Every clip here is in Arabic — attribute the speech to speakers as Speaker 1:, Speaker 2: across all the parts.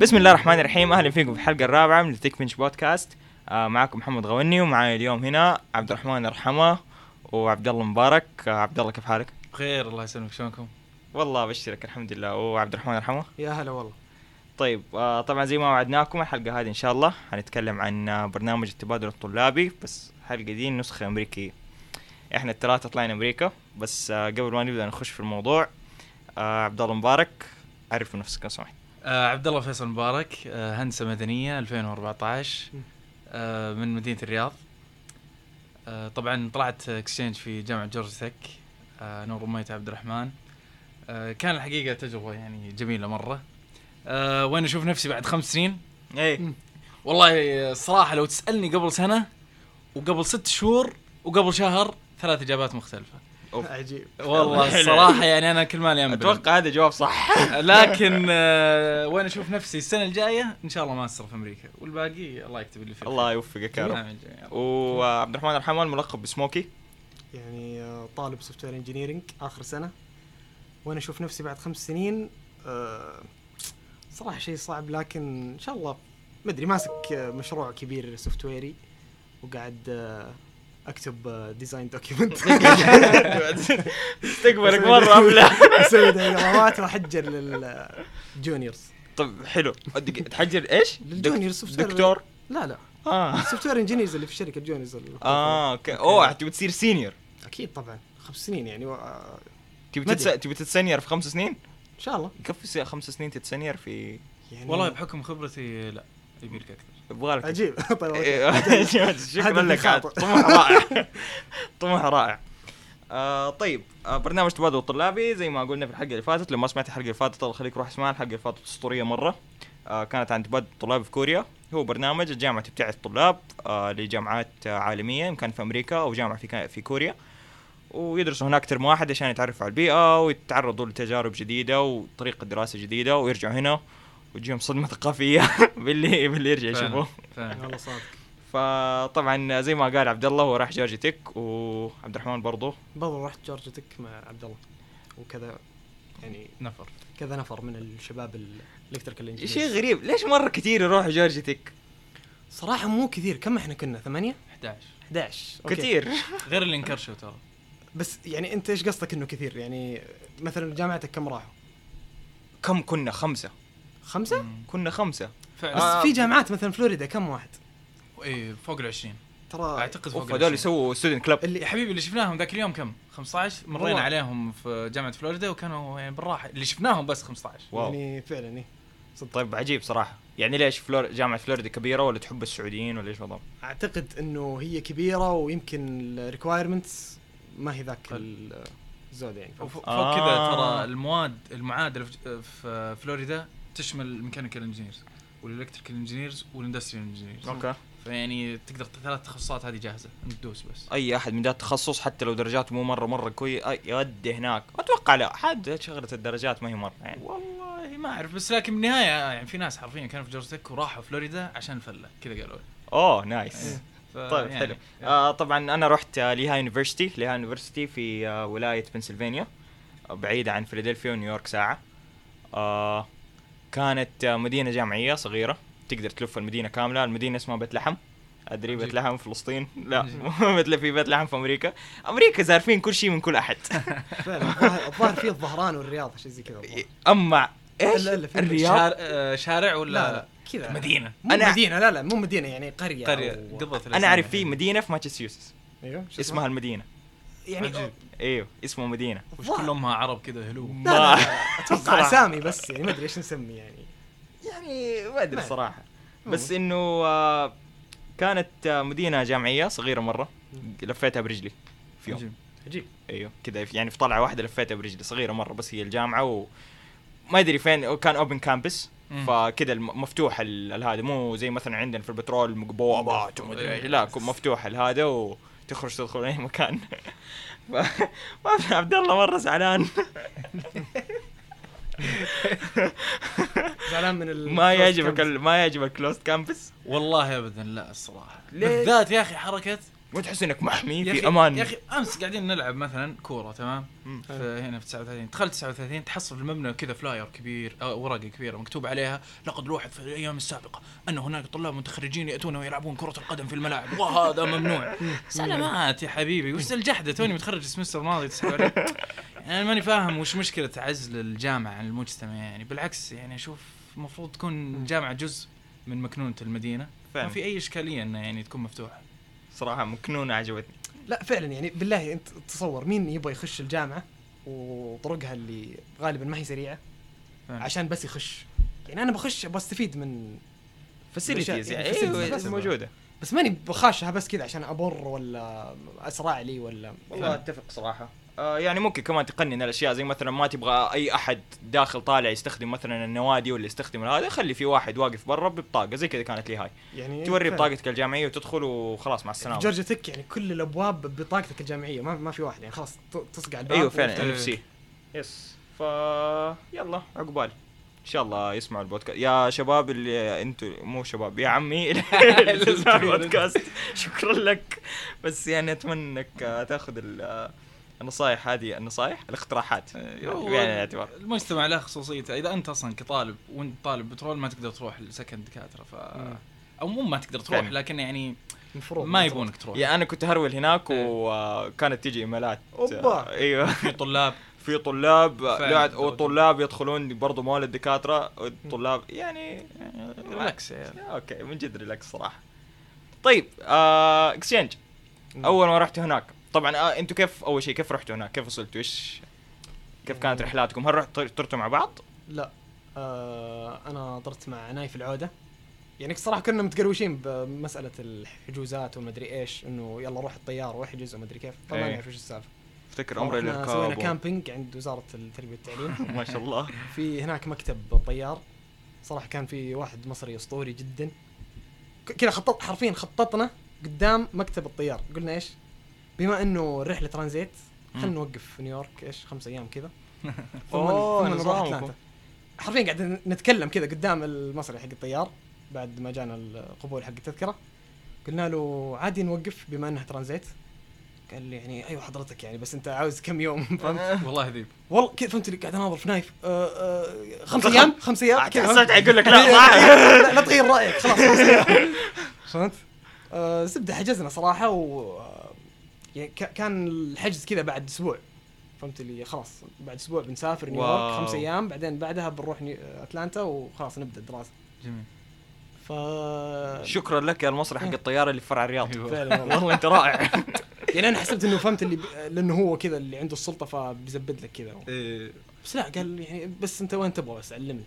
Speaker 1: بسم الله الرحمن الرحيم. أهلا فيكم في الحلقة الرابعة من تيك بنش بودكاست آه معكم محمد غوني ومعاي اليوم هنا عبد الرحمن الرحمه وعبد الله مبارك. آه عبد الله كيف حالك؟
Speaker 2: بخير الله يسلمك. شلونكم؟
Speaker 1: والله ابشرك الحمد لله. وعبد الرحمن الرحمه
Speaker 3: يا هلا والله.
Speaker 1: طيب آه طبعا زي ما وعدناكم الحلقة هذه إن شاء الله حنتكلم عن آه، برنامج التبادل الطلابي بس الحلقة دي نسخة أمريكية. إحنا الثلاثة طلعنا أمريكا بس آه قبل ما نبدأ نخش في الموضوع آه عبد الله مبارك عرف نفسك لو سمحت.
Speaker 2: آه عبد الله فيصل مبارك آه هندسة مدنية 2014 آه من مدينة الرياض. آه طبعا طلعت اكسشينج في جامعة جورجيا تك آه أنا ورميت عبد الرحمن. آه كان الحقيقة تجربة يعني جميلة مرة. آه وين أشوف نفسي بعد خمس سنين؟
Speaker 1: اي
Speaker 2: والله الصراحه لو تسألني قبل سنة وقبل ست شهور وقبل شهر ثلاث إجابات
Speaker 1: مختلفة.
Speaker 3: عجيب.
Speaker 2: والله الصراحة يعني أنا كل مالي أنبل
Speaker 1: أتوقع هذا جواب صح.
Speaker 2: لكن آه، وين أشوف نفسي السنة الجاية؟ إن شاء الله ماستر في أمريكا. والباقي الله يكتب اللي فيه.
Speaker 1: الله يوفقك يا رب.
Speaker 2: جميعاً.
Speaker 1: وعبد الرحمن الرحمن ملقب بسموكي؟
Speaker 3: يعني آه، طالب software engineering آخر سنة. وأنا أشوف نفسي بعد خمس سنين؟ آه، صراحة شيء صعب لكن إن شاء الله ما أدري ماسك آه، مشروع كبير software ي وقاعد آه، أكتب design document
Speaker 1: استقبلك مرة أبلع.
Speaker 3: أسوي diagram ات وأحجر لل juniors
Speaker 1: طب حلو. دق- تحجر إيش؟
Speaker 3: لل juniors software
Speaker 1: دكتور؟
Speaker 3: لا لا. آه. software engineers اللي في الشركة ال juniors
Speaker 1: آه أوكي. أوه تبي تصير senior
Speaker 3: أكيد طبعا. خمس سنين يعني و- آه،
Speaker 1: تبي. تبي تتسنير في خمس سنين؟
Speaker 3: إن شاء الله.
Speaker 1: يكفي س- خمس سنين تتسنير في
Speaker 3: يعني
Speaker 2: والله بحكم خبرتي لا. يبي لك أكثر
Speaker 1: يبغى لك
Speaker 3: عجيب. طيب
Speaker 1: إيه، شكرا لك. عاد. طموح رائع. طموح رائع. آه طيب آه برنامج تبادل الطلابي زي ما قلنا في الحلقة اللي فاتت. لو ما سمعت الحلقة اللي فاتت الله يخليك روح اسمعها الحلقة اللي فاتت أسطورية مرة. آه كانت عن تبادل الطلاب في كوريا. هو برنامج الجامعة تبتعث طلاب آه لجامعات آه عالميه يمكن في أمريكا أو جامعة في في كوريا. ويدرسوا هناك ترم واحد عشان يتعرفوا على البيئة ويتعرضوا لتجارب جديدة وطريقة دراسة جديدة ويرجعوا هنا. وتجيهم صدمة ثقافية. باللي باللي يرجع
Speaker 2: فاهم
Speaker 3: والله صادق.
Speaker 1: فطبعا زي ما قال عبد الله هو راح جورجي تك وعبد الرحمن برضه
Speaker 3: برضو رحت جورجيا تك مع عبد الله. وكذا يعني
Speaker 2: نفر.
Speaker 3: كذا نفر من الشباب ال electrical engineers.
Speaker 1: شيء غريب. ليش مرة كثير يروحوا جورجي تك
Speaker 3: صراحة مو كثير. كم إحنا كنا؟ ثمانية؟
Speaker 2: 11
Speaker 3: 11 okay.
Speaker 1: كثير.
Speaker 2: غير اللي انكرشوا ترى.
Speaker 3: بس يعني انت إيش قصدك إنه كثير؟ يعني مثلا جامعتك كم راحوا؟
Speaker 1: كم كنا؟ خمسه
Speaker 3: خمسة.
Speaker 2: مم.
Speaker 1: كنا خمسة.
Speaker 3: بس
Speaker 2: فعلا
Speaker 1: آه.
Speaker 3: في جامعات مثلا فلوريدا كم واحد؟
Speaker 2: إيه فوق ال 20
Speaker 3: ترى
Speaker 2: أعتقد فوق
Speaker 1: هذول
Speaker 2: 20
Speaker 1: يسووا student club
Speaker 2: اللي حبيبي اللي شفناهم ذاك اليوم كم؟ 15 مرينا. عليهم في جامعة فلوريدا وكانوا يعني بالراحة. اللي شفناهم بس 15
Speaker 1: wow.
Speaker 3: يعني فعلا إيه. صدق.
Speaker 1: طيب عجيب صراحة. يعني ليش فلور جامعة فلوريدا كبيرة ولا تحب السعوديين ولا إيش بالضبط؟
Speaker 3: أعتقد إنه هي كبيرة ويمكن ال requirements ما هي ذاك الزود يعني.
Speaker 2: وف- فوق
Speaker 1: آه.
Speaker 2: كذا ترى المواد المعادله في فلوريدا تشمل ال mechanical engineers وال electrical engineers
Speaker 1: وال industrial engineers okay.
Speaker 2: فيعني تقدر ثلاث تخصصات هذه جاهزة أنت تدوس بس.
Speaker 1: أي أحد من ذا التخصص حتى لو درجاته مو مرة مرة كويس أي- يودي هناك. أتوقع لا حد شغلة الدرجات ما هي مرة يعني.
Speaker 2: والله ما أعرف بس لكن بالنهايه يعني في ناس حرفيا كانوا في جورج تك وراحوا فلوريدا عشان الفله كذا قالوا لي
Speaker 1: أوه nice.
Speaker 2: ف-
Speaker 1: طيب
Speaker 2: يعني-
Speaker 1: حلو آه طبعا أنا رحت آه ليهاي university ليهاي university في آه ولاية بنسلفانيا آه بعيدة عن فيلادلفيا ونيويورك ساعة. آه كانت آه مدينة جامعية صغيرة تقدر تلف المدينة كاملة. المدينة اسمها بيت لحم. أدري بيت. لحم في فلسطين؟ لا. مثل في بيت لحم في أمريكا. أمريكا زارفين كل شيء من كل أحد.
Speaker 3: فعلا. الظاهر الظاهر فيه الظهران والرياض شيء زي كذا الظاهر.
Speaker 1: أما إيش؟
Speaker 3: لا، لا، في
Speaker 1: الرياض؟
Speaker 2: شارع, آه، شارع ولا
Speaker 3: لا لا كذا.
Speaker 2: مدينه
Speaker 3: مو
Speaker 1: أنا-
Speaker 3: مدينة لا لا مو مدينة يعني قرية
Speaker 2: قرية
Speaker 3: أو-
Speaker 1: أنا أعرف في مدينة في ماساتشوستس
Speaker 3: أيوه
Speaker 1: اسمها؟ المدينة.
Speaker 3: يعني
Speaker 2: عجيب.
Speaker 1: إيوه اسمه مدينة
Speaker 2: وش كل أمها عرب كذا هلو
Speaker 3: لا لا, لا, لا
Speaker 1: أتوقع.
Speaker 3: أسامي بس يعني ما أدري إيش نسمي يعني
Speaker 1: يعني ما أدري
Speaker 3: صراحة.
Speaker 1: بس إنه آه، كانت مدينة جامعية صغيرة مرة لفيتها برجلي في يوم
Speaker 2: عجيب.
Speaker 3: عجيب
Speaker 1: إيوه كذا يعني في طلعة واحدة لفيتها برجلي صغيرة مرة بس هي الجامعة و ما أدري فين كان open
Speaker 2: campus.
Speaker 1: فكذا مفتوح هذا مو زي مثلا عندنا في البترول بوابات وما أدري إيش. لا مفتوح هذا وتخرج تدخل أي مكان. ما في عبد الله مرة زعلان
Speaker 3: زعلان من
Speaker 1: ما يعجبك. ما يعجبك closed campus
Speaker 2: والله ابدا لا
Speaker 1: الصراحة؟
Speaker 2: بالذات يا أخي حركة
Speaker 1: ما تحس إنك محمي؟ في أمان.
Speaker 2: يا أخي أمس قاعدين نلعب مثلا كورة تمام؟ هنا في 39 دخلت 39 تحصل في المبنى كذا flyer كبير أو ورقة كبيرة مكتوب عليها لقد لوحظ في الأيام السابقة أن هناك طلاب متخرجين يأتون ويلعبون كرة القدم في الملاعب وهذا ممنوع. سلامات يا حبيبي وش الجحدة؟ توني متخرج ال semester الماضي تسحب علي يعني أنا ماني فاهم وش مشكلة عزل الجامعة عن المجتمع يعني. بالعكس يعني أشوف المفروض تكون الجامعة جزء من مكنونة المدينة. ما
Speaker 1: فعلا.
Speaker 2: في أي إشكالية انها يعني تكون مفتوحة.
Speaker 1: صراحة مكنونة عجبتني.
Speaker 3: لا فعلا يعني بالله أنت تصور مين يبغى يخش الجامعة وطرقها اللي غالبا ما هي
Speaker 2: سريعة.
Speaker 3: عشان بس يخش. يعني أنا بخش بستفيد من
Speaker 1: facilities
Speaker 3: يعني.
Speaker 1: يعني أيوه
Speaker 3: بس.
Speaker 1: موجودة.
Speaker 3: بس ماني بخاشها بس كذا عشان أبر ولا أسرع لي ولا
Speaker 1: والله أتفق صراحة. يعني ممكن كمان تقنن الأشياء زي مثلا ما تبغى أي أحد داخل طالع يستخدم مثلا النوادي ولا يستخدم هذا خلي في واحد واقف برا ببطاقة زي كذا كانت Lehigh.
Speaker 3: يعني
Speaker 1: توري. بطاقتك الجامعية وتدخل وخلاص مع السلامة.
Speaker 3: جورجيا Tech يعني كل الأبواب ببطاقتك الجامعية ما, ما في واحد يعني خلاص تصقع الباب
Speaker 1: أيوه فعلا. NFC yes. ف يلا عقبال إن شاء الله يسمعوا البودكاست. يا شباب اللي أنتوا مو شباب يا عمي. اللي البودكاست. شكرا لك. بس يعني أتمنى إنك تاخذ ال- النصائح هذه النصائح الاقتراحات.
Speaker 2: هو
Speaker 1: يعني الاعتبار.
Speaker 2: المجتمع له خصوصيته. إذا أنت أصلا كطالب وأنت طالب بترول ما تقدر تروح لسكن دكاترة ف
Speaker 3: مم.
Speaker 2: أو مو ما تقدر تروح
Speaker 1: فعلا.
Speaker 2: لكن يعني
Speaker 3: المفروض
Speaker 2: ما يبونك تروح.
Speaker 1: يا أنا كنت هرول هناك
Speaker 2: إيه.
Speaker 1: وكانت تجي إيميلات.
Speaker 3: أوبا.
Speaker 1: أيوه.
Speaker 2: في طلاب.
Speaker 1: في طلاب. لا وطلاب يدخلون برضو مول الدكاترة. والطلاب يعني
Speaker 2: relax يا.
Speaker 1: okay من جد relax صراحة. طيب آه exchange أول ما رحتوا هناك طبعا آه أنتوا كيف أول شيء كيف رحتوا هناك؟ كيف وصلتوا؟ إيش كيف كانت رحلاتكم؟ هل رحتوا طرتوا مع بعض؟
Speaker 3: لا آه أنا طرت مع نايف العودة. يعني صراحة كنا متقروشين بمسألة الحجوزات ومدري إيش إنه يلا روح الطياره واحجز ومدري كيف. طبعا ما
Speaker 1: إيه.
Speaker 3: نعرف إيش السالفة.
Speaker 1: افتكر
Speaker 3: سوينا
Speaker 1: الاركاب و-
Speaker 3: camping عند وزارة التربية والتعليم.
Speaker 1: ما شاء الله.
Speaker 3: في هناك مكتب طيار صراحة كان في واحد مصري أسطوري جدا. كذا خطط حرفيا خططنا قدام مكتب الطيار. قلنا إيش؟ بما إنه الرحله ترانزيت خلينا. نوقف في نيويورك إيش خمس أيام كذا. ثم نروح
Speaker 1: نظامكم.
Speaker 3: أتلانتا. حرفيا قاعد نتكلم كذا قدام المصري حق الطيار بعد ما جانا القبول حق التذكرة. قلنا له عادي نوقف بما إنها ترانزيت. قال لي يعني أيوه حضرتك يعني بس أنت عاوز كم يوم؟ فهمت؟
Speaker 2: والله ذيب.
Speaker 3: والله كذا فهمت اللي قاعد أناظر في نايف. آه آه خمس أيام؟ خمس أيام؟ كذا.
Speaker 1: حسيت
Speaker 3: فهمت؟
Speaker 1: حيقول لك لا
Speaker 3: لا, لا تغير رأيك خلاص خمس أيام فهمت؟ آه زبدة حجزنا صراحة و يعني ك- كان الحجز كذا بعد أسبوع. فهمت اللي خلاص بعد أسبوع بنسافر نيويورك. خمس أيام بعدين بعدها بنروح. أتلانتا وخلاص نبدأ الدراسة.
Speaker 2: جميل.
Speaker 3: ف
Speaker 1: شكرا لك يا المصري حق الطيارة اللي في فرع الرياض.
Speaker 2: أيوة.
Speaker 3: فعلا والله.
Speaker 1: والله أنت رائع.
Speaker 3: يعني أنا حسبت إنه فهمت اللي ب... لأنه هو كذا اللي عنده السلطة فبيزبد لك كذا.
Speaker 2: إيه،
Speaker 3: بس لا قال يعني بس أنت وين تبغى بس علمني.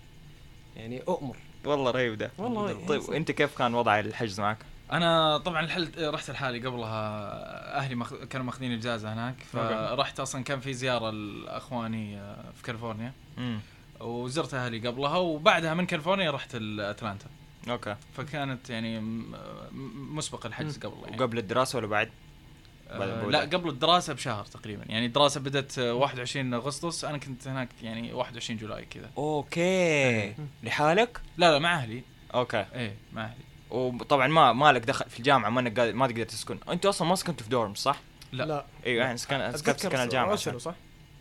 Speaker 3: يعني أؤمر.
Speaker 1: والله رهيب ده.
Speaker 3: والله
Speaker 1: طيب وانت كيف كان وضع الحجز معك؟
Speaker 2: أنا طبعا الحل رحت لحالي قبلها أهلي مخ... كانوا ماخذين إجازة هناك فرحت أصلا كان في زيارة لأخواني آه، في كاليفورنيا. وزرت أهلي قبلها وبعدها من كاليفورنيا رحت أتلانتا.
Speaker 1: okay.
Speaker 2: فكانت يعني مسبق الحجز قبل يعني.
Speaker 1: وقبل الدراسة ولا بعد؟
Speaker 2: آه. لا قبل الدراسة بشهر تقريبا. يعني الدراسة بدأت آه، 21 أغسطس. أنا كنت هناك يعني 21 July كذا.
Speaker 1: Okay. لحالك؟
Speaker 2: لا لا مع أهلي.
Speaker 1: Okay.
Speaker 2: إيه مع أهلي.
Speaker 1: وطبعا ما ما لك دخل في الجامعة ما إنك ما تقدر تسكن أنتوا أصلا ما سكنتوا في dorm صح؟
Speaker 2: لا.
Speaker 3: لا
Speaker 1: أيوه يعني سكن سكن الجامعة
Speaker 3: أرسلوا صح؟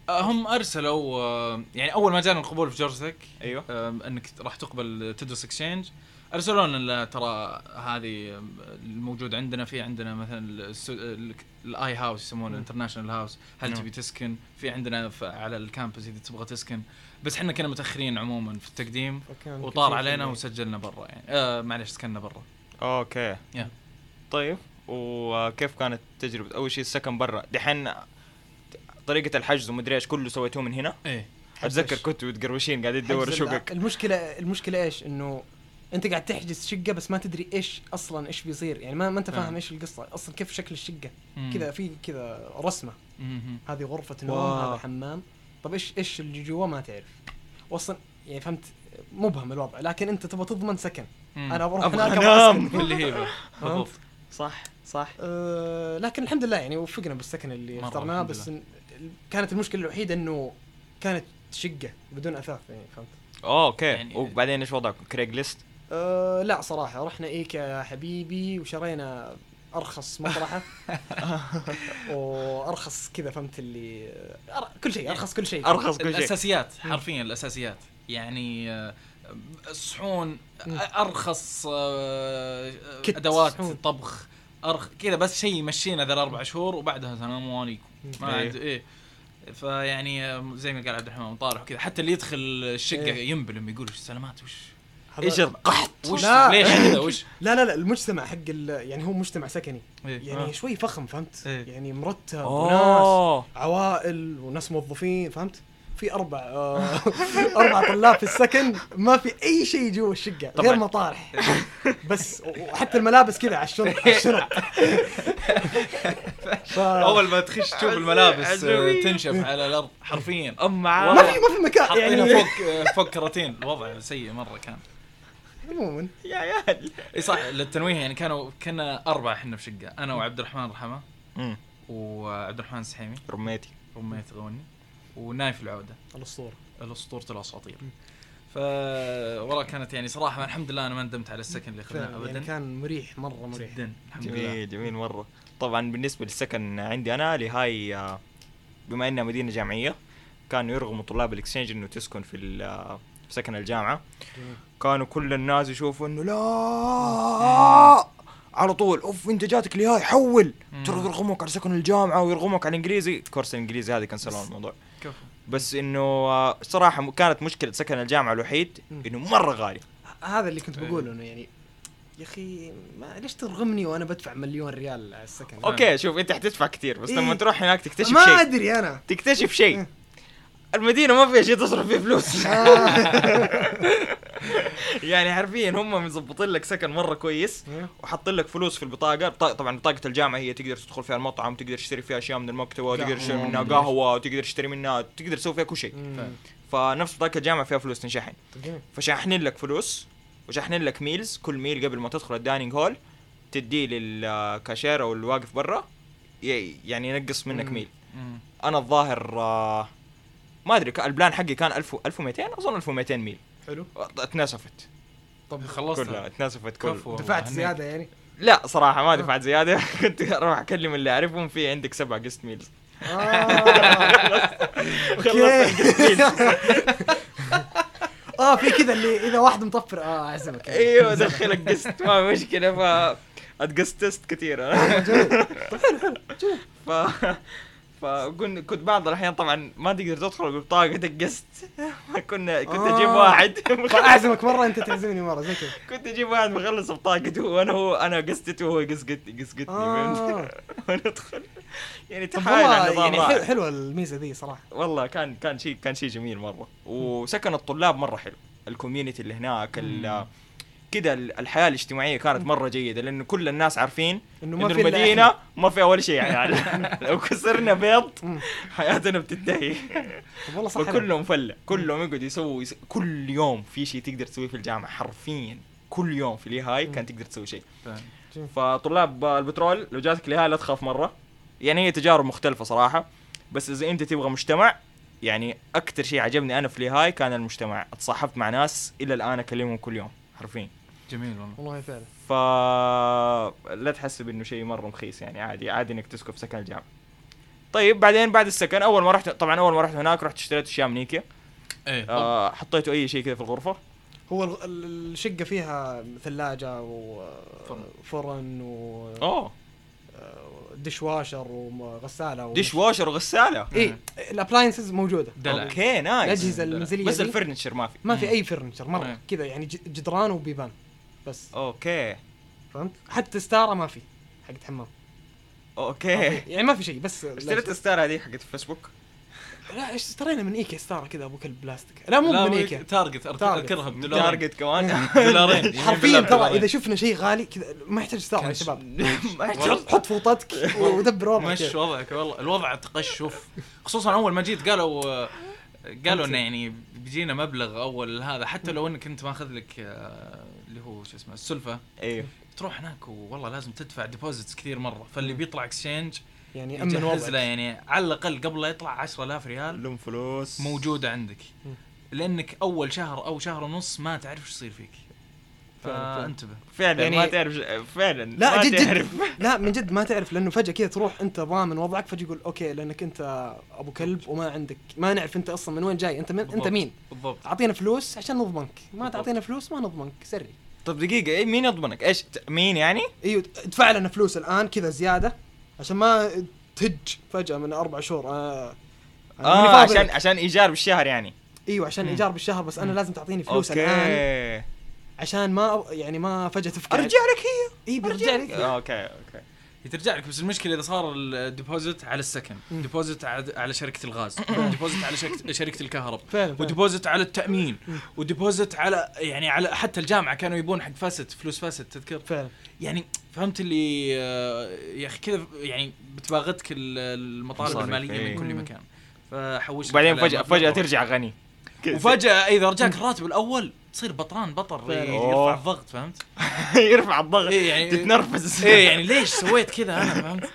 Speaker 2: آه، هم أرسلوا آه، يعني أول ما جانا القبول في Georgia
Speaker 1: Tech أيوه
Speaker 2: آم، إنك راح تقبل تدرس exchange ارسلوا لنا ترى هذه الموجود عندنا في عندنا مثلا الس- ال- ال I-House يسمونه
Speaker 3: مم.
Speaker 2: International House هل
Speaker 1: نعم.
Speaker 2: تبي تسكن في عندنا على ال campus إذا تبغى تسكن بس إحنا كنا متأخرين عموما في التقديم وطار علينا وسجلنا برا يعني. آه معلش سكننا برا.
Speaker 1: أوكي.
Speaker 2: يا.
Speaker 1: طيب وكيف كانت تجربة؟ أول شيء السكن برا. دحين طريقة الحجز ومدري إيش كله سويتوه من هنا. إيه.
Speaker 3: أتذكر
Speaker 1: كنتوا تقروشين قاعدين تدور
Speaker 3: حجز
Speaker 1: شقق
Speaker 3: المشكلة المشكلة إيش؟ إنه أنت قاعد تحجز شقة بس ما تدري إيش أصلا إيش بيصير. يعني ما, ما أنت فاهم. إيش القصة. أصلا كيف شكل
Speaker 2: الشقة.
Speaker 3: كذا في كذا
Speaker 2: رسمة.
Speaker 3: هذه غرفة نوم. هذا حمام. طب إيش إيش اللي جوا ما تعرف. واصلا يعني فهمت؟ مبهم الوضع. لكن أنت تبغى تضمن سكن.
Speaker 2: مم.
Speaker 3: أنا بروح هناك.
Speaker 2: في الهيبه بالضبط.
Speaker 1: صح صح.
Speaker 3: أه لكن الحمد لله يعني وفقنا بالسكن اللي اخترناه بس إن- كانت المشكلة الوحيدة إنه كانت شقة بدون أثاث يعني فهمت؟
Speaker 1: Okay.
Speaker 2: يعني-
Speaker 1: وبعدين إيش وضعكم Craigslist
Speaker 3: أه لا صراحة. رحنا ايكا يا حبيبي وشرينا أرخص مطرحة. وأرخص كذا فهمت اللي كل شيء أرخص كل شيء.
Speaker 1: أرخص كل شيء.
Speaker 2: الأساسيات حرفيا الأساسيات. يعني آه، الصحون
Speaker 3: مم.
Speaker 2: أرخص آه، أدوات
Speaker 3: صحون.
Speaker 2: طبخ أرخ كذا بس شيء يمشينا ذا الأربع شهور وبعدها سلام عليكم. ما
Speaker 1: إيه.
Speaker 2: عاد إيه. فيعني آه، زي ما قال عبد الرحمن مطارح وكذا. حتى اللي يدخل الشقة
Speaker 3: إيه.
Speaker 2: ينبلم يقول سلامات وش
Speaker 1: إيش القحط
Speaker 2: وش؟
Speaker 3: لا.
Speaker 2: ليش كذا وش؟
Speaker 3: لا لا لا المجتمع حق ال- يعني هو مجتمع سكني.
Speaker 2: إيه.
Speaker 3: يعني
Speaker 2: آه.
Speaker 3: شوي فخم فهمت؟
Speaker 2: إيه.
Speaker 3: يعني مرتب وناس
Speaker 1: اوه
Speaker 3: عوائل وناس موظفين فهمت؟ في أربع آه أربع طلاب في السكن ما في أي شيء جوا الشقة
Speaker 2: طبعاً.
Speaker 3: غير مطارح بس وحتى الملابس كذا على الشنط على الشنط ف...
Speaker 2: أول ما تخش تشوف الملابس آه،. تنشف على الأرض حرفيا.
Speaker 1: أم
Speaker 3: ما في ما في مكان
Speaker 2: حاطينها
Speaker 3: يعني.
Speaker 2: فوق آه، فوق كراتين. الوضع سيء مرة كان.
Speaker 3: عموما
Speaker 1: يا عيال.
Speaker 2: إي صح للتنويه يعني كانوا كنا أربعة إحنا في شقة. أنا وعبد الرحمن
Speaker 1: رحمة
Speaker 2: وعبد الرحمن السحيمي
Speaker 1: roommate
Speaker 2: ي. roommate غوني ونايف العودة.
Speaker 3: الأسطورة.
Speaker 2: الأسطورة الأساطير. ف والله كانت يعني صراحة الحمد لله أنا ما ندمت على السكن اللي اخذناه
Speaker 3: يعني
Speaker 2: ابدا.
Speaker 3: كان مريح مرة مريح.
Speaker 2: جدا الحمد لله.
Speaker 1: جميل جميل مرة. طبعا بالنسبة للسكن عندي أنا Lehigh آه، بما إنها مدينة جامعية كانوا يرغموا طلاب ال exchange إنه تسكن في ال- آه، في سكن الجامعة.
Speaker 3: جميل.
Speaker 1: كانوا كل الناس يشوفوا إنه لا. على طول. أوف أنت جاتك Lehigh حول. ترى يرغموك على سكن الجامعة ويرغموك على الإنجليزي. كورس الإنجليزي هذه كنسلوا الموضوع.
Speaker 2: كفو.
Speaker 1: بس إنه آه، صراحة كانت مشكلة سكن الجامعة الوحيد. إنه مرة غالي.
Speaker 3: هذا اللي كنت
Speaker 2: إيه.
Speaker 3: بقوله إنه يعني يا أخي ما ليش ترغمني وأنا بدفع مليون ريال على السكن؟
Speaker 1: Okay شوف أنت حتدفع كثير بس لما
Speaker 3: إيه.
Speaker 1: تروح هناك تكتشف
Speaker 3: ما
Speaker 1: شيء.
Speaker 3: أدري أنا.
Speaker 1: تكتشف شيء.
Speaker 3: إيه.
Speaker 1: المدينة ما فيها شيء تصرف فيه فلوس. يعني حرفيا هم مظبطين لك سكن مرة كويس وحاطين لك فلوس في البطاقة بطاقة طبعا بطاقة الجامعة هي تقدر تدخل فيها المطعم تقدر تشتري فيها أشياء من المكتبة وتقدر تشتري منها. قهوة وتقدر تشتري منها تقدر تسوي فيها كل شيء. فنفس بطاقه الجامعة فيها فلوس تنشحن. فشاحنين لك فلوس وشاحنين لك meals كل meal قبل ما تدخل ال dining hall تديه للكاشير أو الواقف برا يعني ينقص منك.
Speaker 2: meal.
Speaker 1: أنا الظاهر آه، ما أدري كان ال plan حقي كان 1000 1200 أظن 1200 meal.
Speaker 3: حلو.
Speaker 1: اتناسفت
Speaker 2: طب
Speaker 1: كلها
Speaker 2: خلصت
Speaker 1: اتناسفت كل
Speaker 2: كفو والله،
Speaker 3: دفعت. زيادة يعني؟
Speaker 1: لا صراحة ما دفعت زيادة. كنت أروح أكلم اللي أعرفهم في عندك سبع meals
Speaker 3: آه. okay. آه في كذا اللي إذا واحد مطفر آه اعزمك
Speaker 1: إيوه دخلك قسط ما مشكلة ف اتقسطست كثير ف فكنت كنت بعض الأحيان طبعا ما تقدر تدخل ببطاقتك قسط كنا كنت أجيب
Speaker 3: آه.
Speaker 1: واحد.
Speaker 3: اعزمك مرة أنت تعزمني مرة زي كذا.
Speaker 1: كنت أجيب واحد مخلص بطاقته وأنا هو أنا قسطته وهو قسقتني قسقتني. وندخل يعني تحايل على النظام
Speaker 3: يعني. حلوة الميزة ذي صراحة.
Speaker 1: والله كان كان شيء كان شيء جميل مرة. وسكن الطلاب مرة حلو. ال community اللي هناك كده ال- الحياة الاجتماعية كانت مرة جيدة لأنه كل الناس عارفين إنه
Speaker 3: ما في إلا المدينة.
Speaker 1: ما فيها ولا شيء يعني. لو كسرنا بيض. حياتنا بتنتهي.
Speaker 3: والله صح.
Speaker 1: فكلهم فلة. كلهم يقعدوا يسووا يس... كل يوم في شيء تقدر تسويه في الجامعة حرفيا. كل يوم في الهاي كان تقدر تسوي شيء. فطلاب البترول لو جاتك الهاي لا تخاف مرة. يعني هي تجارب مختلفة صراحة. بس إذا أنت تبغى مجتمع يعني أكثر شيء عجبني أنا في الهاي كان المجتمع. أتصاحبت مع ناس إلى الآن أكلمهم كل يوم حرفيا.
Speaker 2: جميل والله.
Speaker 3: والله فعلا.
Speaker 1: ف لا تحسب انه شيء مرة مخيس يعني عادي عادي إنك تسكن في سكن الجامعة. طيب بعدين بعد السكن أول ما رحت طبعا أول ما رحت هناك رحت اشتريت أشياء من
Speaker 2: إيكيا. إيه.
Speaker 1: آه حطيته أي شيء كذا في الغرفة؟
Speaker 3: هو الشقة فيها ثلاجة
Speaker 2: فرن.
Speaker 3: وفرن و أوه. dishwasher وغسالة و...
Speaker 1: ديش واشر وغسالة.
Speaker 3: اي ال appliances موجودة.
Speaker 2: دلع.
Speaker 1: okay nice
Speaker 3: الأجهزة المنزليه
Speaker 1: بس
Speaker 3: ال
Speaker 1: furniture ما في.
Speaker 3: ما في. أي furniture
Speaker 2: مرة.
Speaker 3: كذا يعني ج- جدران وبيبان. بس.
Speaker 1: okay.
Speaker 3: فهمت؟ حتى ستارة ما في حقت حمام ما okay يعني ما في شيء بس
Speaker 1: اشتريت الستارة هذه حقت الفيسبوك
Speaker 3: لا إيش اشترينا من إيكيا ستارة كذا أبو كلب بلاستيك. لا مو
Speaker 2: لا
Speaker 3: من
Speaker 2: إيكيا.
Speaker 3: Target.
Speaker 2: أذكرها بدولار
Speaker 1: Target كمان.
Speaker 2: دولارين يمين
Speaker 3: حرفيا ترى
Speaker 2: بدولارين.
Speaker 3: اذا شفنا شيء غالي كذا ما يحتاج ستارة يا شباب.
Speaker 1: ما
Speaker 2: والله.
Speaker 1: يحتاج-
Speaker 3: حط فوطتك ودبر وضعك.
Speaker 2: مش. وضعك والله. الوضع تقشف. خصوصا أول ما جيت قالوا قالوا انه يعني بيجينا مبلغ أول هذا حتى لو إنك أنت ماخذ لك شو اسمه السلفة.
Speaker 1: أيوه
Speaker 2: تروح هناك والله لازم تدفع deposits كثير مرة فاللي بيطلع exchange
Speaker 3: يعني امن
Speaker 2: له
Speaker 3: وضعك
Speaker 2: يعني على الأقل قبل لا يطلع 10000 ريال
Speaker 1: لهم فلوس.
Speaker 2: موجودة عندك. لأنك أول شهر أو شهر ونص ما تعرف إيش يصير فيك. فانتبه.
Speaker 1: فعلا
Speaker 3: يعني-
Speaker 1: ما تعرف فعلا
Speaker 3: لا
Speaker 1: ما
Speaker 3: جد جد.
Speaker 1: تعرف.
Speaker 3: لا من جد ما تعرف لأنه فجأة كذا تروح أنت ضامن وضعك فجأة يقول أوكي لأنك أنت أبو كلب وما عندك ما نعرف أنت أصلا من وين جاي أنت من
Speaker 2: أنت.
Speaker 3: مين؟
Speaker 2: بالضبط.
Speaker 3: أعطينا فلوس عشان نضمنك. ما. تعطينا فلوس ما نضمنك سري.
Speaker 1: طب دقيقة إيه مين يضمنك؟ إيش ت- مين يعني؟
Speaker 3: أيوه ادفع لنا فلوس الآن كذا زيادة عشان ما تهج فجأة من أربع شهور آه أنا ماني
Speaker 1: آه
Speaker 3: فاضي
Speaker 1: عشان
Speaker 3: لك.
Speaker 1: عشان إيجار بالشهر يعني
Speaker 3: إيوه عشان
Speaker 2: مم.
Speaker 3: إيجار بالشهر بس أنا
Speaker 2: مم.
Speaker 3: لازم تعطيني فلوس الآن
Speaker 1: okay
Speaker 3: عشان ما يعني ما فجأة تفكر
Speaker 1: أرجع لك هي
Speaker 3: اي بيرجع لك
Speaker 1: أوكي أوكي
Speaker 2: ترجع لك بس المشكلة إذا صار ال deposit على السكن. deposit على على شركة الغاز deposit على شركة
Speaker 3: فعلا. و
Speaker 2: deposit على التأمين و deposit على يعني على حتى الجامعة كانوا يبون حق فاسد فلوس فاسد تذكر
Speaker 3: فعلا
Speaker 2: يعني فهمت اللي آه، يا أخي كذا يعني بتباغتك ال- المطالب المالية
Speaker 1: إيه.
Speaker 2: من كل
Speaker 3: مم.
Speaker 2: مكان فحوش
Speaker 1: وبعدين فجأة فجأة ترجع غني
Speaker 2: وفجأة إذا رجاك الراتب الأول تصير بطران بطر. يرفع. الضغط فهمت؟
Speaker 1: يرفع الضغط
Speaker 2: إيه يعني
Speaker 1: تتنرفز
Speaker 2: إيه يعني ليش سويت كذا أنا فهمت؟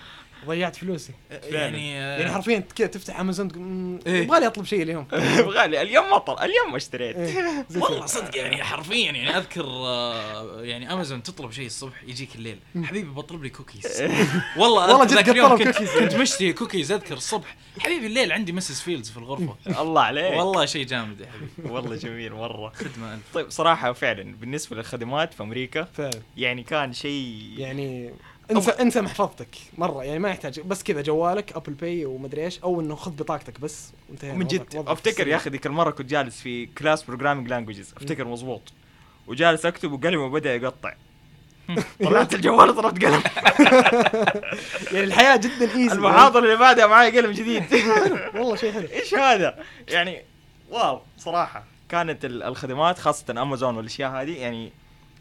Speaker 3: ضيعت فلوسي.
Speaker 2: يعني آه،
Speaker 3: يعني حرفيا كذا تفتح أمازون تقول "مم،
Speaker 2: إيه.
Speaker 3: يبغى لي أطلب شيء اليوم.
Speaker 1: غالي اليوم مطر اليوم ما اشتريت.
Speaker 3: إيه،
Speaker 2: والله. صدق يعني حرفيا يعني أذكر آه، يعني أمازون تطلب شيء الصبح يجيك الليل. حبيبي بطلب لي كوكيز والله
Speaker 3: والله
Speaker 2: أذكر
Speaker 3: جد
Speaker 2: اليوم
Speaker 3: طلب
Speaker 2: كنت,
Speaker 3: كوكيز.
Speaker 2: كنت مشتهي كوكيز أذكر الصبح. حبيبي الليل عندي Mrs. Fields في الغرفة.
Speaker 1: الله عليك.
Speaker 2: والله شيء جامد يا حبيبي.
Speaker 1: والله جميل مرة.
Speaker 2: خدمة
Speaker 1: طيب صراحة فعلا بالنسبة للخدمات في أمريكا
Speaker 3: فعلا.
Speaker 1: يعني كان شيء
Speaker 3: يعني انسى انسى محفظتك مرة يعني ما يحتاج بس كذا جوالك Apple Pay ومدري إيش. أو إنه خذ بطاقتك بس وانتهينا
Speaker 1: من جد
Speaker 3: أفتكر.
Speaker 1: يا أخي ذيك المرة كنت جالس في class programming languages أفتكر مضبوط. وجالس أكتب وقلمي بدا يقطع. طلعت الجوال طلعت قلم.
Speaker 3: يعني الحياة جدا easy
Speaker 1: المحاضره اللي بعدها معي قلم جديد.
Speaker 3: والله شيء حلو.
Speaker 1: إيش هذا؟ يعني wow صراحة. كانت ال- الخدمات خاصة امازون والأشياء هذه يعني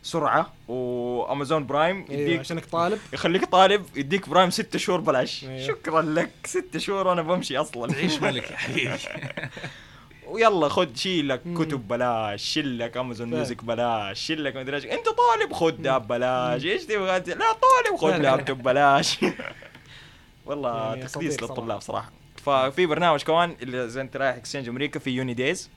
Speaker 1: سرعة و Amazon
Speaker 3: Prime أيوه
Speaker 1: يديك
Speaker 3: عشانك طالب.
Speaker 1: يخليك طالب يديك Prime ستة شهور بلاش.
Speaker 3: أيوه.
Speaker 1: شكرا لك ستة شهور أنا بمشي أصلا.
Speaker 2: عيش ملك يا حبيبي.
Speaker 1: ويلا خد شيل لك
Speaker 3: مم.
Speaker 1: كتب بلاش شيل لك
Speaker 3: Amazon.
Speaker 1: Music بلاش شيل لك مدري إيش. أنت طالب خد lap بلاش. إيش تبغى لا طالب خد
Speaker 3: فعلا.
Speaker 1: لابتوب بلاش. والله
Speaker 3: يعني
Speaker 1: تقديس للطلاب صراحة. ففي برنامج كمان اللي زي أنت رايح exchange أمريكا في UNiDAYS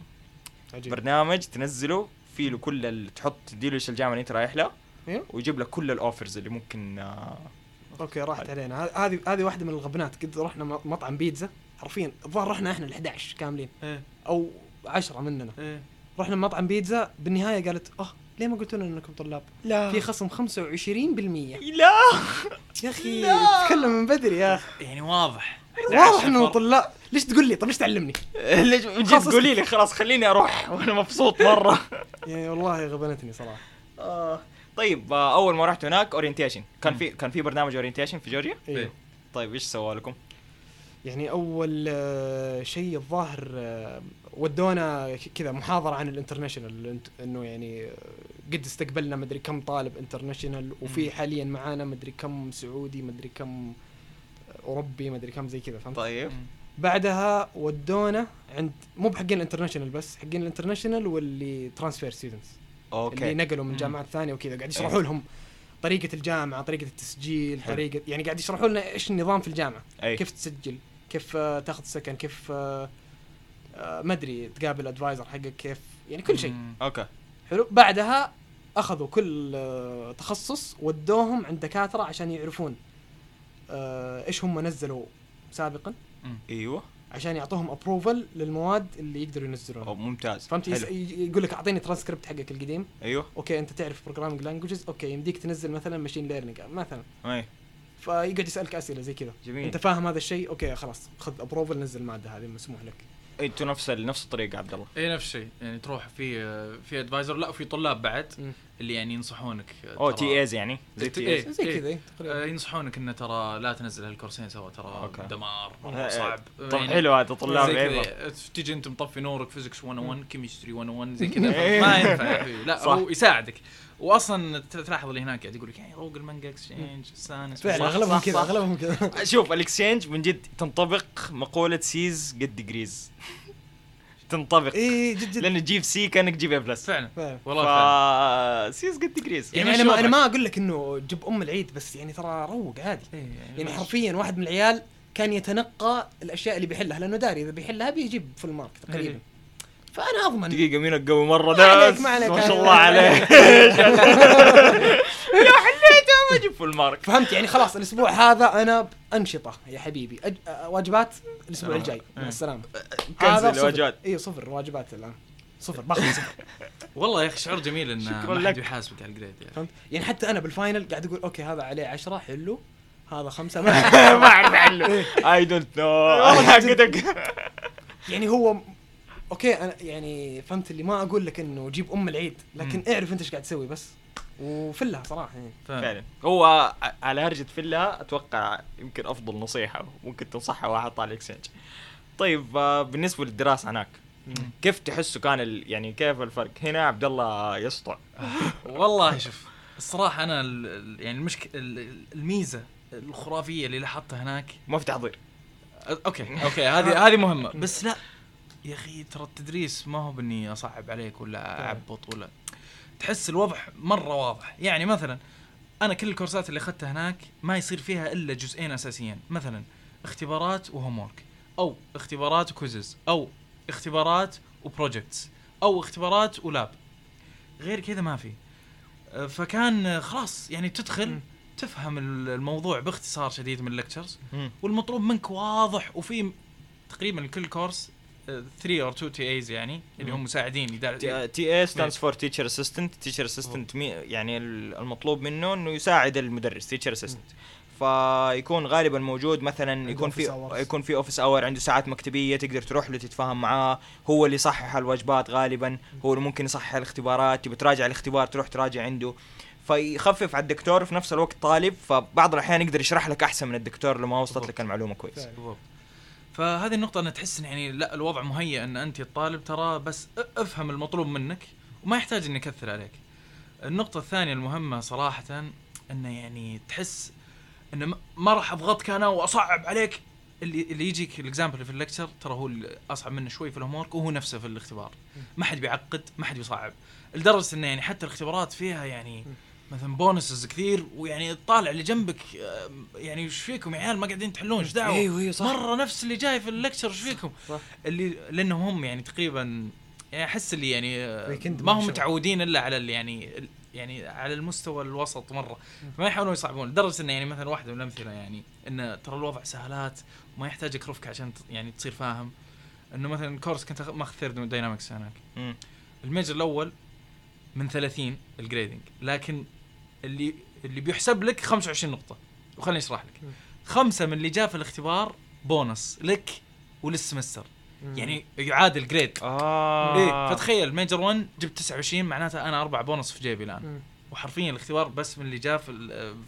Speaker 3: عجيب.
Speaker 1: برنامج تنزله فيه له كل تحط تديله إيش الجامعة اللي انت رايح لها
Speaker 3: أيوه
Speaker 1: ويجيب لك كل ال offers اللي ممكن آه،
Speaker 3: okay راحت علينا. ه- هذه هذه واحدة من الغبنات. قد رحنا مطعم بيتزا حرفيا الظاهر رحنا إحنا ال 11 كاملين.
Speaker 2: إيه،
Speaker 3: أو 10 مننا.
Speaker 2: إيه.
Speaker 3: رحنا مطعم بيتزا بالنهاية قالت أه ليه ما قلتوا لنا إنكم طلاب؟
Speaker 1: لا.
Speaker 3: في خصم 25%
Speaker 1: لا.
Speaker 3: يا أخي
Speaker 1: لا.
Speaker 3: تتكلم من بدري يا أخي.
Speaker 2: يعني واضح.
Speaker 3: واضح انه طلاب. ليش تقول لي؟ طب ليش تعلمني؟
Speaker 1: ليش جد
Speaker 3: خلاص
Speaker 1: قولي لي؟ خلاص خليني أروح وأنا مبسوط مرة.
Speaker 3: يعني والله غبنتني صراحة.
Speaker 1: آه. طيب آه، أول ما رحت هناك orientation كان في كان في برنامج orientation في جورجيا؟
Speaker 3: أيوه
Speaker 1: طيب إيش سوى لكم؟
Speaker 3: يعني أول آه، شيء الظاهر ودونا كذا محاضرة عن ال international int- إنه يعني قد استقبلنا مدري كم طالب international وفي حاليا معانا مدري كم سعودي مدري كم أوروبي مدري كم زي كذا فهمت؟
Speaker 1: طيب.
Speaker 3: بعدها ودونا عند مو بحقين ال international بس حقين ال international واللي transfer students اللي
Speaker 1: okay
Speaker 3: نقلوا من. جامعات ثانية وكذا قاعد يشرحوا
Speaker 1: أيوه.
Speaker 3: لهم طريقة الجامعة طريقة التسجيل
Speaker 1: حلو.
Speaker 3: طريقه يعني قاعد يشرحوا لنا إيش النظام في الجامعة.
Speaker 1: أي.
Speaker 3: كيف تسجل؟ كيف آه، تاخذ سكن؟ كيف آه، آه، ما أدري تقابل advisor حقك؟ كيف؟ يعني كل شيء.
Speaker 1: okay.
Speaker 3: حلو. بعدها أخذوا كل تخصص ودوهم عند دكاترة عشان يعرفون إيش هم نزلوا سابقا.
Speaker 1: إيوه.
Speaker 3: عشان يعطوهم approval للمواد اللي يقدروا
Speaker 1: أو
Speaker 3: ينزلونها
Speaker 1: ممتاز.
Speaker 3: فهمت؟
Speaker 1: حلو.
Speaker 3: يقول لك أعطيني ترانسكريبت حقك القديم.
Speaker 1: أيوه.
Speaker 3: okay أنت تعرف programming languages okay يمديك تنزل مثلا machine learning مثلا.
Speaker 1: أي.
Speaker 3: فيقعد يسألك أسئلة زي كذا.
Speaker 1: جميل.
Speaker 3: أنت فاهم هذا الشيء؟ okay خلاص. خذ approval نزل الماده هذه مسموح لك.
Speaker 1: أنتوا نفس ال- نفس الطريقة عبد الله.
Speaker 2: اي نفس الشيء. يعني تروح في في advisor لا وفي طلاب بعد. اللي يعني ينصحونك
Speaker 1: أو TAs يعني؟ زي
Speaker 2: TA.
Speaker 1: TAs
Speaker 3: زي
Speaker 2: إيه.
Speaker 3: كذا إيه،
Speaker 2: آه،
Speaker 3: تقريبا
Speaker 2: ينصحونك انه ترى لا تنزل هالكورسين سوا ترى
Speaker 1: okay.
Speaker 2: دمار
Speaker 1: إيه،
Speaker 2: مره صعب.
Speaker 1: طب
Speaker 2: يعني
Speaker 1: حلو هذا طلاب عيبه
Speaker 2: كذا تجي أنت مطفي نورك physics 101 chemistry 101 زي
Speaker 1: إيه.
Speaker 2: كذا. ما ينفع لا
Speaker 1: صح.
Speaker 2: هو يساعدك. واصلا تلاحظ اللي هناك قاعد يقول لك يعني روق المانجا exchange استانس
Speaker 3: فعلا
Speaker 1: أغلبهم
Speaker 3: كذا. أغلبهم كذا.
Speaker 1: شوف ال exchange من جد تنطبق مقولة Cs get degrees تنطبق.
Speaker 3: إي جد جد.
Speaker 1: لأنه تجيب C كأنك تجيب A plus
Speaker 2: فعلا والله فعلا.
Speaker 1: Cs get degrees
Speaker 3: يعني
Speaker 2: يمشي
Speaker 3: أنا ما
Speaker 2: أنا.
Speaker 3: ما أقول لك إنه جيب العيد بس يعني ترى روق عادي. يعني
Speaker 2: بس.
Speaker 3: حرفيا واحد من العيال كان يتنقى الأشياء اللي بيحلها لأنه داري إذا بيحلها بيجيب full mark تقريبا. فأنا أضمن.
Speaker 1: دقيقة مين القوي مرة
Speaker 3: ما عليك،
Speaker 1: ده
Speaker 3: ما عليك.
Speaker 1: ما شاء الله عليه يا حليته ما أجيب full mark
Speaker 3: فهمت؟ يعني خلاص الأسبوع هذا أنا انشطه يا حبيبي واجبات؟ الأسبوع
Speaker 1: آه.
Speaker 3: الجاي. مع
Speaker 2: آه.
Speaker 3: السلامة.
Speaker 1: cancel
Speaker 3: صفر.
Speaker 1: الواجبات.
Speaker 3: اي صفر. واجبات الآن. صفر. باخذ صفر.
Speaker 2: والله يا أخي شعور جميل
Speaker 1: إن
Speaker 2: ما. حد يحاسبك على ال grade يعني.
Speaker 3: فهمت؟ يعني حتى أنا بال final قاعد أقول okay هذا عليه 10 حلو. هذا خمسة. ما
Speaker 1: ما أعرف عنه. I don't know حقتك.
Speaker 3: يعني هو okay أنا يعني فهمت اللي ما أقول لك انه جيب العيد. لكن. اعرف أنت إيش قاعد تسوي بس. وفلها صراحة يعني.
Speaker 1: فعلا. هو على هرجة فيلا أتوقع يمكن أفضل نصيحة ممكن تنصحها واحد طالع exchange طيب آه، بالنسبة للدراسة هناك كيف تحسوا كان ال... يعني كيف الفرق؟ هنا عبد الله يسطع.
Speaker 2: والله شوف الصراحة أنا ال- يعني المشك ال- الميزة الخرافية اللي لاحظتها هناك.
Speaker 1: ما في تحضير.
Speaker 2: okay okay هذه هذه مهمة. بس لا يا أخي ترى التدريس ما هو بإني أصعب عليك ولا أعبط ولا تحس الوضع مرة واضح. يعني مثلا أنا كل الكورسات اللي أخذتها هناك ما يصير فيها إلا جزئين اساسيين مثلا اختبارات و homework أو اختبارات و quizzes أو اختبارات و projects أو اختبارات و lab. غير كذا ما في. فكان خلاص يعني تدخل. تفهم ال- الموضوع باختصار شديد من ال
Speaker 1: lectures.
Speaker 2: والمطلوب منك واضح وفي تقريبا لكل كورس 3 أو 2 TAs يعني اللي هم مساعدين يدار
Speaker 1: تي اي ستاندز فور تيتشر اسيستنت تيتشر اسيستنت يعني ال- المطلوب منه إنه يساعد المدرس teacher assistant فيكون غالبا موجود مثلا يكون في. يكون في office hour عنده ساعات مكتبية تقدر تروح له تتفاهم معاه. هو اللي يصحح الواجبات غالبا هو اللي ممكن يصحح الاختبارات. تبي تراجع الاختبار تروح تراجع عنده. فيخفف على الدكتور في نفس الوقت طالب. فبعض الأحيان يقدر يشرح لك أحسن من الدكتور لما وصلت
Speaker 2: بالضبط.
Speaker 1: لك المعلومة كويس.
Speaker 2: بالضبط. فهذه النقطة أنا تحس إن يعني لا الوضع مهيئ أن أنت الطالب ترى بس أفهم المطلوب منك وما يحتاج إني أكثر عليك. النقطة الثانية المهمة صراحة أنه يعني تحس أنه ما- راح أضغطك أنا وأصعب عليك. اللي اللي يجيك ال example في ال lecture ترى هو أصعب منه شوي في ال homework وهو نفسه في الاختبار. ما حد بيعقد ما حد بيصعب. لدرجة انه يعني حتى الاختبارات فيها يعني مثلا bonuses كثير ويعني الطالع اللي جنبك آه، يعني إيش فيكم يا عيال؟ ما قاعدين تحلون إيش دعوة؟
Speaker 1: أيوه أيوه صح.
Speaker 2: مرة نفس اللي جاي في ال lecture إيش فيكم؟
Speaker 1: صح.
Speaker 2: اللي لأنهم هم يعني تقريبا يعني أحس اللي يعني آه، ما هم. متعودين إلا على اللي يعني يعني على المستوى الوسط مرة. ما يحاولون يصعبون لدرجة إنه يعني مثلا واحدة من الأمثلة يعني إنه ترى الوضع سهالات وما يحتاجك رفق عشان يعني تصير فاهم. إنه مثلا كورس كنت ماخذ third dynamics هناك.
Speaker 1: ال
Speaker 2: major الأول من 30 ال grading لكن اللي اللي بيحسب لك 25 نقطة. وخليني أشرح لك. خمسة من اللي جاء في الاختبار بونص لك ولل
Speaker 3: semester.
Speaker 2: يعني يعادل grade
Speaker 1: آه.
Speaker 2: إيه فتخيل major 1 جبت 29 معناته أنا أربع بونص في جيبي
Speaker 3: الآن.
Speaker 2: وحرفيا الاختبار بس من اللي جاء في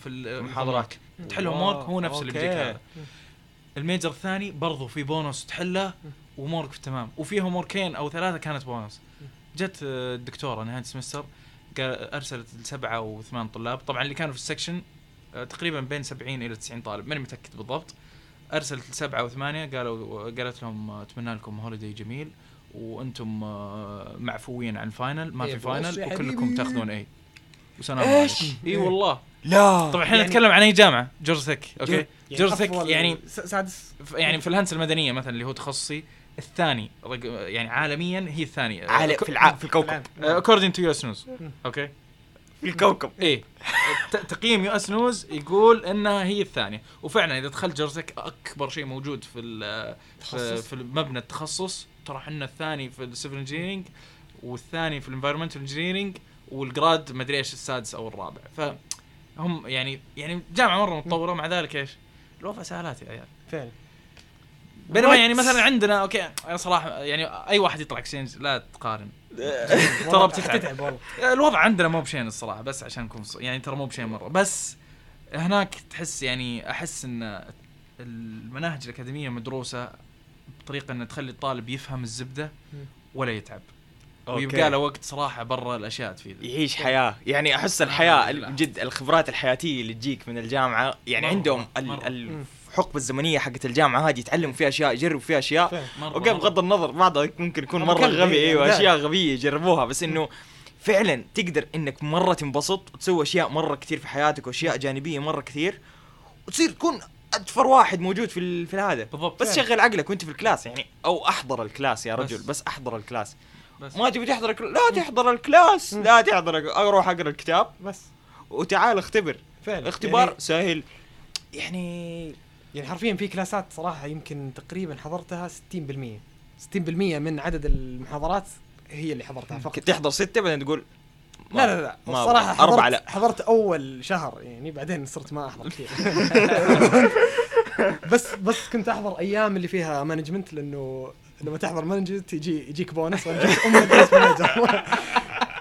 Speaker 2: في ال-
Speaker 1: المحاضرات
Speaker 2: تحل homework هو نفس اللي بيجيك. هذا. ال major الثاني برضو في بونص تحله وامورك في تمام. وفي homework ين أو ثلاثة كانت بونص. جت الدكتورة نهاية ال semester أرسلت لسبعة وثمان طلاب. طبعا اللي كانوا في ال section آه، تقريبا بين 70 إلى 90 طالب. ماني متأكد بالضبط. أرسلت لسبعة وثمانية قالوا قالت لهم آه، أتمنى لكم holiday جميل وأنتم آه، معفوين عن ال final ما
Speaker 3: إيه
Speaker 2: في
Speaker 3: final
Speaker 2: وكلكم. تأخذون A وسلام؟ عليكم. إي والله.
Speaker 1: لا.
Speaker 2: طبعا إحنا
Speaker 3: يعني-
Speaker 2: نتكلم عن أي جامعة؟ جورجيا تك okay؟ جورجيا تك يعني
Speaker 3: سادس
Speaker 2: ف- يعني في الهندسة المدنية مثلا اللي هو تخصصي الثاني. يعني عالميا هي الثانية.
Speaker 1: عالي في الع... في الكوكب.
Speaker 2: according to US News. okay.
Speaker 1: في الكوكب.
Speaker 2: إيه. تقييم US News يقول إنها هي الثانية. وفعلا إذا دخلت جورجيا تك أكبر شيء موجود في ال- في, مبنى التخصص ترى إحنا الثاني في ال civil engineering والثاني في ال environmental engineering وال grad مدري إيش السادس أو الرابع. فهم يعني يعني جامعة مرة متطورة مع ذلك إيش؟ الوضع سهالات يا عيال.
Speaker 3: فعلا.
Speaker 2: بينما؟ يعني مثلا عندنا okay أنا صراحة يعني أي واحد يطلع exchange لا تقارن.
Speaker 3: والله
Speaker 2: بتتعب.
Speaker 3: تتعب والله.
Speaker 2: الوضع عندنا مو بشين الصراحة بس عشان نكون ص- يعني ترى مو بشين مرة. بس هناك تحس يعني أحس إن المناهج الأكاديمية مدروسة بطريقة ان تخلي الطالب يفهم الزبدة ولا يتعب. ويبقى له وقت صراحة برا الأشياء تفيد
Speaker 1: يعيش حياة. يعني أحس
Speaker 2: الحياة.
Speaker 1: جد الخبرات الحياتية اللي تجيك من الجامعة يعني
Speaker 2: مرة،
Speaker 1: عندهم
Speaker 2: مرة.
Speaker 1: ال- الحقبه الزمنية حقت الجامعة هذه يتعلموا فيها أشياء يجربوا فيها أشياء.
Speaker 2: okay.
Speaker 1: بغض النظر بعضها ممكن يكون
Speaker 3: مرة
Speaker 1: غبي
Speaker 3: أيوه.
Speaker 1: أشياء غبية يجربوها. بس إنه فعلا تقدر إنك مرة تنبسط وتسوي أشياء مرة كثير في حياتك وأشياء جانبية مرة كثير وتصير تكون أدفر واحد موجود في في هذا
Speaker 2: بالضبط
Speaker 1: بس. شغل عقلك وأنت في الكلاس يعني أو أحضر الكلاس يا رجل
Speaker 2: بس.
Speaker 1: بس, أحضر الكلاس.
Speaker 2: بس.
Speaker 1: ما تبي تحضر الكل- لا تحضر الكلاس لا تحضر أروح أقرأ الكتاب.
Speaker 3: بس.
Speaker 1: وتعال اختبر.
Speaker 3: فعلا.
Speaker 1: اختبار
Speaker 3: يعني,
Speaker 1: سهل. يعني
Speaker 3: يعني حرفيا في كلاسات صراحة يمكن تقريبا حضرتها 60% 60% من عدد المحاضرات هي اللي حضرتها فقط.
Speaker 1: تحضر ستة بعدين تقول
Speaker 3: لا لا لا. الصراحه
Speaker 1: أبغى. أربعة
Speaker 3: حضرت
Speaker 1: لا.
Speaker 3: حضرت أول شهر يعني بعدين صرت ما أحضر كثير. بس بس كنت أحضر أيام اللي فيها management لأنه لما تحضر management يجي يجيك manager.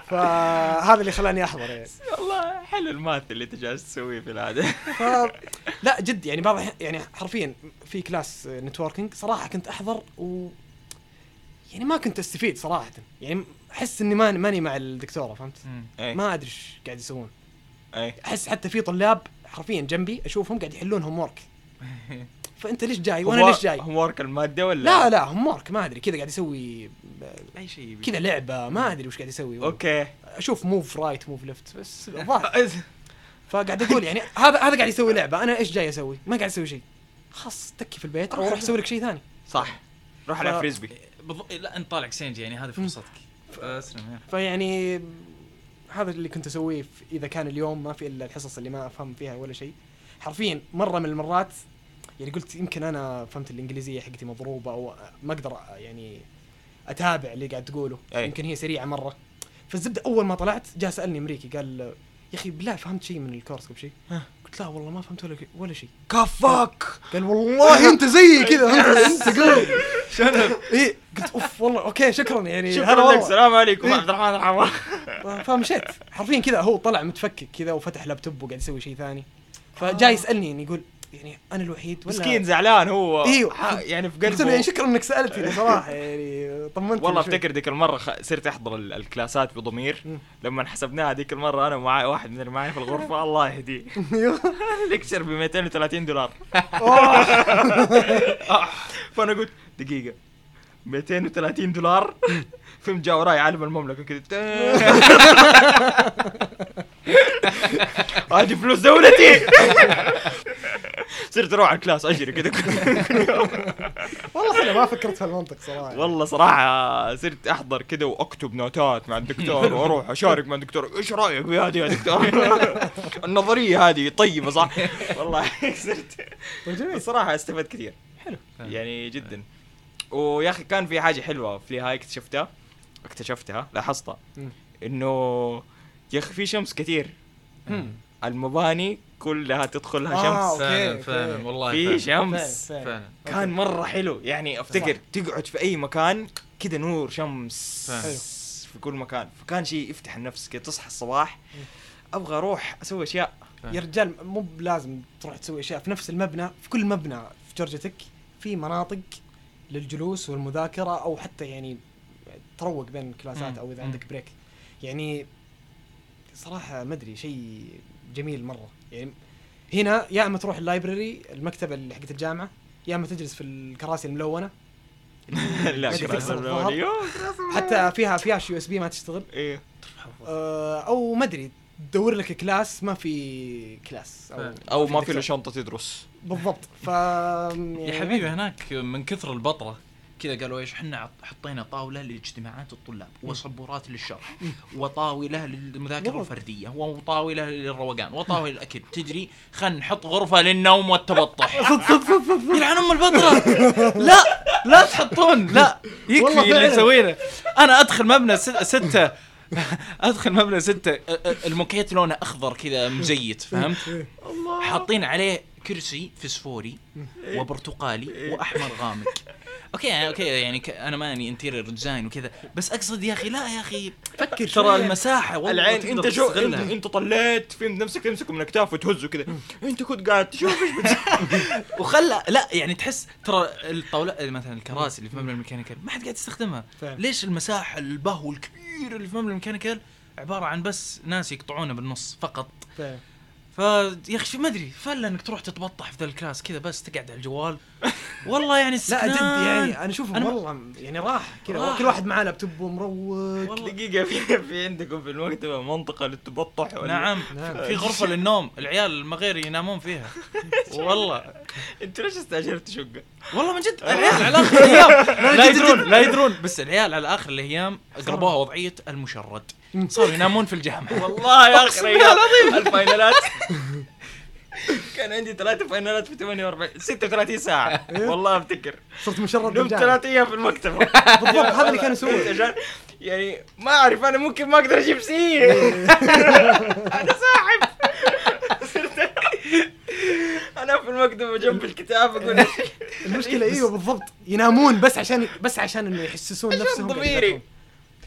Speaker 3: فهذا اللي خلاني أحضر يعني.
Speaker 1: حلو ال math اللي انت جالس تسويه في العادة.
Speaker 3: ف... لا جد يعني بعض يعني حرفيا في كلاس networking صراحة كنت أحضر و يعني ما كنت أستفيد صراحة. يعني أحس إني ماني ماني مع الدكتورة فهمت؟
Speaker 1: اي
Speaker 3: ما أدري إيش قاعد يسوون.
Speaker 1: اي
Speaker 3: أحس حتى في طلاب حرفيا جنبي أشوفهم قاعد يحلون homework فأنت ليش جاي؟ وأنا ليش جاي؟
Speaker 1: homework المادة ولا؟
Speaker 3: لا لا homework ما أدري كذا قاعد يسوي
Speaker 2: أي شيء.
Speaker 3: كذا لعبة ما أدري وش قاعد يسوي.
Speaker 1: okay.
Speaker 3: أشوف move right move left بس الظاهر فقاعد أقول يعني هذا هذا قاعد يسوي لعبة أنا إيش جاي أسوي؟ ما قاعد أسوي شيء. خلاص تكي في البيت أو روح أسوي لك شيء ثاني.
Speaker 1: صح. روح العب
Speaker 3: ف-
Speaker 1: frisbee
Speaker 2: بالضبط لا أنت طالع exchange يعني هذه فرصتك. أسلم يا
Speaker 3: فيعني هذا اللي كنت أسويه إذا كان اليوم ما في إلا الحصص اللي ما أفهم فيها ولا شيء. حرفيا مرة من المرات يعني قلت يمكن أنا فهمت الإنجليزية حقتي مضروبة أو ما أقدر يعني أتابع اللي قاعد تقوله.
Speaker 1: أي.
Speaker 3: يمكن هي سريعة مرة. فالزبدة أول ما طلعت جاء سألني أمريكي قال يا أخي بالله فهمت شيء من الكورس قبل شيء. قلت لا والله ما فهمت ولا ولا شيء.
Speaker 1: كفاك!
Speaker 3: قال والله أنت زيي كذا أنت انت قوي إيه قلت أوف والله أوكي شكرا يعني.
Speaker 1: شكرا لك. السلام عليكم
Speaker 3: إيه.
Speaker 1: عبد الرحمن الحمار
Speaker 3: فمشيت. حرفيا كذا هو طلع متفكك كذا وفتح لابتوب وقاعد يسوي شيء ثاني. فجاي يسألني يعني يقول يعني أنا الوحيد ولا
Speaker 1: مسكين زعلان هو. إيوه. يعني في
Speaker 3: قلت له يعني
Speaker 1: قلبه
Speaker 3: شكرا إنك سالتني صراحة يعني طمنت
Speaker 1: والله أفتكر ذيك المرة خ... صرت أحضر ال- الكلاسات بضمير. لما حسبناها ذيك المرة أنا ومعي واحد من اللي معي في الغرفة الله يهديه. ليكشر ب 230 دولار. فأنا قلت دقيقة 230 دولار؟ فيلم جاء وراي عالم المملكة كذا هذه فلوس دولتي. صرت أروح على الكلاس اجري كذا.
Speaker 3: والله أنا ما فكرت في المنطق صراحة.
Speaker 1: والله صراحة صرت أحضر كذا وأكتب نوتات مع الدكتور وأروح أشارك مع الدكتور. إيش رأيك في هذه يا دكتور؟ النظرية هذه طيبة صح؟ والله صرت
Speaker 3: جميل.
Speaker 1: الصراحة استفدت كثير.
Speaker 3: حلو.
Speaker 1: يعني جدا. ويا أخي كان في حاجة حلوة في هاي اكتشفتها اكتشفتها لاحظتها.
Speaker 3: مم.
Speaker 1: يا أخي في شمس كثير. المباني كلها تدخلها
Speaker 3: آه،
Speaker 1: شمس.
Speaker 2: فعلا. فعلا والله
Speaker 1: في. شمس.
Speaker 3: فعلا،
Speaker 2: فعلا.
Speaker 1: كان مرة حلو. يعني أفتكر
Speaker 3: صح.
Speaker 1: تقعد في أي مكان كذا نور شمس
Speaker 2: فعلا.
Speaker 1: في كل مكان. فكان شيء يفتح النفس كذا تصحى الصباح. أبغى أروح أسوي أشياء.
Speaker 3: يا رجال مو بلازم تروح تسوي أشياء. في نفس المبنى في كل مبنى في جورجيا تك في مناطق للجلوس والمذاكرة أو حتى يعني تروق بين الكلاسات. أو
Speaker 2: إذا.
Speaker 3: عندك break يعني صراحة ما أدري شيء جميل مرة. يعني هنا يا أما تروح ال library المكتبة اللي حقت الجامعة يا أما تجلس في الكراسي الملونة.
Speaker 1: لا.
Speaker 3: حتى فيها فلاش USB ما تشتغل.
Speaker 1: إيه.
Speaker 3: آه، أو ما أدري تدور لك كلاس ما في كلاس.
Speaker 1: أو ما في له. شنطة تدرس.
Speaker 3: بالضبط. ف
Speaker 2: يا حبيبي هناك من كثر البطرة. كذا قالوا إيش إحنا حطينا طاولة لاجتماعات الطلاب وصبورات للشرح وطاولة
Speaker 3: للمذاكرة.
Speaker 2: الفردية وطاولة للروقان وطاولة للأكل. تدري خلينا نحط غرفة للنوم والتبطح. يلعن ام البطرة. لا لا تحطون. لا يكفي اللي. يسوينه أنا أدخل مبنى ست- ستة. أدخل مبنى أ- الموكيت لونه أخضر كذا مزيت فهمت؟ حاطين عليه كرسي فسفوري وبرتقالي وأحمر غامق. okay okay يعني ك- أنا ماني interior design وكذا بس أقصد يا أخي لا يا أخي
Speaker 3: فكر
Speaker 2: ترى. المساحة والله
Speaker 1: العين أنت شو
Speaker 2: أنت.
Speaker 1: أنت طليت فهمت نفسك تمسكه من الأكتاف وتهزه كذا أنت كنت قاعد تشوف إيش
Speaker 2: وخلى لا يعني تحس ترى الطاولة مثلا الكراسي اللي في مبنى ال mechanical ما حد قاعد يستخدمها. ليش المساحة البهو الكبير اللي في مبنى ال mechanical عبارة عن بس ناس يقطعونه بالنص فقط
Speaker 3: فعلا.
Speaker 2: فيا أخي ما أدري فلا إنك تروح تتبطح في ذا الكلاس كذا بس تقعد على الجوال. والله يعني
Speaker 3: لا جد يعني أنا أشوفهم
Speaker 2: أنا-
Speaker 3: والله يعني راح كذا. كل واحد معاه لابتوب ومروق.
Speaker 2: والله.
Speaker 1: دقيقة في في عندكم في المكتبة منطقة للتبطح ولا؟
Speaker 2: نعم.
Speaker 3: نعم.
Speaker 2: في غرفة للنوم العيال المغير ينامون فيها. والله.
Speaker 1: أنت ليش استأجرت شقة؟
Speaker 2: والله من جد العيال على آخر الأيام. لا يدرون لا يدرون. بس العيال على آخر الأيام قربوها وضعية المشرد. صاروا ينامون في الجامعة.
Speaker 1: والله يا
Speaker 2: أخي العظيم.
Speaker 1: الفاينلات. كان عندي ثلاثة فاينلات في 48 36 ساعة. والله أفتكر.
Speaker 3: صرت مشرد
Speaker 1: نمت. ثلاث أيام في المكتبة
Speaker 3: بالضبط هذا اللي كان يسويه
Speaker 1: يعني ما أعرف أنا ممكن ما أقدر أجيب C. أنا ساحب صرت أنا في المكتبة جنب الكتاب أقول
Speaker 3: المشكلة إيوه بالضبط. ينامون بس عشان بس عشان إنه يحسسون نفسهم
Speaker 1: ضميري.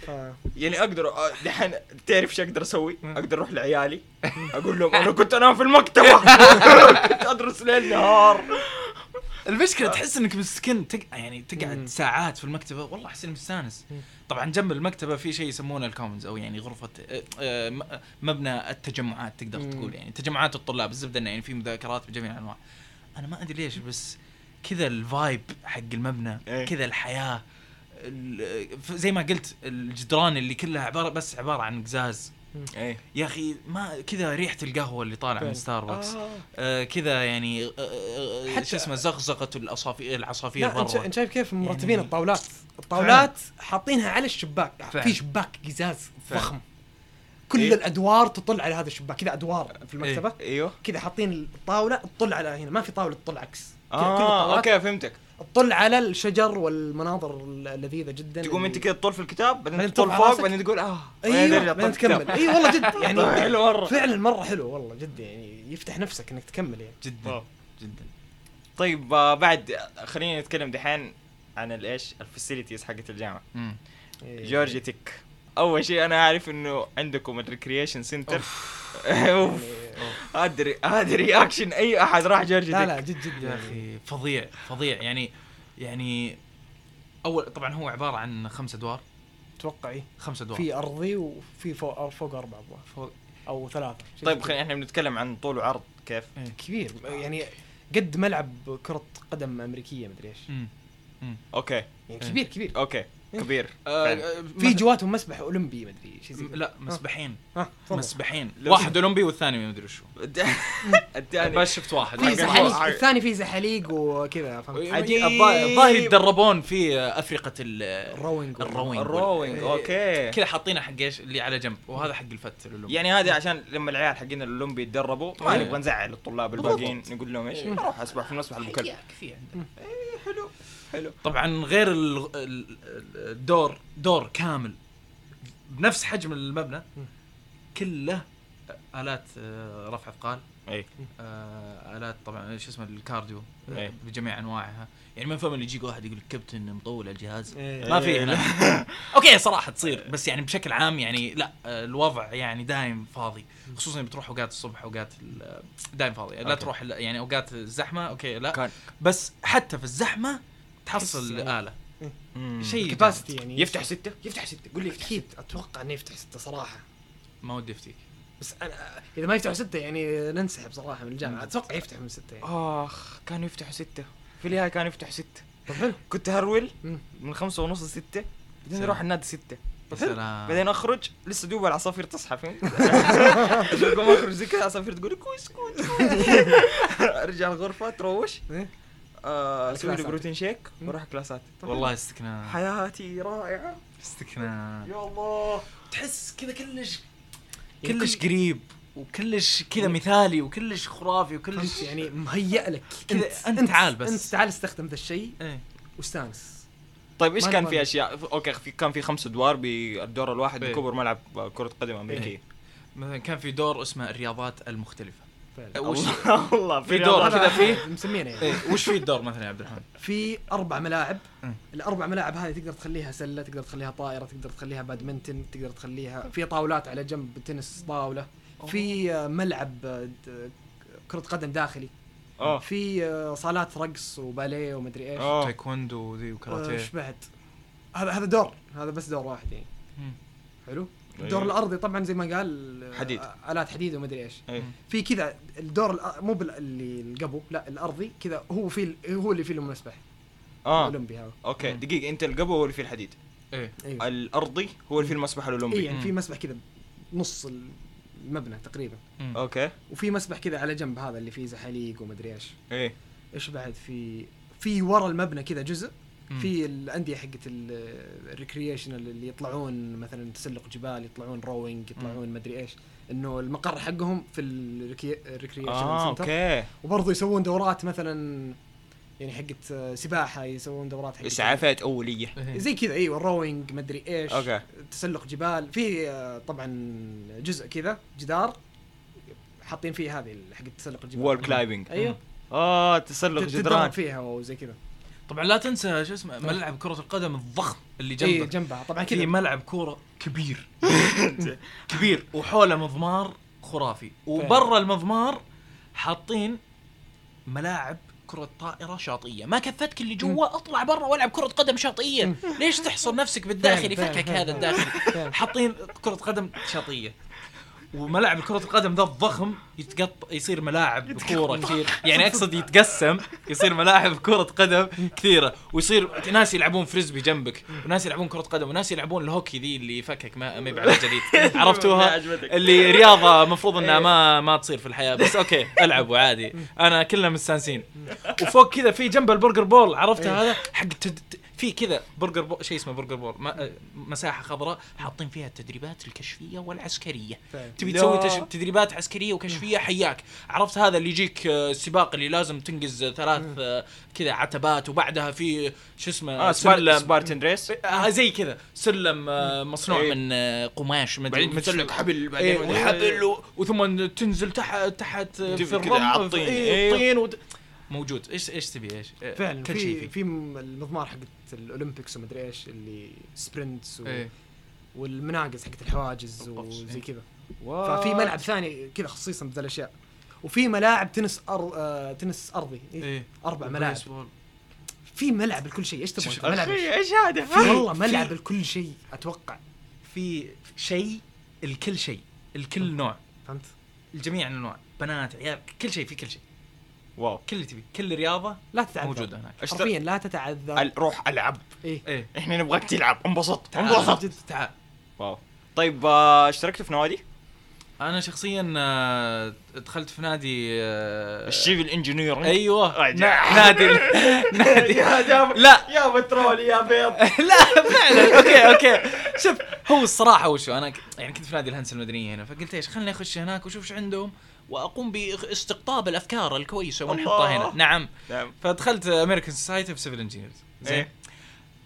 Speaker 3: ف-
Speaker 1: يعني أقدر آه، دحين تعرف إيش أقدر أسوي؟ أقدر أروح لعيالي أقول لهم أنا كنت أنام في المكتبة. كنت أدرس ليل نهار.
Speaker 2: المشكلة تحس إنك مسكن تق... يعني تقعد. ساعات في المكتبة. والله أحس إني مستانس. طبعا جنب المكتبة في شيء يسمونه ال commons أو يعني غرفة آه، آه، مبنى التجمعات تقدر. تقول يعني. تجمعات الطلاب الزبدة إنه يعني في مذاكرات بجميع الأنواع. أنا ما أدري ليش بس كذا ال vibe حق المبنى
Speaker 1: إيه.
Speaker 2: كذا الحياة. زي ما قلت الجدران اللي كلها عباره بس عبارة عن قزاز.
Speaker 1: إيه.
Speaker 2: يا أخي ما كذا ريحة القهوة اللي طالعة من. ستاربكس آه. كذا يعني آه آه
Speaker 3: حتى-
Speaker 2: شو اسمه زغزغه العصافير العصافير
Speaker 3: أنت
Speaker 2: برا.
Speaker 3: أنت شايف كيف مرتبين
Speaker 2: يعني-
Speaker 3: الطاولات؟ الطاولات حاطينها على الشباك.
Speaker 2: فعلا.
Speaker 3: في شباك قزاز. ضخم كل
Speaker 1: إيه.
Speaker 3: الأدوار تطل على هذا الشباك. كذا أدوار في المكتبة.
Speaker 1: أيوه.
Speaker 3: كذا حاطين الطاوله تطل على هنا. ما في طاولة تطل عكس. كل
Speaker 1: آه
Speaker 3: الطاولات
Speaker 1: okay فهمتك.
Speaker 3: تطل على الشجر والمناظر اللذيذة جدا.
Speaker 1: تقوم انت كذا تطول في الكتاب بعدين
Speaker 3: تطلع
Speaker 1: فوق. بعدين تقول آه
Speaker 3: أيوه بعدين تكمل. اي والله جد يعني
Speaker 1: حلو مرة.
Speaker 3: فعلا مرة حلو والله جد يعني يفتح نفسك إنك تكمل يعني.
Speaker 2: جدا. جدا.
Speaker 1: طيب آه، بعد خلينا نتكلم دحين عن الايش ال facilities حقت
Speaker 2: الجامعة.
Speaker 3: إيه.
Speaker 1: جورجيا تك. أول شيء أنا عارف إنه عندكم ال recreation center
Speaker 3: يعني
Speaker 1: هذا هذا recreation أي أحد راح جورجيا
Speaker 3: لا لا جد جد.
Speaker 2: يا أخي فظيع فظيع. يعني يعني اول طبعا هو عبارة عن خمس أدوار.
Speaker 3: أتوقع إيه.
Speaker 2: خمس أدوار.
Speaker 3: في أرضي وفي فوق فوق أربع ادوار
Speaker 2: فوق.
Speaker 3: أو ثلاثة.
Speaker 1: طيب خلينا إحنا بنتكلم عن طول وعرض كيف؟
Speaker 2: إيه.
Speaker 3: كبير. يعني قد ملعب كرة قدم أمريكية مدري
Speaker 2: إيش.
Speaker 1: أوكي.
Speaker 3: يعني. كبير كبير.
Speaker 1: أوكي. كبير.
Speaker 2: آه،. آه،
Speaker 3: في جواتهم مسبح أولمبي مدري شيء زي كذا.
Speaker 2: لا مسبحين.
Speaker 3: تفضل.
Speaker 2: مسبحين.
Speaker 1: لو-
Speaker 2: واحد أولمبي والثاني ما أدري وشو
Speaker 1: الثاني.
Speaker 2: بس شفت واحد.
Speaker 3: في. الثاني في زحاليق وكذا فهمت؟
Speaker 1: عجيب.
Speaker 2: الظاهر يتدربون في أفرقة ال-
Speaker 3: ال
Speaker 2: rowing.
Speaker 1: ال rowing. ال rowing أوكي.
Speaker 2: كذا حاطينه حق إيش؟ اللي على جنب. وهذا حق الفت الأولمبي.
Speaker 1: يعني هذه عشان لما العيال حقين الأولمبي يتدربوا ما
Speaker 2: إيه.
Speaker 1: نبغى نزعل الطلاب الباقيين نقول لهم إيش؟ أروح اسبح في المسبح
Speaker 2: كفي عندنا.
Speaker 1: حلو. حلو.
Speaker 2: طبعا غير ال- ال- الدور دور كامل. بنفس حجم المبنى. كله آلات آه، رفع أثقال.
Speaker 1: أي.
Speaker 2: آه، آلات طبعا شو اسمه ال cardio آه،
Speaker 1: إيه.
Speaker 2: بجميع أنواعها. يعني ما فهم اللي يجيك واحد يقول كابتن مطول الجهاز.
Speaker 3: إيه.
Speaker 2: ما في. هنا okay صراحة تصير بس يعني بشكل عام يعني لا آه، الوضع يعني دايم فاضي. خصوصا بتروح أوقات الصبح أوقات ال- دايم فاضي. لا
Speaker 1: okay.
Speaker 2: تروح يعني أوقات الزحمة okay لا.
Speaker 1: كان.
Speaker 2: بس حتى في الزحمة تحصل
Speaker 3: يعني-
Speaker 1: آلة.
Speaker 2: شيء
Speaker 3: كاباسيتي يعني
Speaker 1: يفتح ستة؟ يفتح ستة. قول لي
Speaker 3: أكيد. أتوقع إنه يفتح ستة صراحة.
Speaker 2: ما ودي أفتيك.
Speaker 3: بس أنا إذا ما يفتح ستة يعني ننسحب صراحة من الجامعة. أتوقع يفتح من ستة يعني.
Speaker 1: آخ كانوا يفتحوا ستة. في النهاية كانوا يفتحوا ستة.
Speaker 3: طب حلو.
Speaker 1: كنت هرول. من خمسة ونص لستة. بعدين. أروح النادي ستة.
Speaker 2: يا سلام.
Speaker 1: بعدين أخرج لسه دوب العصافير تصحى فهمت؟ اقوم أخرج زي كذا العصافير تقول كويس كويس كويس. أرجع الغرفة تروش.
Speaker 3: إيه.
Speaker 1: آه، أسوي لي. protein shake وأروح كلاسات
Speaker 2: والله استكنان.
Speaker 1: حياتي رائعة.
Speaker 2: استكنان.
Speaker 1: يا الله.
Speaker 2: تحس كذا كلش
Speaker 3: يعني
Speaker 2: كلش
Speaker 3: كل-
Speaker 2: قريب وكلش كذا مثالي وكلش خرافي وكلش
Speaker 3: يعني مهيأ لك.
Speaker 2: كذا أنت تعال بس.
Speaker 3: أنت تعال استخدم ذا الشيء
Speaker 2: إيه.
Speaker 3: واستانس
Speaker 1: طيب
Speaker 3: إيش
Speaker 1: كان في أشياء؟ okay في كان في خمس ادوار بالدور الواحد
Speaker 2: إيه.
Speaker 1: بكبر ملعب كرة قدم امريكية
Speaker 2: مثلا كان في دور اسمه الرياضات المختلفة.
Speaker 3: فعلا.
Speaker 2: وش
Speaker 1: والله
Speaker 2: في دور. كذا فيه؟
Speaker 3: مسمينه. يعني
Speaker 2: وش في الدور مثلا يا عبد الرحمن؟
Speaker 3: في أربع ملاعب.
Speaker 2: مم.
Speaker 3: الأربع ملاعب هذه تقدر تخليها سلة تقدر تخليها طائرة تقدر تخليها بادمنتن تقدر تخليها في طاولات على جنب تنس طاولة. في آه، ملعب آه، كرة قدم داخلي.
Speaker 1: آه
Speaker 3: في آه، صالات رقص وباليه ومدري إيش.
Speaker 1: آه
Speaker 2: تايكوندو وذي وكاراتيه.
Speaker 3: إيش بعد هذا هذا دور. هذا بس دور واحد يعني. حلو. الدور
Speaker 1: أيوه.
Speaker 3: الأرضي طبعا زي ما قال
Speaker 1: حديد.
Speaker 3: آلات حديد ومدري إيش.
Speaker 1: إيه
Speaker 3: في كذا الدور مو بال- اللي القبو لا الأرضي كذا هو في هو اللي فيه المسبح.
Speaker 1: آه.
Speaker 3: الاولمبي هذا
Speaker 1: okay.
Speaker 2: مم.
Speaker 1: دقيقة أنت القبو هو اللي فيه الحديد.
Speaker 2: إيه.
Speaker 3: أيوه.
Speaker 1: الأرضي هو اللي فيه المسبح
Speaker 3: اي
Speaker 1: الأولمبي.
Speaker 3: يعني في. مسبح كذا نص المبنى تقريبا.
Speaker 2: مم.
Speaker 1: okay.
Speaker 3: وفي مسبح كذا على جنب هذا اللي فيه زحاليق ومدري إيش.
Speaker 1: إيه.
Speaker 3: إيش بعد في في ورا المبنى كذا جزء. في الأندية حقت ال recreational اللي يطلعون مثلا تسلق جبال يطلعون rowing يطلعون مدري إيش. إنه المقر حقهم في ال
Speaker 1: recreational
Speaker 3: آه
Speaker 1: center okay.
Speaker 3: وبرضه يسوون دورات مثلا يعني حقت آه، سباحة يسوون دورات حقت
Speaker 1: إسعافات أولية.
Speaker 2: إيه.
Speaker 3: زي كذا إيوه ال rowing مدري إيش
Speaker 1: okay.
Speaker 3: تسلق جبال. في آه، طبعا جزء كذا جدار حاطين فيه هذه حق تسلق الجبال.
Speaker 1: wall climbing
Speaker 3: إيوه.
Speaker 1: آه تسلق جدران.
Speaker 3: فيها وزي كذا.
Speaker 2: طبعا لا تنسى شو اسمه ملعب كرة القدم الضخم اللي
Speaker 3: اي
Speaker 2: جنبك.
Speaker 3: جنبها طبعا
Speaker 2: في
Speaker 3: كذا.
Speaker 2: ملعب كورة كبير. كبير وحوله مضمار خرافي. وبرا المضمار حاطين ملاعب كرة طائرة شاطئية. ما كفتك اللي جوا اطلع برا والعب كرة قدم شاطئية. ليش تحصر نفسك بالداخلي؟
Speaker 3: فعلا،
Speaker 2: فكك
Speaker 3: فعلا،
Speaker 2: هذا. الداخلي.
Speaker 3: فعلا.
Speaker 2: حاطين كرة قدم شاطئية. وملاعب كرة القدم ذا الضخم يتقس- يصير ملاعب كورة كثير. يعني أقصد يتقسم يصير ملاعب كرة قدم كثيرة ويصير ناس يلعبون frisbee جنبك وناس يلعبون كرة قدم وناس يلعبون الهوكي ذي اللي يفكك ما ما على جديد. عرفتوها. اللي رياضة مفروض إنها ما ما تصير في الحياة بس okay العبوا عادي أنا كلنا مستانسين. وفوق كذا في جنب ال burger bowl عرفتها هذا؟ حق. في كذا burger bowl شيء اسمه burger bowl ما... مساحة خضراء حاطين فيها التدريبات الكشفية والعسكرية.
Speaker 3: فعلا.
Speaker 2: تبي
Speaker 1: لا.
Speaker 2: تسوي تش... تدريبات عسكرية وكشفية؟ حياك. عرفت هذا اللي يجيك آه، السباق اللي لازم تنقز ثلاث آه، كذا عتبات وبعدها في شو اسمه
Speaker 1: آه Spar...
Speaker 2: سلم.
Speaker 1: Spartan Race.
Speaker 2: آه زي كذا. سلم آه، مصنوع
Speaker 1: إيه.
Speaker 2: من آه، قماش مدري شو.
Speaker 1: حبل بعدين مدري-
Speaker 2: وحبل و... وثم تنزل تحت تحت آه،
Speaker 1: تبي
Speaker 2: في
Speaker 1: كذا
Speaker 2: الرمل.
Speaker 1: الطين.
Speaker 2: الطين ود... موجود. إيش إيش تبي؟ إيش؟ آه،
Speaker 3: فعلا
Speaker 2: كل شيء
Speaker 3: في في م- المضمار حقت ال Olympics ومدري إيش اللي sprints و...
Speaker 2: إيه.
Speaker 3: والمناقز حقت الحواجز. وزي كذا.
Speaker 1: واو.
Speaker 3: ففي ملعب ثاني كذا خصيصا بذا الأشياء. وفي ملاعب تنس أر... آه... تنس أرضي. إيه؟
Speaker 2: إيه.
Speaker 3: أربع ملاعب. في ملعب لكل شيء. إيش تبغى؟ ملعب إيش
Speaker 1: هذا؟
Speaker 3: والله ملعب لكل شيء أتوقع.
Speaker 2: في شيء الكل شيء الكل نوع.
Speaker 3: فهمت؟
Speaker 2: الجميع الانواع بنات عيال كل شيء في كل شيء.
Speaker 1: واو.
Speaker 2: كل اللي تبي كل رياضة
Speaker 3: لا تتعذر
Speaker 2: موجودة هناك.
Speaker 3: حرفيا لا تتعذر
Speaker 1: ال- روح ألعب.
Speaker 3: إيه.
Speaker 2: إيه.
Speaker 1: إحنا نبغاك تلعب. انبسط.
Speaker 2: تعال
Speaker 1: انبسط.
Speaker 2: جد تعال.
Speaker 1: wow. طيب آه، اشتركت في نوادي؟
Speaker 2: أنا شخصيا آه، دخلت في نادي آه،
Speaker 1: ال civil
Speaker 2: engineer
Speaker 1: أيوه.
Speaker 2: نا- نادي. نادي.
Speaker 1: يا
Speaker 2: لا.
Speaker 1: يا بترول يا بيض.
Speaker 2: لا فعلا. أوكي أوكي. شوف هو الصراحة وشو أنا ك- يعني كنت في نادي الهندسة المدنية هنا فقلت إيش خليني أخش هناك وأشوف إيش عندهم. وأقوم باستقطاب الأفكار الكويسة ونحطها
Speaker 1: الله.
Speaker 2: هنا. نعم.
Speaker 1: نعم.
Speaker 2: فدخلت American Society of Civil Engineers زين.
Speaker 1: إيه.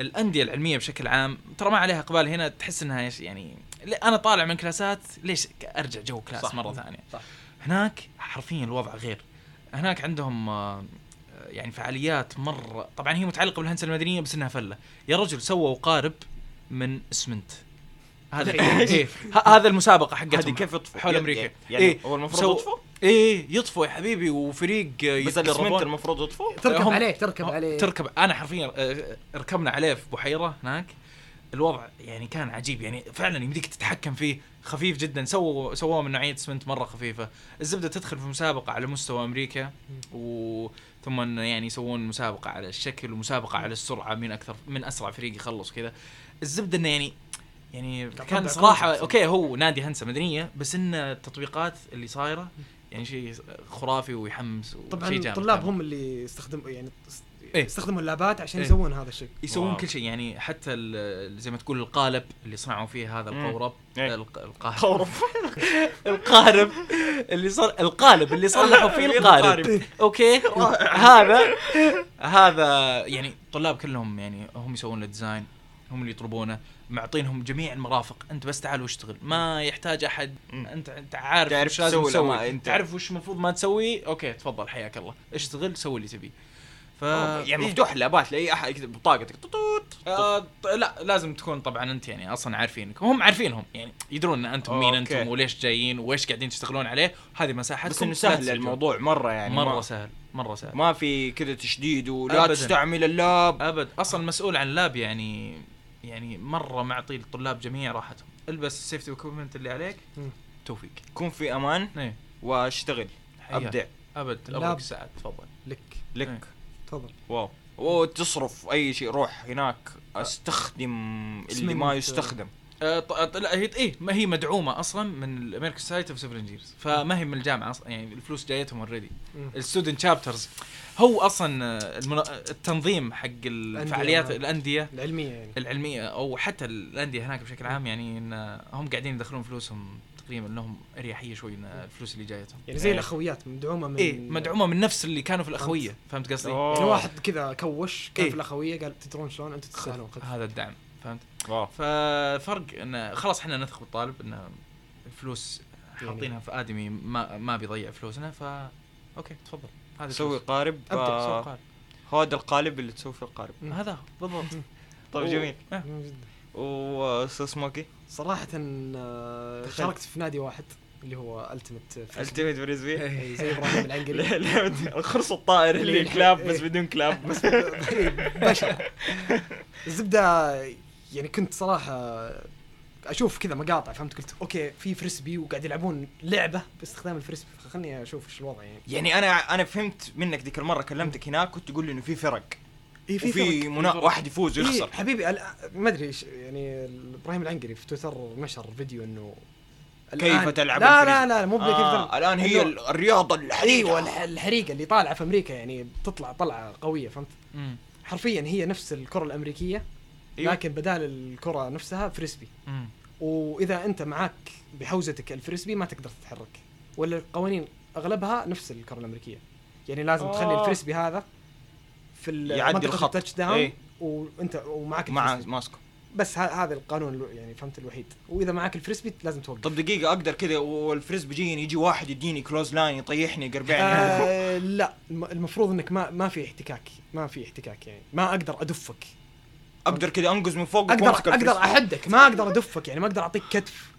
Speaker 2: الأندية العلمية بشكل عام ترى ما عليها إقبال هنا تحس إنها يعني أنا طالع من كلاسات ليش أرجع جو كلاس
Speaker 3: صح.
Speaker 2: مرة ثانية؟
Speaker 3: صح.
Speaker 2: هناك حرفيا الوضع غير. هناك عندهم آه، يعني فعاليات مرة. طبعا هي متعلقة بالهندسة المدنية بس إنها فلة. يا رجل سووا قارب من اسمنت. هذا إيه. ه- هذا المسابقة حقتهم
Speaker 1: هذه كيف يطفو؟
Speaker 2: حول
Speaker 1: يعني-
Speaker 2: أمريكا.
Speaker 1: يعني
Speaker 2: إيه.
Speaker 1: هو المفروض
Speaker 2: سو-
Speaker 1: يطفو؟
Speaker 2: إيه. يطفو يا حبيبي وفريق
Speaker 1: بس. الإسمنت المفروض يطفو؟
Speaker 3: تركب عليه تركب عليه.
Speaker 2: تركب. أنا حرفيا آه، ركبنا عليه في بحيرة هناك. الوضع يعني كان عجيب. يعني فعلا يمديك تتحكم فيه. خفيف جدا. سووا سووه من نوعية إسمنت مرة خفيفة. الزبدة تدخل في مسابقة على مستوى أمريكا و ثم يعني يسوون مسابقة على الشكل ومسابقة على السرعة من أكثر من أسرع فريق يخلص كذا. الزبدة إنه يعني يعني كان
Speaker 3: صراحة.
Speaker 2: okay هو نادي هندسه مدنيه بس إن التطبيقات اللي صايرة يعني شيء خرافي ويحمس
Speaker 3: طبعا الطلاب. هم اللي يستخدموا يعني
Speaker 2: إيه.
Speaker 3: يستخدموا اللابات عشان
Speaker 2: إيه.
Speaker 3: يسوون هذا الشيء
Speaker 2: يسوون
Speaker 1: wow.
Speaker 2: كل شيء يعني حتى ال- زي ما تقول القالب اللي صنعوا فيه هذا. القورب
Speaker 1: إيه.
Speaker 2: الق- القارب القارب اللي صار القالب اللي صلحوا فيه
Speaker 1: القارب.
Speaker 2: القارب okay هذا هذا يعني الطلاب كلهم يعني هم يسوون ال design هم اللي يطلبونه معطينهم جميع المرافق. انت بس تعال واشتغل. ما يحتاج
Speaker 1: أحد.
Speaker 2: انت انت عارف
Speaker 1: تعرف
Speaker 2: وش لازم
Speaker 1: تسوي أنت-
Speaker 2: تعرف وش المفروض ما تسوي؟ okay تفضل حياك الله. اشتغل سوي اللي تبيه. ف
Speaker 1: يعني
Speaker 2: إيه.
Speaker 1: مفتوح اللابات لاي أحد يكتب بطاقتك. طوط
Speaker 2: آه لا لازم تكون طبعا أنت يعني أصلا عارفينك. هم عارفينهم يعني يدرون إن أنتم مين
Speaker 1: okay.
Speaker 2: أنتم وليش جايين وإيش قاعدين تشتغلون عليه. هذه مساحتكم.
Speaker 1: بس
Speaker 2: إنه
Speaker 1: سهل. الموضوع مرة يعني
Speaker 2: مرة
Speaker 1: ما,
Speaker 2: سهل مرة سهل.
Speaker 1: ما في كذا تشديد ولا
Speaker 2: أبداً.
Speaker 1: تستعمل ال lab.
Speaker 2: ابد أصلا المسؤول عن ال lab يعني يعني مرة معطي الطلاب جميع راحتهم. البس ال safety equipment اللي عليك. توفيق.
Speaker 1: كون في أمان
Speaker 2: إيه.
Speaker 1: واشتغل. أبدع.
Speaker 2: أبد.
Speaker 3: لا.
Speaker 2: ابغاك ساعد تفضل.
Speaker 3: لك.
Speaker 1: لك.
Speaker 2: إيه.
Speaker 3: تفضل.
Speaker 1: wow. وتصرف أي شيء. روح هناك. أستخدم اللي ما. يستخدم.
Speaker 2: لا هي إيه ما هي مدعومة أصلا من ال American Society of Civil Engineers فما هي من الجامعة أصلا يعني الفلوس جايتهم already.
Speaker 3: ال
Speaker 2: student chapters هو أصلا آه، المنا... التنظيم حق الفعاليات. الأندية
Speaker 3: العلمية يعني
Speaker 2: العلمية أو حتى الأندية هناك بشكل عام يعني إن هم قاعدين يدخلون فلوسهم تقريبا لهم أريحية شوي من الفلوس اللي جايتهم
Speaker 3: يعني زي
Speaker 1: إيه.
Speaker 3: الأخويات مدعومة من
Speaker 2: إيه مدعومة من نفس اللي كانوا في الأخوية فهمت قصدي؟
Speaker 3: يعني واحد كذا كوش كان
Speaker 2: إيه.
Speaker 3: في الأخوية قال تدرون شلون أنتم تستاهلون.
Speaker 2: هذا الدعم فهمت؟
Speaker 1: wow.
Speaker 2: ففرق انه خلاص إحنا نثق بالطالب إنه الفلوس
Speaker 3: يعني-
Speaker 2: حاطينها في آدمي ما ما بيضيع فلوسنا ف okay تفضل. هذا
Speaker 1: سوي
Speaker 2: الفلوس.
Speaker 1: قارب
Speaker 2: أبدأ سوي
Speaker 1: آه،
Speaker 2: قارب.
Speaker 1: هذا القالب اللي تسوي فيه القارب.
Speaker 2: هذا هو بالضبط.
Speaker 1: طيب
Speaker 2: و-
Speaker 1: جميل.
Speaker 2: آه.
Speaker 1: واستاذ سموكي؟
Speaker 3: صراحة آه،
Speaker 1: دخلت.
Speaker 3: شاركت في نادي واحد اللي هو ultimate
Speaker 1: ultimate frisbee؟
Speaker 3: زي إبراهيم العنقري.
Speaker 1: القرص الطائر اللي
Speaker 3: اللي-
Speaker 1: كلاب بس
Speaker 3: إيه.
Speaker 1: بدون كلاب.
Speaker 3: بس بشع الزبده يعني كنت صراحة أشوف كذا مقاطع فهمت قلت okay في frisbee وقاعد يلعبون لعبة باستخدام ال frisbee خلني أشوف إيش الوضع يعني
Speaker 1: يعني أنا أنا فهمت منك ذيك المرة كلمتك هناك كنت تقول لي إنه في فرق
Speaker 3: إيه
Speaker 1: وفي
Speaker 3: فرق.
Speaker 1: منا...
Speaker 2: فرق.
Speaker 1: واحد يفوز
Speaker 3: إيه
Speaker 1: ويخسر
Speaker 3: حبيبي ال- ما أدري إيش- يعني إبراهيم العنقري في تويتر نشر فيديو إنه
Speaker 1: كيف
Speaker 3: الآن-
Speaker 1: تلعب
Speaker 3: لا
Speaker 1: الفريسبي.
Speaker 3: لا لا مو بكيف
Speaker 1: آه
Speaker 3: تلعب.
Speaker 1: الآن هي
Speaker 3: إنه-
Speaker 1: ال- الرياضة الحديثة
Speaker 3: إيوه الح- الحريقة اللي طالعة في أمريكا يعني بتطلع طلعة قوية فهمت
Speaker 2: مم.
Speaker 3: حرفيا هي نفس الكرة الأمريكية
Speaker 1: أيوة.
Speaker 3: لكن بدال الكرة نفسها فريسبي
Speaker 2: مم.
Speaker 3: وإذا أنت معك بحوزتك ال frisbee ما تقدر تتحرك ولا القوانين أغلبها نفس الكرة الأمريكية يعني لازم تخلي
Speaker 1: آه.
Speaker 3: ال frisbee هذا في
Speaker 1: يعدي الخط.
Speaker 3: ال touchdown
Speaker 1: إيه.
Speaker 3: وأنت ومعك
Speaker 1: مع. ماسكو
Speaker 3: بس هذا القانون يعني فهمت الوحيد وإذا معك ال frisbee لازم توقف
Speaker 1: طب دقيقة أقدر كذا وال frisbee يجيني يجي واحد يديني clothesline يطيحني يقربعني
Speaker 3: آه لا الم- المفروض إنك ما ما في احتكاك ما في احتكاك يعني ما أقدر أدفك
Speaker 1: أقدر كذا أنقز من فوق
Speaker 3: أقدر
Speaker 1: أقدر.
Speaker 3: أحدك. ما أقدر أدفك يعني ما أقدر أعطيك كتف.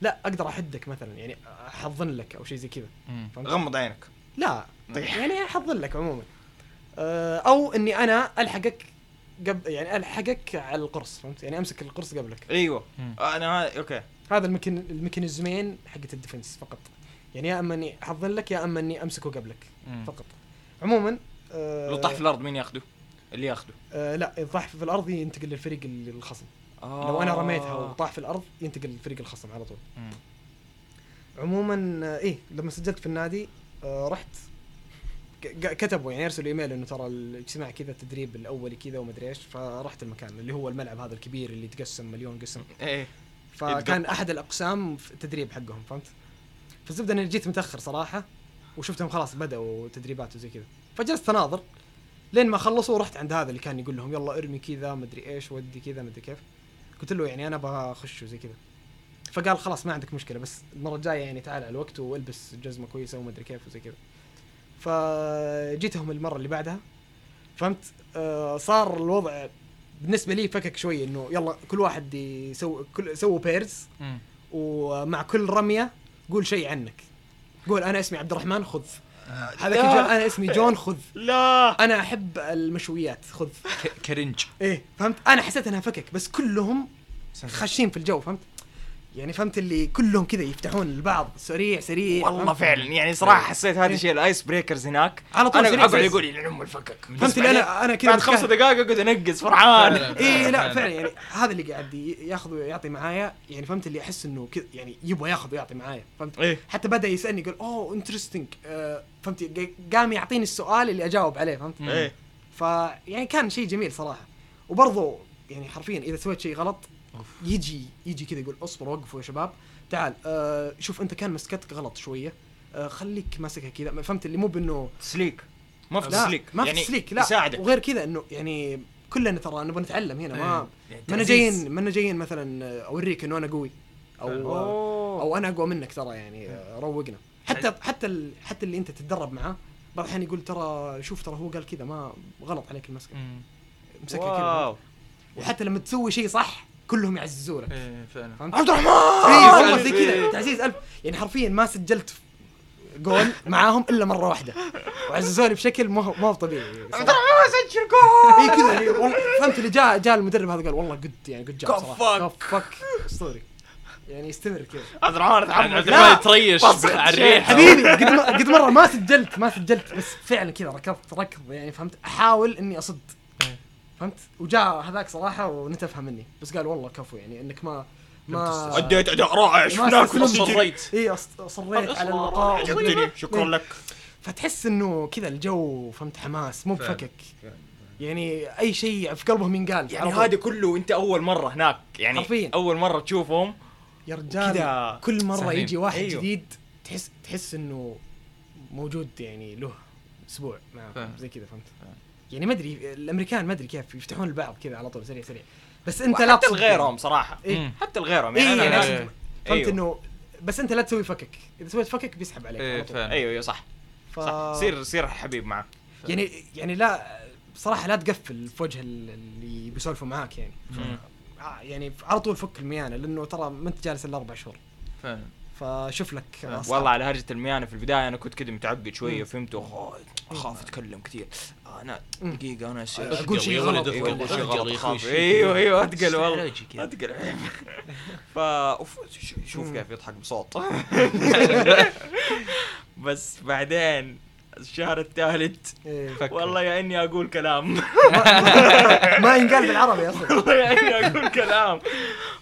Speaker 3: لا أقدر أحدك مثلا يعني أحضن لك أو شيء زي كذا؟
Speaker 1: غمض عينك.
Speaker 3: لا
Speaker 1: طيح.
Speaker 3: يعني أحضن لك عموما. آه، أو إني أنا ألحقك قبل يعني ألحقك على القرص فهمت؟ يعني أمسك القرص قبلك.
Speaker 1: أيوه.
Speaker 2: مم.
Speaker 1: أنا ها- okay.
Speaker 3: هذا المكن الميكانيزمين حقت ال defense فقط. يعني يا إما إني أحضن لك يا إما إني أمسكه قبلك
Speaker 2: مم.
Speaker 3: فقط. عموما آه
Speaker 1: لو طاح في الأرض مين ياخذه؟ اللي ياخذه
Speaker 3: آه لا طاح في الأرض ينتقل للفريق ال- الخصم
Speaker 1: آه.
Speaker 3: لو أنا رميتها وطاح في الأرض ينتقل للفريق الخصم على طول
Speaker 2: مم.
Speaker 3: عموما آه، إيه لما سجلت في النادي آه رحت كتبوا يعني أرسلوا إيميل إنه ترى الاجتماع كذا التدريب الأولي كذا ومدري إيش فرحت المكان اللي هو الملعب هذا الكبير اللي تقسم مليون قسم
Speaker 1: إيه
Speaker 3: فكان. أحد الأقسام في التدريب حقهم فهمت فالزبدة إني جيت متأخر صراحة وشفتهم خلاص بدأوا تدريبات وزي كذا فجلست أناظر لين ما خلصوا ورحت عند هذا اللي كان يقول لهم يلا ارمي كذا مدري إيش ودي كذا مدري كيف. قلت له يعني أنا أبغى اخش وزي كذا. فقال خلاص ما عندك مشكلة بس المرة الجاية يعني تعال على الوقت والبس جزمة كويسة ومدري كيف وزي كذا. فجيتهم المرة اللي بعدها فهمت؟ آه صار الوضع بالنسبة لي فكك شوي إنه يلا كل واحد يسوي كل سووا بيرز. ومع كل رمية قول شيء عنك. قول أنا اسمي عبد الرحمن خذ. هذاك
Speaker 1: لا.
Speaker 3: الجو- أنا اسمي جون خذ.
Speaker 1: لا.
Speaker 3: أنا أحب المشويات خذ.
Speaker 2: cringe.
Speaker 3: إيه فهمت؟ أنا حسيت إنها فكك بس كلهم خاشين في الجو فهمت؟ يعني فهمت اللي كلهم كذا يفتحون البعض سريع سريع
Speaker 1: والله
Speaker 3: فهمت؟
Speaker 1: فعلا يعني صراحة حسيت هذا
Speaker 3: إيه.
Speaker 1: الشيء ال icebreakers هناك
Speaker 3: على طول
Speaker 1: أنا
Speaker 3: سريع أقعد.
Speaker 1: يقول لي ام الفكك
Speaker 3: فهمت اللي أنا أنا كذا
Speaker 1: بعد خمس. دقائق أقعد أنقز فرحان.
Speaker 3: إيه لا
Speaker 2: فعلاً.
Speaker 3: يعني هذا اللي قاعد ياخذ ويعطي معايا يعني فهمت اللي أحس إنه كذا يعني يبغى ياخذ ويعطي معايا فهمت
Speaker 1: إيه
Speaker 3: حتى بدأ يسألني يقول oh interesting فهمت قا- قام يعطيني السؤال اللي أجاوب عليه فهمت.
Speaker 1: إيه
Speaker 3: فيعني كان شيء جميل صراحة وبرضه يعني حرفيا إذا سويت شيء غلط. يجي يجي كذا يقول اصبر وقفوا يا شباب. تعال آه شوف انت كان مسكتك غلط شوية. آه خليك ماسكها كذا. فهمت اللي مو بإنه
Speaker 1: تسليك ما في
Speaker 3: لا
Speaker 1: تسليك
Speaker 3: ما في
Speaker 1: يعني
Speaker 3: تسليك لا.
Speaker 1: يساعدك.
Speaker 3: وغير كذا إنه يعني كلنا ترى نبغى نتعلم هنا. ما
Speaker 2: يعني
Speaker 3: ما. جايين ما جايين مثلا آه، أوريك إنه أنا قوي. أو
Speaker 1: أوه.
Speaker 3: أو أنا أقوى منك ترى يعني آه، روقنا. حتى حتى ال- حتى اللي أنت تتدرب معاه بعض الأحيان يقول ترى شوف ترى هو قال كذا ما غلط عليك المسكة.
Speaker 2: مم.
Speaker 3: امسكها كذا. وحتى لما تسوي شيء صح كلهم يعززونك.
Speaker 2: إيه فعلا.
Speaker 3: فهمت؟
Speaker 1: عبد الرحمن!
Speaker 3: اي والله زي
Speaker 1: إيه.
Speaker 3: كذا تعزيز ألف. يعني حرفيا ما سجلت جول معاهم إلا مرة واحدة. وعززوني بشكل ما هو ما هو طبيعي.
Speaker 1: عبد الرحمن سجل جول!
Speaker 3: اي كذا. يعني والله فهمت اللي جاء جاء المدرب هذا قال والله قد يعني قد جاب
Speaker 1: كفك.
Speaker 3: صراحة كفك أسطوري. يعني استمر كذا.
Speaker 1: عبد الرحمن بس
Speaker 2: على الريح.
Speaker 3: حبيبي قد ما قد مرة ما سجلت ما سجلت بس فعلا كذا ركضت ركض يعني فهمت؟ أحاول إني أصد.
Speaker 2: إيه.
Speaker 3: فهمت وجاء هذاك صراحة ونتفها مني بس قال والله كفو يعني إنك ما ما
Speaker 1: اديت اداء رائع
Speaker 3: ما
Speaker 1: شفناك. اصريت
Speaker 3: إي أص- اصريت على اللقاء
Speaker 1: عجبتني شكرا. لك
Speaker 3: فتحس إنه كذا الجو فهمت حماس مو. بفكك يعني أي شيء في قلبهم ينقال
Speaker 1: يعني. هذا كله انت أول مرة هناك يعني
Speaker 3: حرفياً.
Speaker 1: أول مرة تشوفهم
Speaker 3: يا رجال كل مرة
Speaker 2: سهلين.
Speaker 3: يجي واحد
Speaker 1: أيوه.
Speaker 3: جديد تحس تحس إنه موجود يعني له
Speaker 2: أسبوع.
Speaker 3: زي كذا فهمت
Speaker 2: فاهم.
Speaker 3: يعني ما أدري الأمريكان ما أدري كيف يفتحون البعض كذا على طول سريع سريع. بس أنت لا
Speaker 1: حتى لغيرهم صراحة.
Speaker 3: إيه.
Speaker 1: حتى لغيرهم يعني
Speaker 3: يعني
Speaker 1: أنا
Speaker 2: إيه.
Speaker 3: فهمت
Speaker 1: أيوه.
Speaker 3: إنه بس أنت لا تسوي فكك. إذا سويت فكك بيسحب عليك
Speaker 2: إيه،
Speaker 3: على.
Speaker 1: أيوه أيوه صح.
Speaker 3: ف...
Speaker 1: صح. سير سير حبيب معه.
Speaker 3: يعني يعني لا بصراحه لا تقفل في وجه ال- اللي بيسولفوا معاك يعني.
Speaker 1: مم.
Speaker 3: آه، يعني على طول فك الميانة لأنه ترى ما أنت جالس إلا أربع شهور.
Speaker 2: فعلا.
Speaker 3: فشوف لك
Speaker 2: آه.
Speaker 3: أصحاب.
Speaker 1: والله على هرجة الميانة في البداية أنا كنت كذا متعقد
Speaker 3: شوية.
Speaker 1: فهمت اخاف أتكلم كثير أنا. دقيقة أنا
Speaker 3: أقول شيء غلط.
Speaker 1: أيوه أقول شيء
Speaker 2: أتقل
Speaker 1: غلط
Speaker 2: أخوي.
Speaker 1: أيوه أيوه أتقل والله. أتقل ش- شوف. كيف يضحك بصوت بس بعدين الشهر الثالث
Speaker 3: إيه.
Speaker 1: والله يا إني أقول كلام
Speaker 3: ما ينقال بالعربي أصلا
Speaker 1: والله يا إني أقول كلام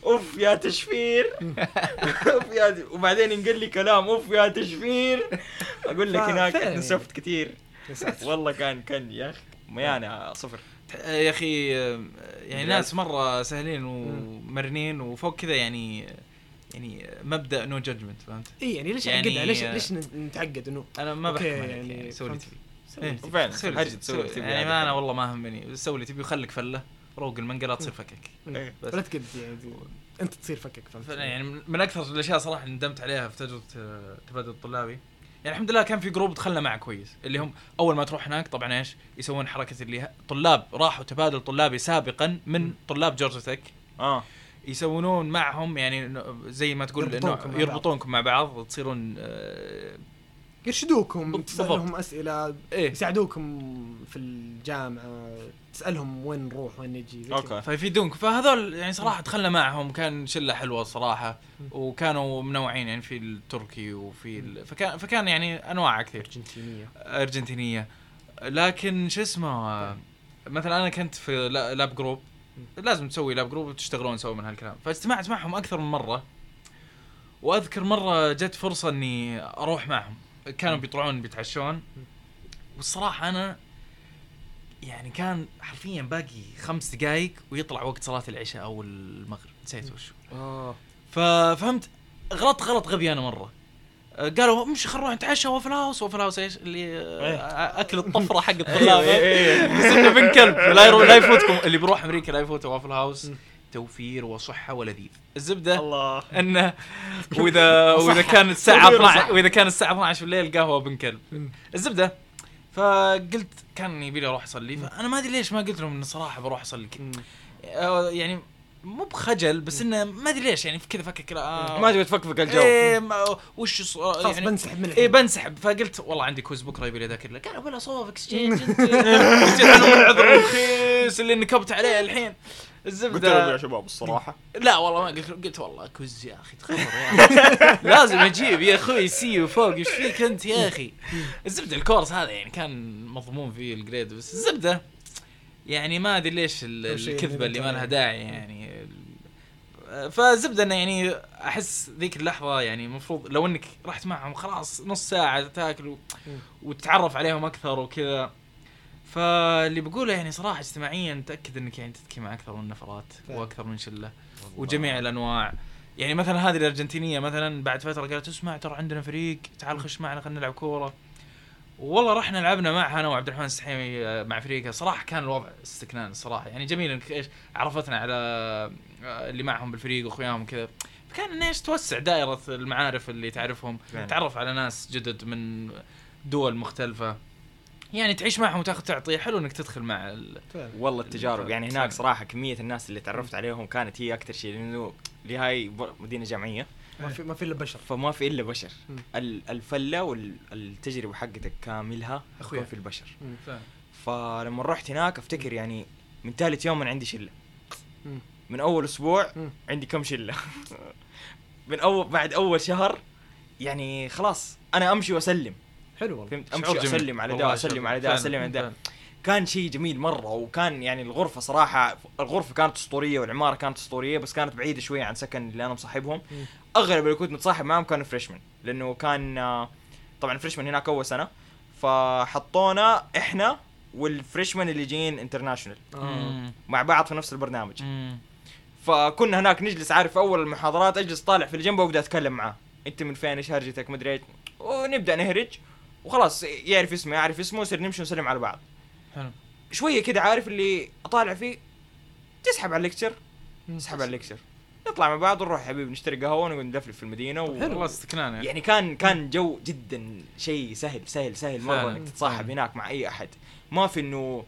Speaker 1: أوف يا تشفير. أوف يا وبعدين ينقل لي كلام. أوف يا تشفير. أقول لك هناك نسفت كثير. والله كان كان يا أخي. ميانة صفر.
Speaker 2: يا أخي يعني. ناس مرة سهلين ومرنين وفوق كذا يعني يعني مبدأ no judgment فهمت؟
Speaker 3: اي يعني ليش
Speaker 2: يعني-
Speaker 3: يعني ليش ليش نتعقد إنه؟
Speaker 2: أنا ما بحكم
Speaker 3: يعني
Speaker 2: يعني سوي اللي. تبي.
Speaker 1: فعلا
Speaker 2: سوي اللي تبي،
Speaker 1: سوي اللي
Speaker 2: سوي-
Speaker 1: تبي
Speaker 2: يعني ما
Speaker 1: أنا.
Speaker 2: والله ما همني. سوي اللي تبي وخليك فلة. روق المنقله تصير فكك.
Speaker 1: إيه.
Speaker 2: بس.
Speaker 3: ولا تقد يعني أنت تصير فكك. فهمت؟
Speaker 2: يعني من- أكثر الأشياء صراحة اللي ندمت عليها في تجربة تبادل الطلابي. يعني الحمد لله كان في group دخلنا معه كويس. اللي هم أول ما تروح هناك طبعا إيش؟ يسوون حركة اللي طلاب راحوا تبادل طلابي سابقا من طلاب جورجيا تك.
Speaker 1: آه.
Speaker 2: يسوونون معهم يعني زي ما تقول
Speaker 3: يربطونكم مع بعض.
Speaker 2: يربطونكم مع بعض تصيرون آه،
Speaker 3: يرشدوكم. تسألهم أسئلة
Speaker 2: إيه.
Speaker 3: يساعدوكم في الجامعة تسألهم وين نروح وين نجي.
Speaker 1: okay.
Speaker 2: فيفيدونك. فهذول يعني صراحة دخلنا معهم كان شلة حلوة صراحة وكانوا منوعين يعني في التركي وفي ال... فكان فكان يعني أنواع كثير.
Speaker 3: أرجنتينية.
Speaker 2: أرجنتينية. لكن شو اسمه مثلا أنا كنت في لا- lab group لازم تسوي lab group وتشتغلون سوا من هالكلام. فاجتمعت معهم أكثر من مرة وأذكر مرة جت فرصة إني أروح معهم. كانوا بيطلعون بيتعشون. والصراحة أنا يعني كان حرفيا باقي خمس دقائق ويطلع وقت صلاة العشاء أو المغرب. نسيت وش
Speaker 3: آه.
Speaker 2: ففهمت غلط غلط غبي أنا مرة. آه، قالوا امشي خلينا نروح نتعشى Waffle House Waffle House إيش اللي آه، أكل الطفرة حق الطلاب. صرنا بن كلب لا لا يفوتكم. اللي بيروح أمريكا لا يفوته وافل هاوس توفير وصحه ولذيذ الزبده
Speaker 1: الله
Speaker 2: انه واذا واذا
Speaker 3: وصحة.
Speaker 2: كان الساعة
Speaker 3: توفير
Speaker 2: 12
Speaker 3: وصحة.
Speaker 2: واذا كان الساعة 12 بالليل قهوه بن كلب الزبده فقلت كان يبي لي أروح اصلي فانا ما ادري ليش ما قلت لهم انه صراحة بروح اصلي آه، يعني مو بخجل بس انه ما ادري ليش يعني كذا فكر كذا آه
Speaker 1: ما تبي تفكفك الجو
Speaker 2: إيه ما- وش
Speaker 3: خلاص
Speaker 2: يعني
Speaker 3: بنسحب من
Speaker 2: إيه
Speaker 3: الحين
Speaker 2: بنسحب فقلت والله عندي كويز بكره يبي لي اذاكر له قالوا بلا صوب اكسشينج العذر الرخيص اللي نكبت عليه الحين
Speaker 1: قلت لهم يا
Speaker 2: الزبده
Speaker 1: شباب الصراحة.
Speaker 2: لا والله ما قلت قلت والله quiz يا أخي تخبر يا أخي. لازم أجيب يا أخوي C وفوق إيش فيك أنت يا أخي؟ الزبدة ال course هذا يعني كان مضمون فيه ال grade بس الزبدة يعني ما أدري ليش الكذبة اللي ما لها
Speaker 3: يعني.
Speaker 2: داعي يعني. فالزبدة إنه يعني أحس ذيك اللحظة يعني المفروض لو إنك رحت معهم خلاص نص ساعة تاكل وتتعرف عليهم أكثر وكذا. فاللي بقوله يعني صراحة اجتماعيا تاكد إنك يعني تتكي مع أكثر من نفرات. وأكثر من شلة وجميع الأنواع. يعني مثلا هذه الأرجنتينية مثلا بعد فترة قالت اسمع ترى عندنا فريق تعال خش معنا خلينا نلعب كورة. والله رحنا لعبنا معها أنا وعبد الرحمن السحيمي آه، مع فريقها صراحة كان الوضع استكنان الصراحه يعني جميل إنك إيش عرفتنا على آه، اللي معهم بالفريق وأخوياهم وكذا. فكان إيش توسع دائرة المعارف اللي تعرفهم.
Speaker 1: فعلا.
Speaker 2: تعرف على ناس جدد من دول مختلفة. يعني تعيش معهم وتاخذ تعطي حلو إنك تدخل مع ال...
Speaker 1: والله التجارب. يعني
Speaker 2: فعلا.
Speaker 1: هناك صراحة كمية الناس اللي تعرفت عليهم كانت هي أكثر شيء لأنه اللي هاي ب- مدينة جامعية.
Speaker 3: ما في ما في إلا بشر.
Speaker 1: فما في إلا بشر. الفلة والتجربه حقتك كاملها. تكون في البشر. فلما رحت هناك أفتكر يعني من ثالث يوم أنا عندي
Speaker 3: شلة.
Speaker 1: من أول
Speaker 3: أسبوع.
Speaker 1: عندي كم شلة. من اول بعد أول شهر يعني خلاص أنا أمشي وأسلم.
Speaker 3: حلو والله.
Speaker 1: فهمت؟ أمشي
Speaker 2: جميل.
Speaker 1: اسلم على ده
Speaker 2: أسلم
Speaker 1: على ده أسلم على ده. كان شيء جميل مرة وكان يعني الغرفة صراحة الغرفة كانت أسطورية والعمارة كانت أسطورية بس كانت بعيدة شوية عن سكن اللي أنا مصاحبهم. أغلب اللي كنت متصاحب معاهم كانوا freshman لأنه كان آه، طبعا freshman هناك أول سنة. فحطونا إحنا وال freshman اللي جايين international
Speaker 3: آه.
Speaker 1: مع بعض في نفس البرنامج.
Speaker 2: مم.
Speaker 1: فكنا هناك نجلس عارف أول المحاضرات أجلس طالع في الجنب وأبدأ أتكلم معاه. أنت من فين؟ إيش هرجتك؟ مدري إيش. ونبدأ نهرج. وخلاص يعرف اسمي يعرف اسمه ويصير نمشي ونسلم على بعض.
Speaker 2: حلو.
Speaker 1: شوية كده عارف اللي اطالع فيه تسحب على ال lecture تسحب على ال lecture. نطلع مع بعض ونروح حبيبي نشتري قهوة ونقعد في المدينة و...
Speaker 2: والله استكنان يعني
Speaker 1: يعني كان كان جو جدا شيء سهل سهل سهل. مره
Speaker 2: فعلاً،
Speaker 1: إنك تتصاحب. هناك مع أي أحد. ما في إنه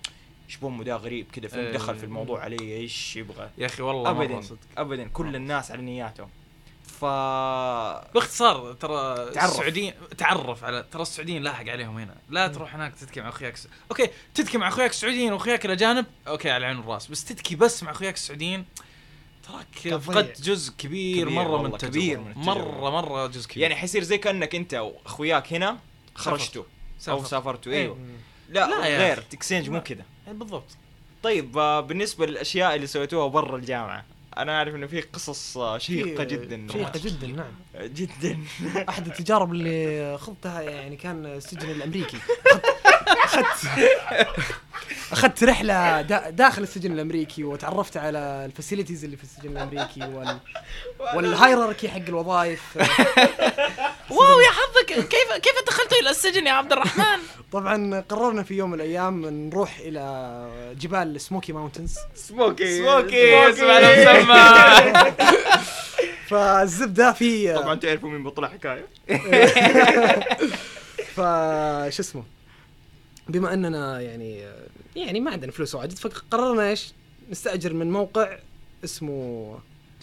Speaker 1: إيش بومه ده غريب كذا
Speaker 2: إيه.
Speaker 1: دخل في الموضوع علي إيش يبغى.
Speaker 2: يا أخي والله
Speaker 1: ابدا ابدا. كل الناس على نياتهم. ف
Speaker 2: باختصار ترى
Speaker 1: تعرف.
Speaker 2: السعوديين تعرف على ترى السعوديين لاحق عليهم هنا لا تروح هناك تتكي مع أخوياك الس- أوكي تتكي مع أخوياك السعوديين وأخوياك الاجانب أوكي على العين والراس بس تتكي بس مع أخوياك السعوديين تراك. فقدت جزء كبير,
Speaker 1: كبير مرة
Speaker 2: من التجربة
Speaker 1: كبير من التجربة.
Speaker 2: مره مرة جزء كبير
Speaker 1: يعني حيصير زي كأنك أنت وأخوياك هنا خرجتوا أو
Speaker 2: سافر.
Speaker 1: سافرتوا
Speaker 2: أيوه.
Speaker 3: أيوه.
Speaker 1: لا,
Speaker 2: لا
Speaker 1: غير
Speaker 2: أخي.
Speaker 1: exchange مو. كذا
Speaker 2: يعني بالضبط
Speaker 1: طيب آه، بالنسبة للأشياء اللي سويتوها برا الجامعة أنا أعرف إنه في قصص آه،
Speaker 3: شيقة
Speaker 1: جدا.
Speaker 3: شيقة جدا نعم.
Speaker 1: جدا.
Speaker 3: أحد التجارب اللي خضتها يعني كان السجن الأمريكي. اخذت أخذت رحلة دا داخل السجن الأمريكي وتعرفت على ال facilities اللي في السجن الأمريكي وال وال hierarchy حق الوظائف.
Speaker 2: wow يا حظك كيف كيف دخلتوا إلى السجن يا عبد الرحمن؟
Speaker 3: طبعا قررنا في يوم من الأيام نروح إلى جبال Smoky Mountains
Speaker 1: Smoky
Speaker 2: Smoky اسمع المسمى
Speaker 3: فالزبدة في
Speaker 1: طبعا تعرفوا مين بطلع حكاية.
Speaker 3: فش اسمه؟ بما أننا يعني يعني ما عندنا فلوس واجد فقررنا إيش؟ نستأجر من موقع اسمه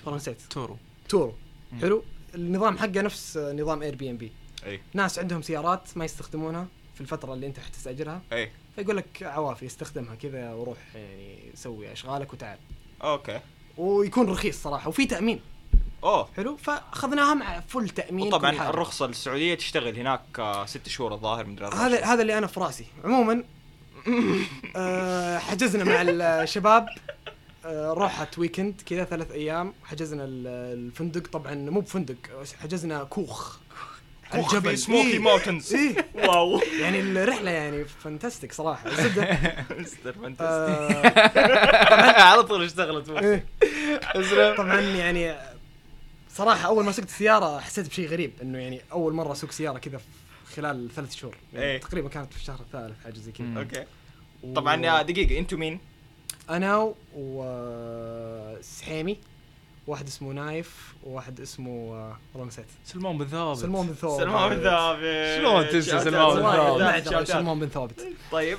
Speaker 3: والله نسيت Turo.
Speaker 2: Turo.
Speaker 3: حلو؟ النظام حقه نفس نظام Airbnb
Speaker 1: أي.
Speaker 3: ناس عندهم سيارات ما يستخدمونها في الفترة اللي انت حتستاجرها
Speaker 1: أي.
Speaker 3: فيقول لك عوافي استخدمها كذا وروح يعني سوي أشغالك وتعال.
Speaker 1: أوكي.
Speaker 3: ويكون رخيص صراحة وفي تأمين.
Speaker 1: أوه.
Speaker 3: حلو؟ فأخذناها مع full تأمين
Speaker 1: وطبعا. الرخصة السعودية تشتغل هناك آه، ست شهور الظاهر مدري أربع
Speaker 3: هذا. هذا اللي أنا في رأسي. عموما آه حجزنا مع الشباب. آه روحت weekend كذا ثلاث أيام حجزنا ال- الفندق طبعا مو بفندق حجزنا كوخ الجبل
Speaker 1: سموكي
Speaker 3: إيه.
Speaker 1: Mountains
Speaker 3: إيه.
Speaker 1: wow
Speaker 3: يعني الرحلة يعني fantastic صراحة الزبده
Speaker 1: Mister Fantastic
Speaker 3: آه
Speaker 2: على طول اشتغلت
Speaker 3: إيه. طبعا يعني صراحة أول ما سقت السياره حسيت بشيء غريب إنه يعني أول مرة أسوق سيارة كذا في خلال ثلاث شهور يعني
Speaker 1: إيه.
Speaker 3: تقريبا كانت في الشهر الثالث حاجة زي كذا. أوكي
Speaker 1: طبعا دقيقة أنتوا مين؟
Speaker 3: أنا وسحيمي واحد اسمه نايف وواحد اسمه والله نسيت.
Speaker 2: سلمان بن ثابت.
Speaker 3: سلمان بن ثابت.
Speaker 1: سلمان بن ثابت.
Speaker 2: شلون تنسى سلمان بن ثابت؟
Speaker 3: سلمان بن ثابت.
Speaker 1: طيب.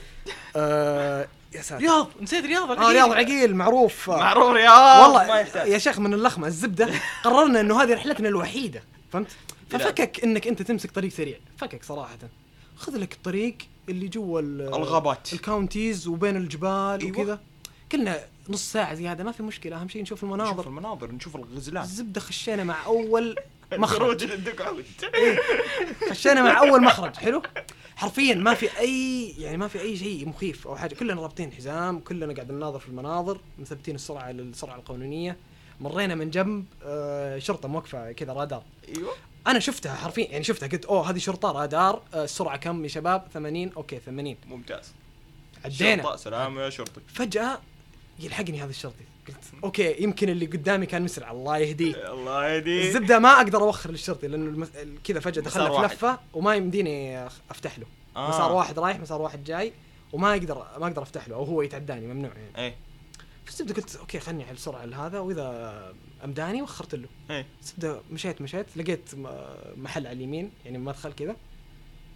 Speaker 3: آه يا ساتر.
Speaker 2: رياض. نسيت رياض.
Speaker 3: آه رياض العقيل معروف.
Speaker 1: معروف رياض. ما
Speaker 3: والله
Speaker 1: يحتاج.
Speaker 3: يا شيخ من اللخمة الزبدة. قررنا إنه هذه رحلتنا الوحيدة فهمت؟ ففكك إنك أنت تمسك طريق سريع. فكك صراحة. خذ لك الطريق اللي جوا ال-
Speaker 1: الغابات.
Speaker 3: الكاونتيز وبين الجبال
Speaker 1: أيوة.
Speaker 3: وكذا. كلنا نص ساعة زيادة ما في مشكلة. أهم شيء نشوف
Speaker 1: نشوف
Speaker 3: المناظر
Speaker 1: المناظر نشوف الغزلان.
Speaker 3: الزبدة خشينا مع أول مخرج.
Speaker 1: للدقعود
Speaker 3: خشينا مع أول مخرج حلو؟ حرفيا ما في أي يعني ما في أي شيء مخيف أو حاجة. كلنا رابطين حزام كلنا قاعد نناظر في المناظر مثبتين السرعة للسرعه القانونية. مرينا من جنب آه، شرطة موقفة كذا رادار.
Speaker 1: أيوه.
Speaker 3: أنا شفتها حرفيا يعني شفتها قلت أوه هذه شرطة رادار. آه، السرعة كم يا شباب؟ 80 أوكي 80
Speaker 1: ممتاز.
Speaker 3: عدينا.
Speaker 1: شرطة، سلام يا شرطي
Speaker 3: فجأة يلحقني هذا الشرطي. قلت أوكي يمكن اللي قدامي كان مسرع الله يهديه.
Speaker 1: الله يهديك
Speaker 3: الزبدة ما أقدر أوخر للشرطي لأنه المس... كذا
Speaker 1: فجأة
Speaker 3: دخلنا في. لفة وما يمديني أفتح له.
Speaker 1: آه.
Speaker 3: مسار واحد رايح مسار واحد جاي وما يقدر ما أقدر أفتح له أو هو يتعداني ممنوع يعني.
Speaker 1: إيه.
Speaker 3: فالزبده قلت أوكي خلني على السرعة لهذا. وإذا أمداني وخرت له.
Speaker 1: إيه.
Speaker 3: الزبدة مشيت مشيت لقيت محل على اليمين يعني مدخل كذا.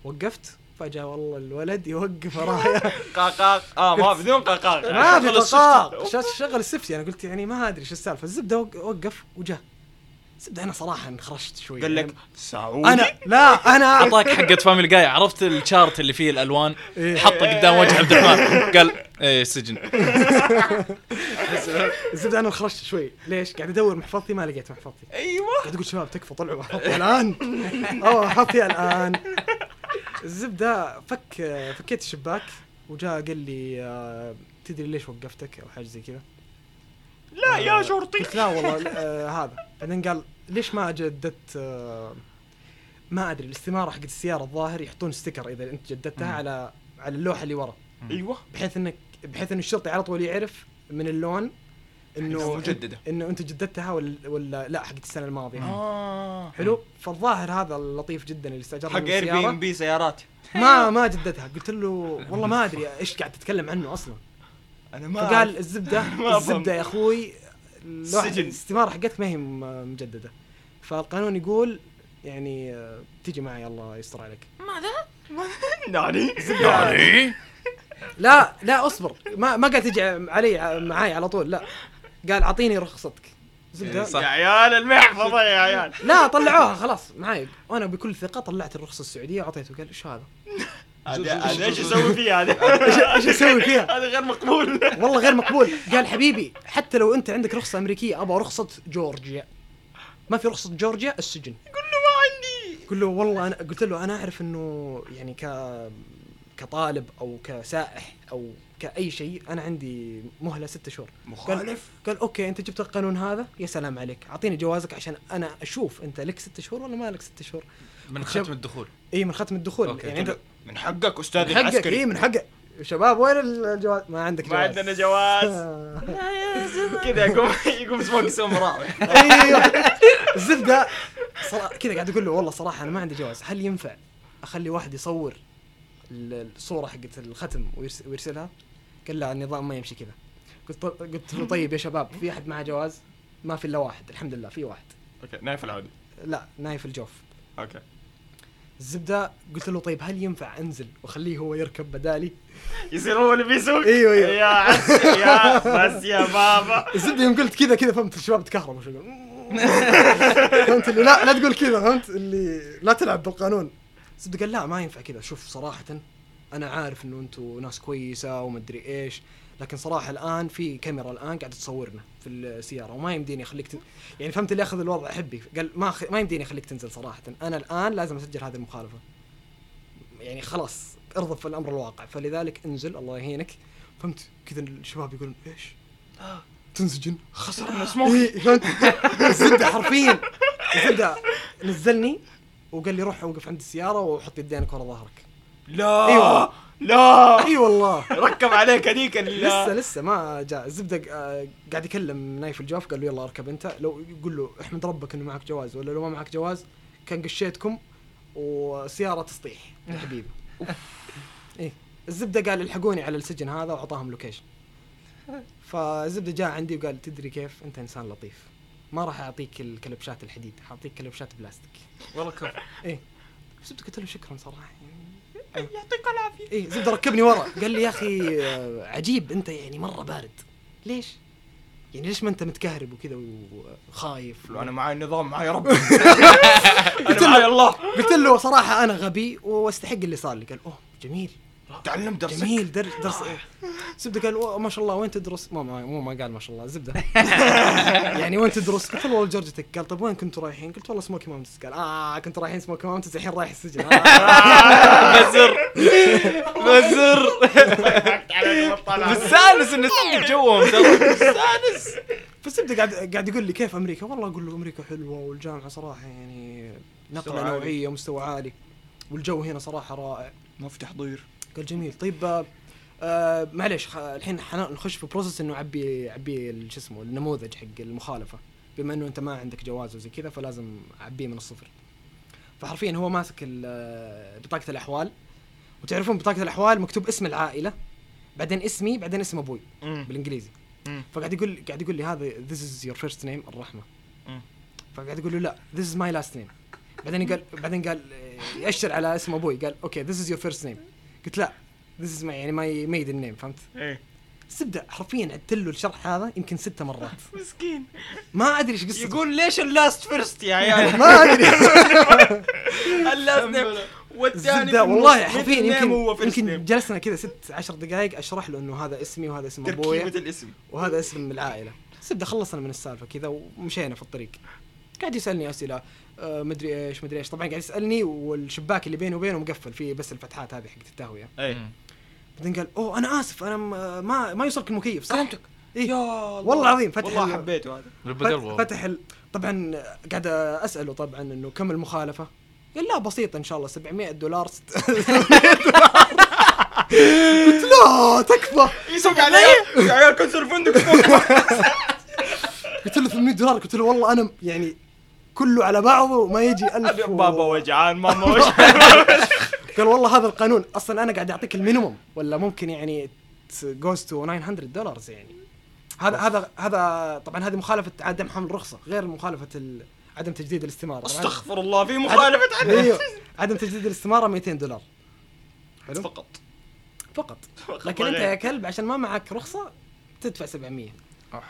Speaker 3: وقفت. فجأة والله الولد يوقف ورايا
Speaker 1: قاقاق. آه ما بدون قاقاق.
Speaker 3: ما في ش- شغل السفتي أنا قلت يعني ما أدري إيش السالفة. الزبدة وق- وقف وجاء. زبده أنا صراحة انخرشت شوي.
Speaker 1: قال لك
Speaker 3: يعني
Speaker 1: سعودي
Speaker 3: أنا لا أنا
Speaker 2: أعطاك حقة فاميلي جاي. عرفت الشارت اللي فيه الألوان؟
Speaker 3: إيه.
Speaker 2: حطه قدام وجه عبد الرحمن. قال إيه سجن.
Speaker 3: الزبدة أنا انخرشت شوي. ليش؟ قاعد أدور محفظتي ما لقيت محفظتي.
Speaker 1: أيوه.
Speaker 3: قاعد أقول شباب تكفى طلعوا. محفظتي الآن. أوه محفظتي الآن. الزبدة فك فكيت الشباك وجاء قال لي آه، تدري ليش وقفتك أو حاجة زي كذا؟
Speaker 1: لا يا
Speaker 3: آه،
Speaker 1: شرطي.
Speaker 3: قلت لا والله آه هذا. بعدين قال ليش ما جددت آه ما أدري الاستمارة حقت السيارة الظاهر يحطون ستيكر إذا أنت جددتها. على على اللوحة اللي ورا.
Speaker 1: أيوه.
Speaker 3: بحيث إنك بحيث إن الشرطي على طول يعرف من اللون
Speaker 1: إنه مجددة.
Speaker 3: إنه أنت جددتها ولا ولا لا حقت السنة الماضية.
Speaker 1: آه.
Speaker 3: حلو؟ فالظاهر هذا اللطيف جدا اللي استاجر
Speaker 1: حق اير بي ام بي سيارات.
Speaker 3: ما ما جددها قلت له والله ما أدري إيش قاعد تتكلم عنه أصلا.
Speaker 1: أنا ما
Speaker 3: فقال
Speaker 1: الزبدة
Speaker 3: الزبدة يا أخوي
Speaker 1: السجن.
Speaker 3: الاستمارة حقتك ما هي مجددة. فالقانون يقول يعني تيجي معي الله يستر عليك.
Speaker 1: ناني.
Speaker 2: يعني
Speaker 3: لا لا أصبر. ما ما قال تجي علي معاي على طول لا. قال أعطيني رخصتك. زبدة؟
Speaker 2: صح.
Speaker 1: يا عيال المحفظة يا عيال.
Speaker 3: لا طلعوها خلاص. معاي وأنا بكل ثقة طلعت الرخصة السعودية وعطيته قال إيش هذا؟
Speaker 1: هذا إيش أسوي فيه هذا
Speaker 3: إيش أسوي فيها؟
Speaker 1: هذا غير مقبول.
Speaker 3: والله غير مقبول. قال حبيبي حتى لو أنت عندك رخصة أمريكية أبغى رخصة جورجيا. ما في رخصة جورجيا؟ السجن.
Speaker 1: قل له ما عندي.
Speaker 3: قل له والله أنا قلت له أنا أعرف إنه يعني ك كطالب أو كسائح أو كأي شيء أنا عندي مهلة ستة شهور.
Speaker 1: مخالف.
Speaker 3: قال okay أنت جبت القانون هذا؟ يا سلام عليك. أعطيني جوازك عشان أنا أشوف أنت لك ستة شهور ولا ما لك ستة شهور.
Speaker 2: من. ختم الدخول.
Speaker 3: إي من ختم الدخول.
Speaker 2: okay،
Speaker 3: يعني أنت
Speaker 1: من حقك أستاذ
Speaker 3: من حقك
Speaker 1: العسكري.
Speaker 3: إي من حقك. شباب وين الجواز؟ ما عندك
Speaker 1: ما
Speaker 3: جواز.
Speaker 1: عندنا جواز. كذا يقوم يقوم سموك سوم راوح
Speaker 3: أيوه. الزبدة كذا قاعد أقول له والله صراحة أنا ما عندي جواز. هل ينفع أخلي واحد يصور الصورة حقت الختم ويرس- ويرسلها؟ قال لا النظام ما يمشي كذا. قلت قلت له طيب يا شباب في أحد معه جواز؟ ما في إلا واحد الحمد لله في واحد.
Speaker 1: okay نايف العودة
Speaker 3: لا نايف الجوف.
Speaker 1: okay.
Speaker 3: الزبدة قلت له طيب هل ينفع أنزل وأخليه هو يركب بدالي؟
Speaker 1: يصير هو اللي بيسوق؟
Speaker 3: أيوه أيوه.
Speaker 1: يا يا بس يا بابا.
Speaker 3: الزبدة يوم قلت كذا كذا فهمت الشباب تكهربوا شو فهمت اللي لا لا تقول كذا فهمت اللي لا تلعب بالقانون. الزبده قال لا ما ينفع كذا. شوف صراحة أنا عارف إنه أنتم ناس كويسة ومدري إيش لكن صراحة الآن في كاميرا الآن قاعدة تصورنا في السيارة وما يمديني أخليك تن... يعني فهمت اللي أخذ الوضع؟ حبي قال ما خ... ما يمديني أخليك تنزل صراحة. أنا الآن لازم أسجل هذه المخالفة. يعني خلاص ارضى في الأمر الواقع. فلذلك انزل الله يهينك. فهمت؟ كذا الشباب يقولون إيش؟ تنسجن؟
Speaker 1: خسرنا سموك.
Speaker 3: إيه، فهمت؟ الزبده حرفيا. الزبده نزلني. وقال لي روح اوقف عند السيارة وحط يدينك ورا ظهرك.
Speaker 1: لا
Speaker 3: أيوة.
Speaker 1: لا.
Speaker 3: أي والله.
Speaker 1: ركب عليك هذيك
Speaker 3: لسه لسه ما جاء. الزبدة آه، قاعد يكلم نايف الجوف قال له يلا اركب انت. لو يقول له احمد ربك إنه معك جواز ولا لو ما معك جواز كان قشيتكم وسيارة تسطيح. يا حبيبي. إيه. الزبدة قال الحقوني على السجن هذا وأعطاهم location فالزبدة جاء عندي وقال تدري كيف؟ أنت إنسان لطيف. ما راح أعطيك الكلبشات الحديد حأعطيك كلبشات بلاستيك.
Speaker 1: والله كفو.
Speaker 3: إيه. زبدة قلت له شكرا صراحة.
Speaker 1: يعطيك العافية.
Speaker 3: إيه زبدة ركبني ورا. قال لي يا أخي آه، عجيب أنت يعني مرة بارد. ليش؟ يعني ليش ما أنت متكهرب وكذا وخايف؟
Speaker 1: لو أنا معي النظام معي ربي أنا معي الله.
Speaker 3: قلت له صراحة أنا غبي وأستحق اللي صار لي. قال أوه جميل.
Speaker 1: تعلم درسك.
Speaker 3: جميل درس درس زبدة قال "أوه، ما شاء الله وين تدرس؟ ما ما مو ما قال ما شاء الله زبدة. يعني وين تدرس؟ قلت له والله Georgia Tech قال طيب وين كنتوا رايحين؟ قلت والله Smoky Mountains قال آه كنتوا رايحين Smoky Mountains الحين رايح السجن. آه.
Speaker 2: بزر. بزر. مستانس انه جوهم ترى. مستانس
Speaker 3: فالزبده قاعد قاعد يقول لي كيف أمريكا؟ والله أقول له أمريكا حلوة والجامعة صراحة يعني
Speaker 1: مستوى
Speaker 3: نقله. نوعية ومستوى عالي والجو هنا صراحة رائع.
Speaker 1: ما في تحضير
Speaker 3: قال جميل. طيب آه آه معليش خ- الحين حن- نخش في process إنه عبي عبي ال- شو اسمه النموذج حق المخالفة. بما إنه أنت ما عندك جواز وزي كذا فلازم أعبيه من الصفر. فحرفيا هو ماسك آه، بطاقة الأحوال. وتعرفون بطاقة الأحوال مكتوب اسم العائلة بعدين اسمي بعدين اسم أبوي بالإنجليزي.
Speaker 1: مم.
Speaker 3: فقاعد يقول قاعد يقول لي هذا this is your first name الرحمة.
Speaker 1: مم.
Speaker 3: فقاعد يقول له لا this is my last name. بعدين قال بعدين قال آه، يأشر على اسم أبوي. قال okay this is your first name. قلت لا this is my يعني my maiden name فهمت؟
Speaker 1: إيه.
Speaker 3: الزبده حرفيا عدت له الشرح هذا يمكن ستة مرات.
Speaker 1: مسكين.
Speaker 3: ما أدري إيش قصته.
Speaker 1: يقول ليش ال last first يا عيال؟
Speaker 3: ما أدري.
Speaker 1: ال last name والثاني
Speaker 3: الزبده والله
Speaker 1: في
Speaker 3: حرفيا. يمكن يمكن جلسنا كذا ست عشر دقائق أشرح له إنه هذا اسمي وهذا اسم أبويا.
Speaker 1: تركيبة الاسم.
Speaker 3: وهذا اسم العائلة. الزبده خلصنا من السالفة كذا ومشينا في الطريق. قاعد يسألني أسئلة. مدري إيش مدري إيش. طبعا قاعد يسألني والشباك اللي بيني وبينه مقفل فيه بس الفتحات هذه حقت التهوية.
Speaker 1: اي.
Speaker 3: بعدين قال أوه أنا آسف أنا ما ما يوصلك المكيف صح؟
Speaker 1: فهمتك.
Speaker 3: إيه؟
Speaker 1: يا الله.
Speaker 3: والله العظيم فتح
Speaker 1: والله
Speaker 3: ال-
Speaker 1: حبيته هذا.
Speaker 3: فتح ال... طبعا قاعد أسأله طبعا إنه كم المخالفة؟ قال لا بسيطة إن شاء الله 700 دولار ست... 700 دولار قلت لا تكفى.
Speaker 1: يسوق علي يا عيال كنت الفندق
Speaker 3: قلت له 800 دولار. قلت له والله أنا يعني كله على بعضه ما يجي 1000 و...
Speaker 1: بابا وجعان ماما وجعان.
Speaker 3: قال والله هذا القانون. أصلا أنا قاعد أعطيك ال minimum ولا ممكن يعني goes to 900 دولار يعني. هذا هذا هذا طبعا هذه مخالفة عدم حمل رخصة غير مخالفة ال... عدم تجديد الاستمارة.
Speaker 1: أستغفر الله في مخالفة عدد
Speaker 3: أيوه عدم تجديد الاستمارة 200 دولار. حلو؟
Speaker 1: فقط.
Speaker 3: فقط. لكن
Speaker 1: أنت.
Speaker 3: يا كلب عشان ما معك رخصة تدفع 700
Speaker 2: أوح.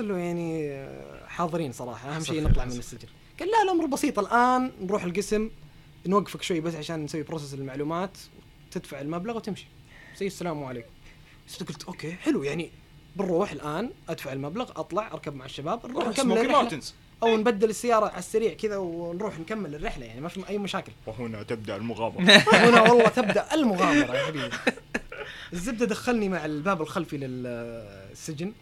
Speaker 3: قلت له يعني حاضرين صراحة أهم شيء نطلع. من السجن. قال لا الأمر بسيط. الآن نروح القسم نوقفك شوي بس عشان نسوي بروسس المعلومات تدفع المبلغ وتمشي. زي السلام عليكم. بس قلت أوكي حلو. يعني بنروح الآن أدفع المبلغ أطلع أركب مع الشباب نروح نكمل
Speaker 1: الرحلة.
Speaker 3: أو نبدل السيارة على السريع كذا ونروح نكمل الرحلة. يعني ما في أي مشاكل.
Speaker 1: وهنا تبدأ المغامرة.
Speaker 3: هنا والله تبدأ المغامرة يا حبيبي. الزبدة دخلني مع الباب الخلفي للسجن.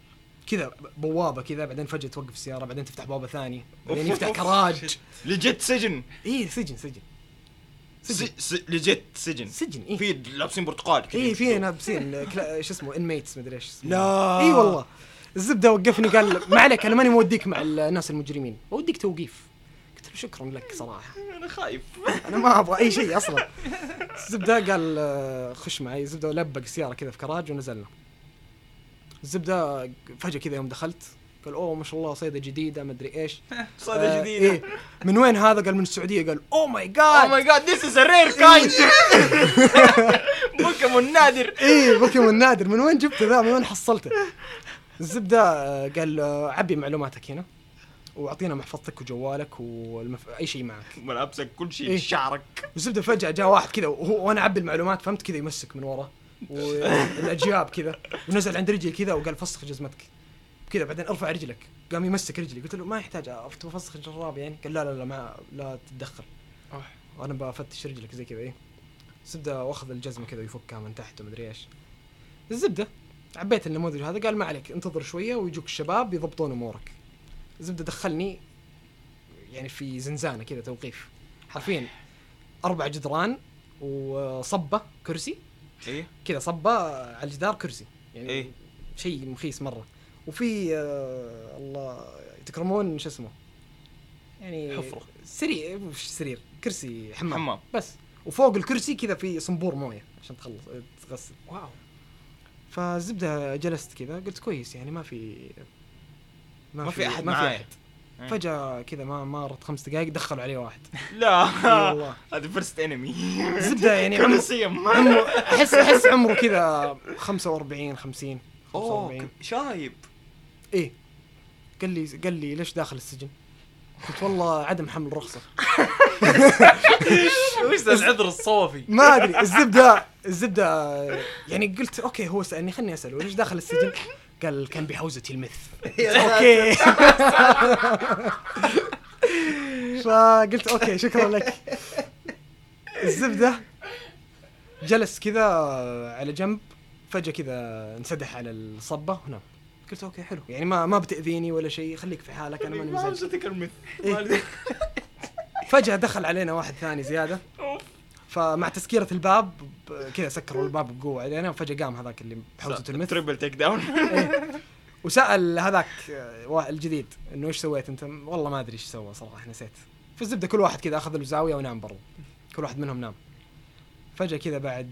Speaker 3: كذا بوابة كذا بعدين فجأة توقف السيارة بعدين تفتح بوابة ثانية بعدين يفتح كراج.
Speaker 1: legit سجن.
Speaker 3: اي سجن سجن. سجن.
Speaker 1: س- س- legit سجن.
Speaker 3: سجن اي
Speaker 1: في لابسين برتقال كذا
Speaker 3: اي في. لابسين شو اسمه inmates مدري إيش
Speaker 1: لا.
Speaker 3: اي والله. الزبدة وقفني قال ما عليك أنا ماني موديك مع الناس المجرمين. بوديك توقيف. قلت له شكرا لك صراحة.
Speaker 1: أنا خايف.
Speaker 3: أنا ما أبغى أي شيء أصلا. الزبدة قال آه، خش معي. الزبدة لبق السيارة كذا في كراج ونزلنا. الزبدة فجأة كذا يوم دخلت قال أوه ما شاء الله صيدة جديدة مدري إيش.
Speaker 1: صيدة
Speaker 3: آه،
Speaker 1: جديدة.
Speaker 3: إيه. من وين هذا؟ قال من السعودية. قال
Speaker 1: oh
Speaker 3: my
Speaker 1: God my God this is rare kind بوكيمون نادر
Speaker 3: إيه. بوكيمون نادر من وين جبته ذا؟ من وين حصلته؟ الزبدة آه، قال آه، عبي معلوماتك هنا وأعطينا محفظتك وجوالك والمف... أي شيء معك.
Speaker 1: ملابسك كل شيء
Speaker 3: إيه.
Speaker 1: شعرك
Speaker 3: والزبده فجأة جاء واحد كذا وهو وأنا أعبي المعلومات فهمت كذا يمسك من ورا. والأجياب كذا. ونزل عند رجلي كذا وقال فسخ جزمتك. كذا بعدين أرفع رجلك. قام يمسك رجلي. قلت له ما يحتاج افسخ الجراب يعني؟ قال لا لا لا ما لا تتدخل. وأنا بفتش رجلك زي كذا إيه. الزبده وأخذ الجزمة كذا ويفكها من تحت ومدري إيش. الزبدة. عبيت النموذج هذا. قال ما عليك انتظر شوية ويجوك الشباب يضبطون أمورك. الزبدة دخلني يعني في زنزانة كذا توقيف. حرفيا أربع جدران وصبة كرسي.
Speaker 1: إيه.
Speaker 3: كذا صبه على الجدار كرسي. يعني
Speaker 1: إيه.
Speaker 3: شيء مخيس مرة. وفي آه الله تكرمون شو اسمه؟ يعني
Speaker 1: حفرة.
Speaker 3: سرير مش سرير كرسي حمام,
Speaker 1: حمام.
Speaker 3: بس. وفوق الكرسي كذا في صنبور موية عشان تخلص تغسل.
Speaker 1: واو.
Speaker 3: فالزبدة جلست كذا قلت كويس يعني ما في
Speaker 1: ما في أحد
Speaker 3: ما
Speaker 1: معايا.
Speaker 3: في أحد. فجأة كذا ما مرت خمس دقائق دخلوا عليه واحد.
Speaker 1: لا.
Speaker 3: والله.
Speaker 1: هذا first enemy
Speaker 3: الزبده يعني عمره احس أحس عمره كذا 45 50
Speaker 1: اوه
Speaker 3: 45
Speaker 1: ك- شايب.
Speaker 3: إيه قال لي قال لي ليش داخل السجن؟ قلت والله عدم حمل رخصة.
Speaker 2: وش ذا العذر الصوفي؟
Speaker 3: ما أدري. الزبده الزبدة يعني قلت okay هو سألني خلني أسأله ليش داخل السجن؟ قال كان بحوزة ال meth. okay. فقلت okay شكرا لك. الزبدة جلس كذا على جنب فجأة كذا انسدح على الصبة ونام قلت okay حلو. يعني ما ما بتأذيني ولا شيء خليك في حالك أنا ماني مزعج إيه. فجأة دخل علينا واحد ثاني زيادة. فمع تسكيرة الباب كذا سكروا الباب بقوة علينا وفجأة قام هذاك اللي بحوزة ال
Speaker 1: meth triple takedown
Speaker 3: إيه. وسأل هذاك الجديد إنه إيش سويت أنت؟ والله ما أدري إيش سوى صراحة نسيت. في الزبدة كل واحد كذا أخذ له زاوية ونام برضو. كل واحد منهم نام. فجأة كذا بعد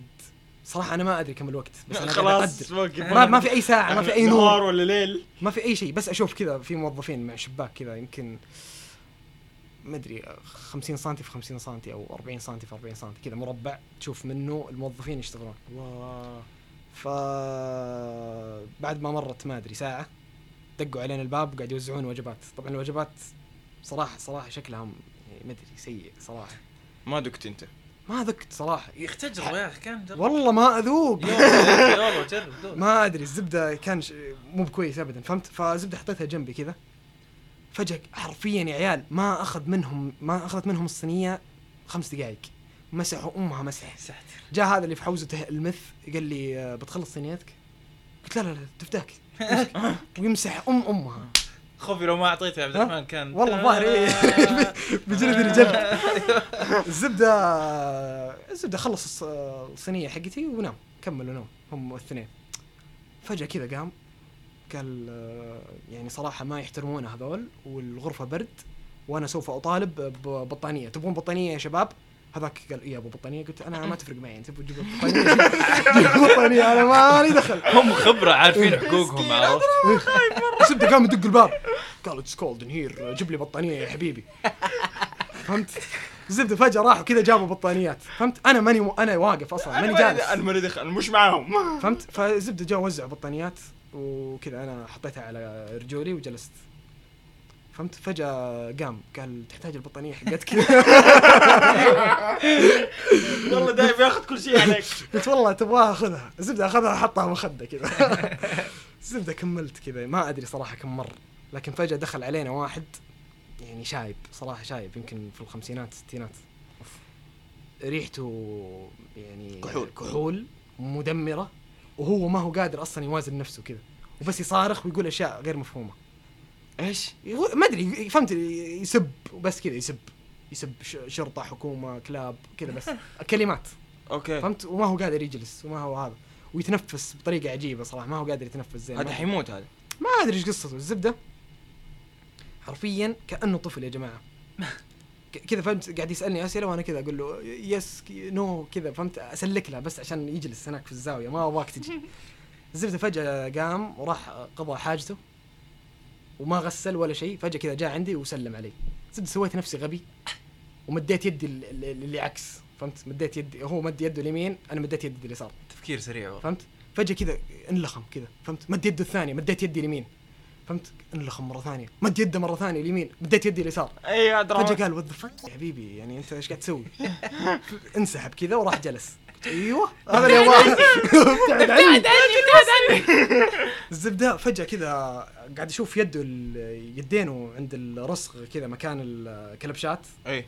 Speaker 3: صراحة أنا ما أدري كم الوقت بس قاعد
Speaker 1: خلاص
Speaker 3: ما, ما في أي ساعة ما في أي نور
Speaker 1: نهار ولا ليل
Speaker 3: ما في أي شيء بس أشوف كذا في موظفين مع شباك كذا يمكن ما أدري 50 سم في 50 سم أو 40 سم في 40 سم كذا مربع تشوف منه الموظفين يشتغلون.
Speaker 1: الله
Speaker 3: ف بعد ما مرت ما أدري ساعة دقوا علينا الباب وقاعد يوزعون وجبات. طبعا الوجبات صراحة صراحة شكلها ما أدري سيء صراحة.
Speaker 1: ما دقت أنت.
Speaker 3: ما ذقت صراحة.
Speaker 2: يا أخي تجربة يا أخي كان جرب
Speaker 3: والله ما
Speaker 2: أذوق.
Speaker 3: ما أدري الزبدة كان ش... مو بكويس ابدا فهمت؟ فزبدة حطيتها جنبي كذا. فجأة حرفيا يا عيال ما أخذ منهم ما أخذت منهم الصينية خمس دقائق مسحوا أمها مسح.
Speaker 2: ساتر.
Speaker 3: جاء هذا اللي في حوزته المث قال لي آه، بتخلص صينيتك؟ قلت لا لا لا تفتاك ويمسح أم أمها.
Speaker 2: خوفي لو ما أعطيته يا عبد؟ الرحمن كان.
Speaker 3: والله ظاهر إيه. بجلدني جلد الزبدة الزبدة خلص الص- الصينية حقتي ونام كملوا نوم هم الاثنين فجأة كذا قام قال يعني صراحة ما يحترمونه هذول والغرفة برد وأنا سوف أطالب ببطانية. تبغون بطانية يا شباب؟ هذاك قال اي أبو بطانية. قلت أنا ما تفرق معي أنت تبغى تجيب بطانية؟ بطانية أنا مالي دخل.
Speaker 2: هم خبرة عارفين حقوقهم عرفت؟
Speaker 3: الزبده قام يدق الباب. قال it's cold in here جيب لي بطانية يا حبيبي. فهمت؟ الزبده فجأة راحوا كذا جابوا بطانيات. فهمت؟ أنا ماني م... أنا واقف أصلا ماني
Speaker 1: أنا
Speaker 3: جالس.
Speaker 1: ماني دخل مش معاهم.
Speaker 3: فهمت؟ فالزبده جاء وزع بطانيات. وكذا أنا حطيتها على رجولي وجلست. فهمت؟ فجأة قام قال تحتاج البطانية حقتك.
Speaker 1: والله دايم ياخذ كل شيء عليك.
Speaker 3: قلت والله تبغاها خذها الزبدة أخذها حطها مخده كذا. الزبدة كملت كذا. ما أدري صراحة كم مر. لكن فجأة دخل علينا واحد يعني شايب صراحة شايب يمكن في الخمسينات الستينات ريحته يعني
Speaker 1: كحول.
Speaker 3: كحول مدمرة. وهو ما هو قادر أصلا يوازن نفسه كذا. وبس يصارخ ويقول أشياء غير
Speaker 1: مفهومة.
Speaker 3: إيش؟ ما أدري فهمت؟ يسب وبس كذا يسب. يسب شرطة حكومة كلاب كذا بس. كلمات.
Speaker 1: okay.
Speaker 3: فهمت؟ وما هو قادر يجلس وما هو هذا. ويتنفس بطريقة عجيبة صراحة ما هو قادر يتنفس زي
Speaker 1: هذا حيموت هذا.
Speaker 3: ما أدري إيش قصته. الزبدة؟ حرفيا كأنه طفل يا جماعة. كذا فهمت قاعد يسألني أسئلة وأنا كذا أقول له yes كي- no كذا. فهمت؟ أسلك له بس عشان يجلس هناك في الزاوية ما ابغاك تجي. الزبده فجأة قام وراح قضى حاجته وما غسل ولا شيء فجأة كذا جاء عندي وسلم علي. الزبده سويت نفسي غبي ومديت يدي ال- ال- اللي عكس فهمت؟ مديت يدي هو مد يده اليمين أنا مديت يدي اليسار.
Speaker 2: تفكير سريع والله.
Speaker 3: فهمت؟ فجأة كذا انلخم كذا فهمت؟ مد يده الثانية مديت يدي اليمين. فهمت؟ انلخم مرة ثانية. مد يده مرة ثانية اليمين. مديت يدي اليسار.
Speaker 1: أي هذا فجأة.
Speaker 3: قال what يا حبيبي يعني أنت إيش قاعد تسوي؟ انسحب كذا وراح جلس. أيوه. هذا اللي ابغاه ابتعد عني. الزبدة فجأة كذا قاعد أشوف يده ال- يدينه عند الرسغ كذا مكان الكلبشات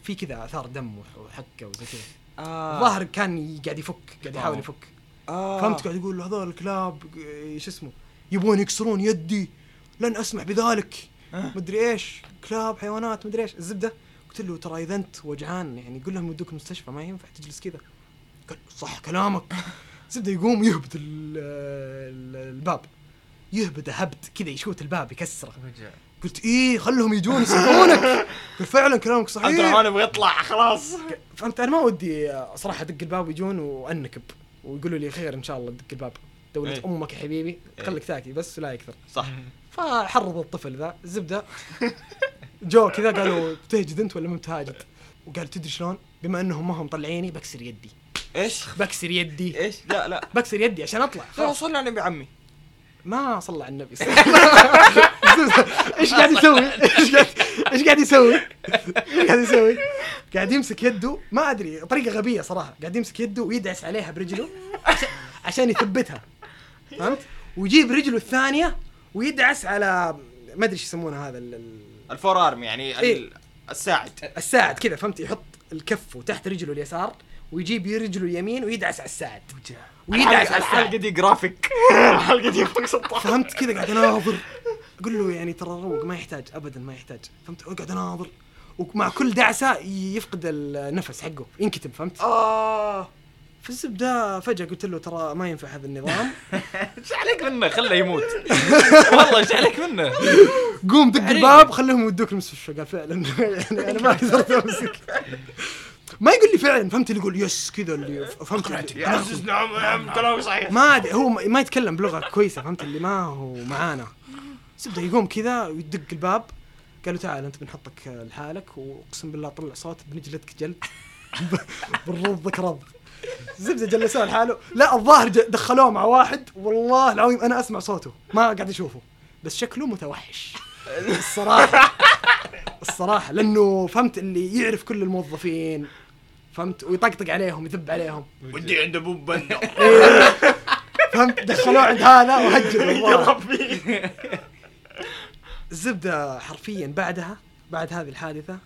Speaker 3: في كذا آثار دم وح- وحكة وزي كذا.
Speaker 1: آه.
Speaker 3: الظاهر كان ي- قاعد يفك قاعد يحاول
Speaker 1: آه.
Speaker 3: يفك.
Speaker 1: آه.
Speaker 3: فهمت؟ قاعد يقول هذول الكلاب آه، شو اسمه؟ يبغون يكسرون يدي. لن أسمح بذلك.
Speaker 1: آه.
Speaker 3: مدري إيش. كلاب حيوانات مدري إيش. الزبدة. قلت له ترى إذا أنت وجعان يعني قول لهم يودوك المستشفى ما ينفع تجلس كذا. قال صح كلامك. الزبدة يقوم يهبد ال- ال- الباب. يهبد هبد كذا يشوت الباب يكسره. قلت إيه خلهم يجون يصحونك قال فعلا كلامك صحيح.
Speaker 1: الرحمن يبغى يطلع خلاص.
Speaker 3: فهمت؟ أنا ما ودي صراحة أدق الباب ويجون وأنكب. ويقولوا لي خير إن شاء الله دق الباب. دولة
Speaker 1: إيه.
Speaker 3: أمك يا حبيبي.
Speaker 1: إيه.
Speaker 3: خليك تاكي بس لا يكثر.
Speaker 1: صح.
Speaker 3: فحرض الطفل ذا. زبدة. جو كذا قالوا بتهجد أنت ولا ما بتهاجد؟ وقال تدري شلون؟ بما أنهم ما هم مطلعيني بكسر يدي.
Speaker 1: إيش؟
Speaker 3: بكسر يدي.
Speaker 1: إيش؟ لا لا.
Speaker 3: بكسر يدي عشان أطلع.
Speaker 1: لا
Speaker 3: خلاص.
Speaker 1: صلي على النبي عمي.
Speaker 3: ما صلى على النبي. إيش قاعد يسوي؟ إيش قاعد إيش قاعد يسوي؟ إيش قاعد يسوي؟ قاعد يمسك يده. ما أدري طريقة غبية صراحة. قاعد يمسك يده ويدعس عليها برجله عشان- عشان يثبتها. فهمت؟ ويجيب رجله الثانية ويدعس على ما أدري إيش يسمونه هذا ال- ال-
Speaker 1: ال forearm يعني
Speaker 3: إيه.
Speaker 1: ال- الساعد.
Speaker 3: الساعد كذا فهمت يحط الكف تحت رجله اليسار ويجيب رجله اليمين ويدعس على الساعد. ويدعس على
Speaker 1: الحلقة
Speaker 3: الساعد
Speaker 1: دي جرافيك الحلقة دي
Speaker 3: فهمت كذا؟ قاعد أناظر. أقول له يعني ترى روق ما يحتاج ابدا ما يحتاج. فهمت؟ قاعد أناظر. ومع كل دعسة يفقد النفس حقه ينكتم فهمت؟
Speaker 1: آه.
Speaker 3: في الزبده فجأة قلت له ترى ما ينفع هذا النظام.
Speaker 2: إيش عليك منه؟ خله يموت. والله إيش عليك منه؟
Speaker 3: قوم دق. الباب خليهم يودوك المستشفى قال فعلا. يعني أنا ما قدرت أمسك. ما يقول لي فعلا فهمت اللي يقول يس كذا اللي فهمت
Speaker 1: يا عزيز نعم نعم كلامك صحيح.
Speaker 3: ما هو ما يتكلم بلغة كويسة فهمت اللي ما هو معانا. زبده يقوم كذا ويدق الباب. قال له تعال أنت بنحطك لحالك وأقسم بالله طلع صوت بنجلدك جلد. بنرضك رض الزبده جلسوه لحاله. لا الظاهر دخلوه مع واحد. والله العظيم أنا أسمع صوته ما قاعد أشوفه. بس شكله متوحش. الصراحة الصراحة لأنه فهمت اللي يعرف كل الموظفين. فهمت؟ ويطقطق عليهم يذب عليهم.
Speaker 1: ودي عند أبو بنا
Speaker 3: فهمت؟ دخلوه عند هذا وهجروا
Speaker 1: يضرب فيه
Speaker 3: الزبدة حرفيا بعدها بعد هذه الحادثة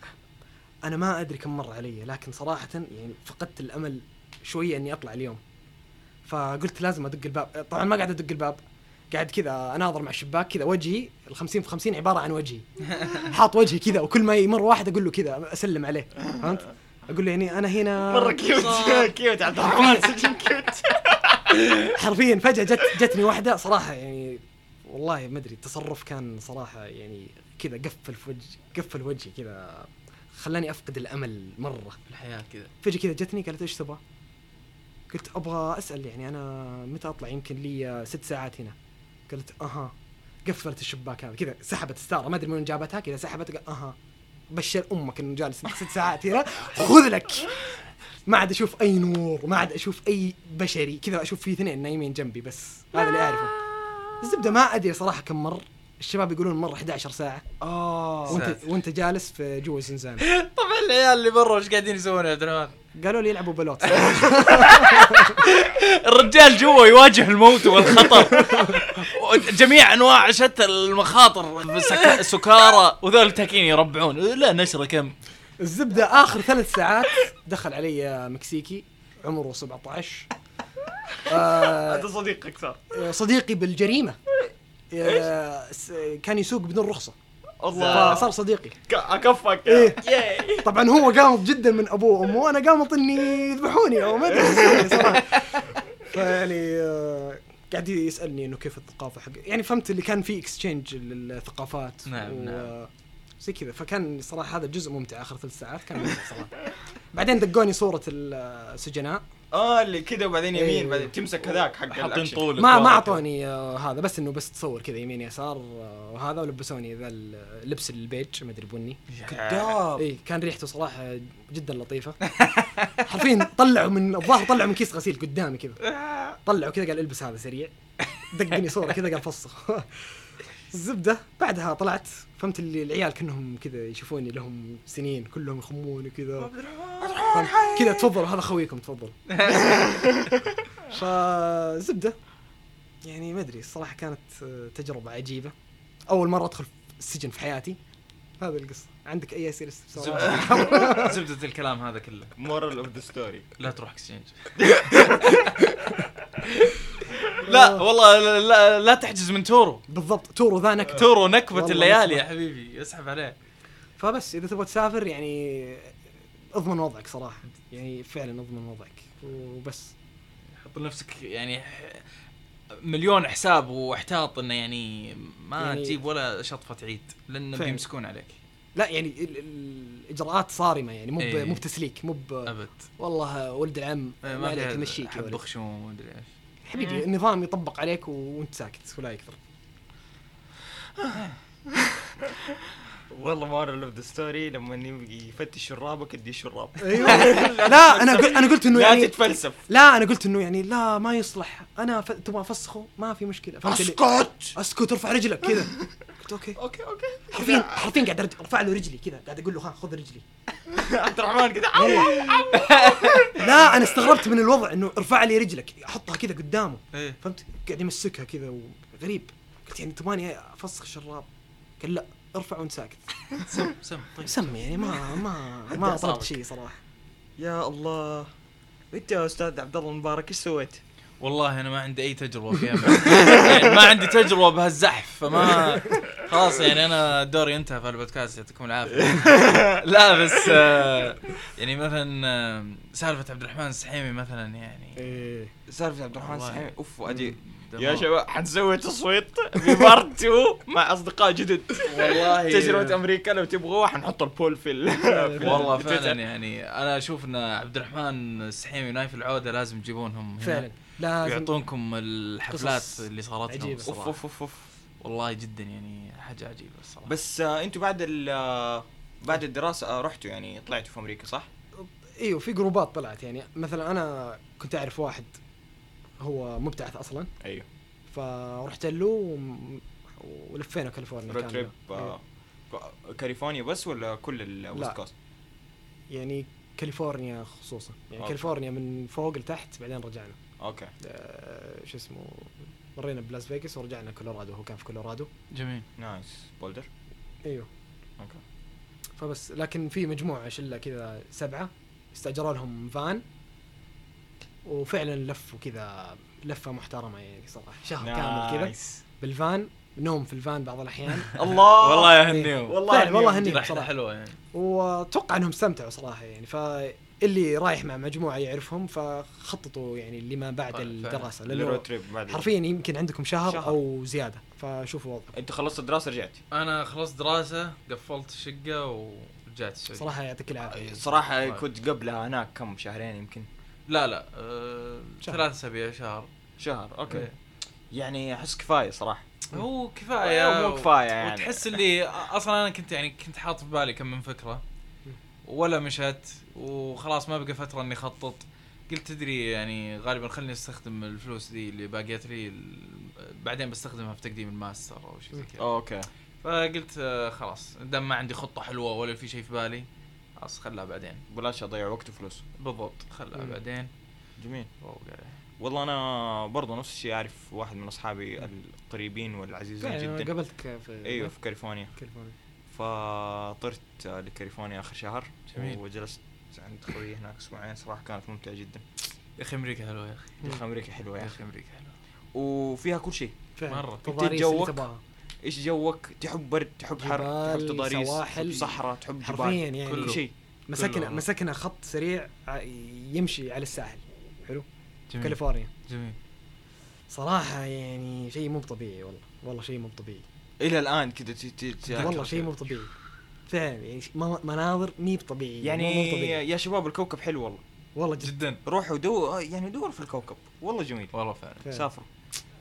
Speaker 3: أنا ما أدري كم مر علي لكن صراحة يعني فقدت الأمل شوية إني أطلع اليوم. فقلت لازم أدق الباب. طبعا ما قاعد أدق الباب. قاعد كذا أناظر مع الشباك كذا وجهي ال 50 في 50 عبارة عن وجهي. حاط وجهي كذا وكل ما يمر واحد أقول له كذا أسلم عليه. فهمت؟ أقول له يعني أنا هنا
Speaker 1: مرة cute cute عبد الرحمن سجن cute
Speaker 3: حرفيا فجأة جت جتني واحدة صراحة يعني والله ما أدري التصرف كان صراحة يعني كذا قفل في وجهي قفل وجهي كذا خلاني أفقد الأمل مرة.
Speaker 2: في الحياة كذا.
Speaker 3: فجأة كذا جتني قالت إيش تبغى؟ قلت أبغى أسأل يعني أنا متى أطلع؟ يمكن لي ست ساعات هنا. قالت أها. قفلت الشباك هذا. كذا سحبت ستاره ما أدري من وين جابتها. كذا سحبت. قال أها. بشر أمك إنه جالس ست ساعات هنا. خذ لك. ما عاد أشوف أي نور ما عاد أشوف أي بشري. كذا أشوف في اثنين نايمين جنبي بس. هذا اللي أعرفه. الزبدة ما أدري صراحة كم مر. الشباب يقولون مر 11 ساعة.
Speaker 1: آه.
Speaker 3: وانت. وأنت جالس في جوا الزنزانه
Speaker 2: طبعا العيال اللي برا وش قاعدين يسوون يا عبد الرحمن؟
Speaker 3: قالوا لي يلعبوا بلوت.
Speaker 2: الرجال جوا يواجه الموت والخطر. جميع أنواع شتى المخاطر. سك- سكارى وذول التاكين يربعون. لا نشرة كم؟
Speaker 3: الزبدة آخر ثلاث ساعات دخل علي مكسيكي عمره 17 آه
Speaker 1: هذا صديقك صار
Speaker 3: صديقي بالجريمة. آه كان يسوق بدون رخصة.
Speaker 1: الله
Speaker 3: فصار صديقي.
Speaker 1: أكفك.
Speaker 3: إيه. طبعا هو قامط جدا من أبوه وأمه وأنا قامط إني يذبحوني أو ما أدري. صراحة فيعني آه، قاعد يسألني إنه كيف الثقافة حق يعني فهمت اللي كان في اكسشينج للثقافات
Speaker 2: نعم،
Speaker 3: و-
Speaker 2: نعم.
Speaker 3: زي كذا. فكان صراحة هذا الجزء ممتع آخر ثلاث ساعات كان ممتع صراحة. بعدين دقوني صورة السجناء.
Speaker 1: آه اللي كذا وبعدين يمين
Speaker 3: إيه.
Speaker 1: بعدين تمسك هذاك حق
Speaker 2: حاطين طول
Speaker 3: ما ما أعطوني آه، هذا بس إنه بس تصور كذا يمين يسار آه، وهذا ولبسوني ذا اللبس البيج ما أدري بني
Speaker 1: كذاب
Speaker 3: اي كان ريحته صراحة جدا لطيفة. حرفيا طلعوا من الظاهر طلعوا من كيس غسيل قدامي كذا. طلعوا كذا قال البس هذا سريع. دقني صورة كذا قال فسخ الزبدة بعدها طلعت. فهمت اللي العيال كأنهم كذا يشوفوني لهم سنين كلهم يخمون كذا فهمت؟ كذا تفضلوا هذا خويكم تفضل. فزبدة يعني ما أدري الصراحة كانت تجربة عجيبة. أول مرة أدخل السجن في حياتي. هذا القصة. عندك أي أسئلة؟ استفسارات؟
Speaker 2: زبدة, زبدة الكلام هذا كله.
Speaker 1: moral of the story
Speaker 2: لا تروح exchange لا والله لا, لا, تحجز من Turo.
Speaker 3: بالضبط Turo ذا
Speaker 2: نكتة. Turo
Speaker 3: والله
Speaker 2: الليالي. يا حبيبي اسحب عليه.
Speaker 3: فبس إذا تبغى تسافر يعني أضمن وضعك صراحة. يعني فعلا أضمن وضعك. وبس.
Speaker 2: حط لنفسك يعني مليون حساب واحتاط إنه يعني ما
Speaker 3: يعني-
Speaker 2: تجيب ولا شطفة عيد لأن
Speaker 3: فعلا.
Speaker 2: بيمسكون عليك.
Speaker 3: لا يعني ال- ال- الإجراءات صارمة يعني مو
Speaker 2: إيه.
Speaker 3: مو بتسليك مو
Speaker 2: أبد.
Speaker 3: والله ولد العم
Speaker 2: إيه،
Speaker 3: ما عليك يا
Speaker 2: حب. خشوم ومدري إيش.
Speaker 3: حبيبي النظام يطبق عليك وأنت ساكت ولا يكثر.
Speaker 1: والله moral of the story لما يفتش شرابك ادي شراب
Speaker 3: أيوه. لا أنا قل- أنا قلت إنه
Speaker 1: لا
Speaker 3: يعني
Speaker 1: تتفلسف.
Speaker 3: لا أنا قلت إنه يعني لا ما يصلح. أنا ف... تبغى أفسخه؟ ما في مشكلة.
Speaker 1: أسكت!
Speaker 3: أسكت أرفع رجلك كذا. قلت okay.
Speaker 1: okay okay.
Speaker 3: حرفيا حرفيا قاعد ارفع له رجلي كذا قاعد أقول له ها خذ رجلي.
Speaker 1: عبد الرحمن كذا
Speaker 3: لا أنا استغربت من الوضع إنه ارفع لي رجلك احطها كذا قدامه.
Speaker 2: إيه.
Speaker 3: فهمت؟ قاعد يمسكها كذا وغريب. قلت يعني تبغاني أفسخ الشراب؟ قال لا ارفع وأنت ساكت.
Speaker 2: سم سم طيب.
Speaker 3: سم يعني ما ما ما طلبت. شيء صراحة.
Speaker 1: يا الله. انت يا أستاذ عبد الله المبارك إيش سويت؟
Speaker 2: والله أنا ما عندي أي تجربة فيها. يعني ما عندي تجربة بهالزحف فما خلاص يعني أنا دوري انتهى في البودكاست يعطيكم العافية. لا بس آه، يعني مثلا آه، سالفة عبد الرحمن السحيمي مثلا يعني
Speaker 3: إيه.
Speaker 1: سالفة عبد الرحمن. السحيمي أوف أدي.
Speaker 2: دمار.
Speaker 1: يا شباب حنسوي تصويت ببارت 2 مع أصدقاء جدد.
Speaker 2: والله.
Speaker 1: تجربة أمريكا لو تبغوا حنحط البول في ال في
Speaker 2: والله. فعلا يعني أنا أشوف إن عبد الرحمن السحيمي ونايف العودة لازم تجيبونهم
Speaker 3: فعلا. لازم.
Speaker 2: ويعطونكم الحفلات اللي صارت لهم
Speaker 1: أوف أوف أوف.
Speaker 2: والله جدا يعني حاجة عجيبة الصراحة
Speaker 1: بس آه أنتوا بعد ال آه، بعد الدراسة آه رحتوا يعني طلعتوا في أمريكا صح؟
Speaker 3: إيوه في جروبات طلعت يعني مثلا أنا كنت أعرف واحد هو مبتعث أصلا
Speaker 1: أيوه
Speaker 3: فرحت له ولفينا كاليفورنيا
Speaker 1: road
Speaker 3: كاملة.
Speaker 1: trip آه، كاليفورنيا بس ولا كل ال west
Speaker 3: لا.
Speaker 1: coast؟
Speaker 3: يعني كاليفورنيا خصوصا يعني
Speaker 1: okay.
Speaker 3: كاليفورنيا من فوق لتحت بعدين رجعنا
Speaker 1: okay
Speaker 3: آه، شو اسمه مرينا ب Las Vegas ورجعنا كولورادو هو كان في كولورادو
Speaker 2: جميل.
Speaker 1: nice. Boulder؟
Speaker 3: إيوه.
Speaker 1: okay.
Speaker 3: فبس لكن في مجموعة شلة كذا سبعة استأجروا لهم فان وفعلا لفوا كذا لفة محترمة يعني صراحة شهر كامل كذا. بالفان نوم في الفان بعض الأحيان.
Speaker 1: الله!
Speaker 2: والله يا هنيو
Speaker 1: والله
Speaker 3: والله
Speaker 1: هنيهم.
Speaker 3: صراحة.
Speaker 2: حلوة يعني.
Speaker 3: وأتوقع إنهم استمتعوا صراحة يعني فاللي رايح مع مجموعة يعرفهم فخططوا يعني لما بعد
Speaker 2: فعلا.
Speaker 1: الدراسة.
Speaker 3: لأنه
Speaker 1: تريب بعد.
Speaker 3: حرفيا يمكن عندكم شهر,
Speaker 1: شهر.
Speaker 3: أو زيادة. فشوفوا وضعكم
Speaker 1: أنت خلصت الدراسة رجعت؟
Speaker 2: أنا خلصت دراسة قفلت شقة ورجعت السعوديه
Speaker 3: صراحة يعطيك العافية.
Speaker 1: صراحة
Speaker 2: طيب.
Speaker 1: كنت قبلها هناك كم شهرين يمكن؟
Speaker 2: لا لا أه
Speaker 3: شهر.
Speaker 2: ثلاث أسابيع شهر.
Speaker 1: شهر okay.
Speaker 2: إيه.
Speaker 1: يعني أحس كفاية صراحة.
Speaker 2: هو كفاية
Speaker 1: مو كفاية يعني.
Speaker 2: وتحس اللي أصلا أنا كنت يعني كنت حاط في بالي كم من فكرة. ولا مشت وخلاص ما بقى فترة إني اخطط قلت تدري يعني غالبا خلني أستخدم الفلوس دي اللي باقيت لي ال- بعدين بستخدمها في تقديم الماستر أو شيء زي كذا.
Speaker 1: okay.
Speaker 2: فقلت آه، خلاص. دام ما عندي خطة حلوة ولا في شيء في بالي خلاص خلها بعدين.
Speaker 1: بلاش أضيع وقت وفلوس.
Speaker 2: بالضبط خلها
Speaker 3: مم.
Speaker 2: بعدين.
Speaker 1: جميل. والله أنا برضو نفس الشيء أعرف واحد من أصحابي القريبين والعزيزين
Speaker 3: أنا
Speaker 1: جدا.
Speaker 3: قابلتك في
Speaker 1: إيوه في كاليفورنيا.
Speaker 3: كاليفورنيا.
Speaker 1: فطرت لكاليفورنيا آخر شهر
Speaker 2: جميل.
Speaker 1: وجلست عند أخوي هناك أسبوعين. صراحة كانت ممتعة جدا.
Speaker 2: يا أخي أمريكا حلوة يا أخي.
Speaker 1: يا أخي أمريكا حلوة يا
Speaker 2: أخي أمريكا حلوة.
Speaker 1: وفيها كل شيء.
Speaker 3: تضاريس اللي
Speaker 1: جوك. إيش جوك؟ تحب برد تحب حر تحب تضاريس
Speaker 3: سواحل.
Speaker 1: تحب صحراء تحب جبال.
Speaker 3: حرفيا يعني.
Speaker 1: كل شيء.
Speaker 3: مسكنا. مسكنا خط سريع يمشي على الساحل. حلو؟
Speaker 2: جميل.
Speaker 3: كاليفورنيا.
Speaker 2: جميل.
Speaker 3: صراحة يعني شيء مو طبيعي والله. والله شيء مو طبيعي
Speaker 1: إلى الآن كذا ت-
Speaker 3: والله شيء مو طبيعي. فعلا يعني مناظر مي طبيعيه
Speaker 1: يعني
Speaker 3: طبيعي.
Speaker 1: يا شباب الكوكب حلو والله.
Speaker 3: والله جد.
Speaker 2: جدا.
Speaker 1: روحوا دو يعني دور في الكوكب. والله جميل.
Speaker 2: والله فعلا.
Speaker 3: فعلا.
Speaker 1: سافروا.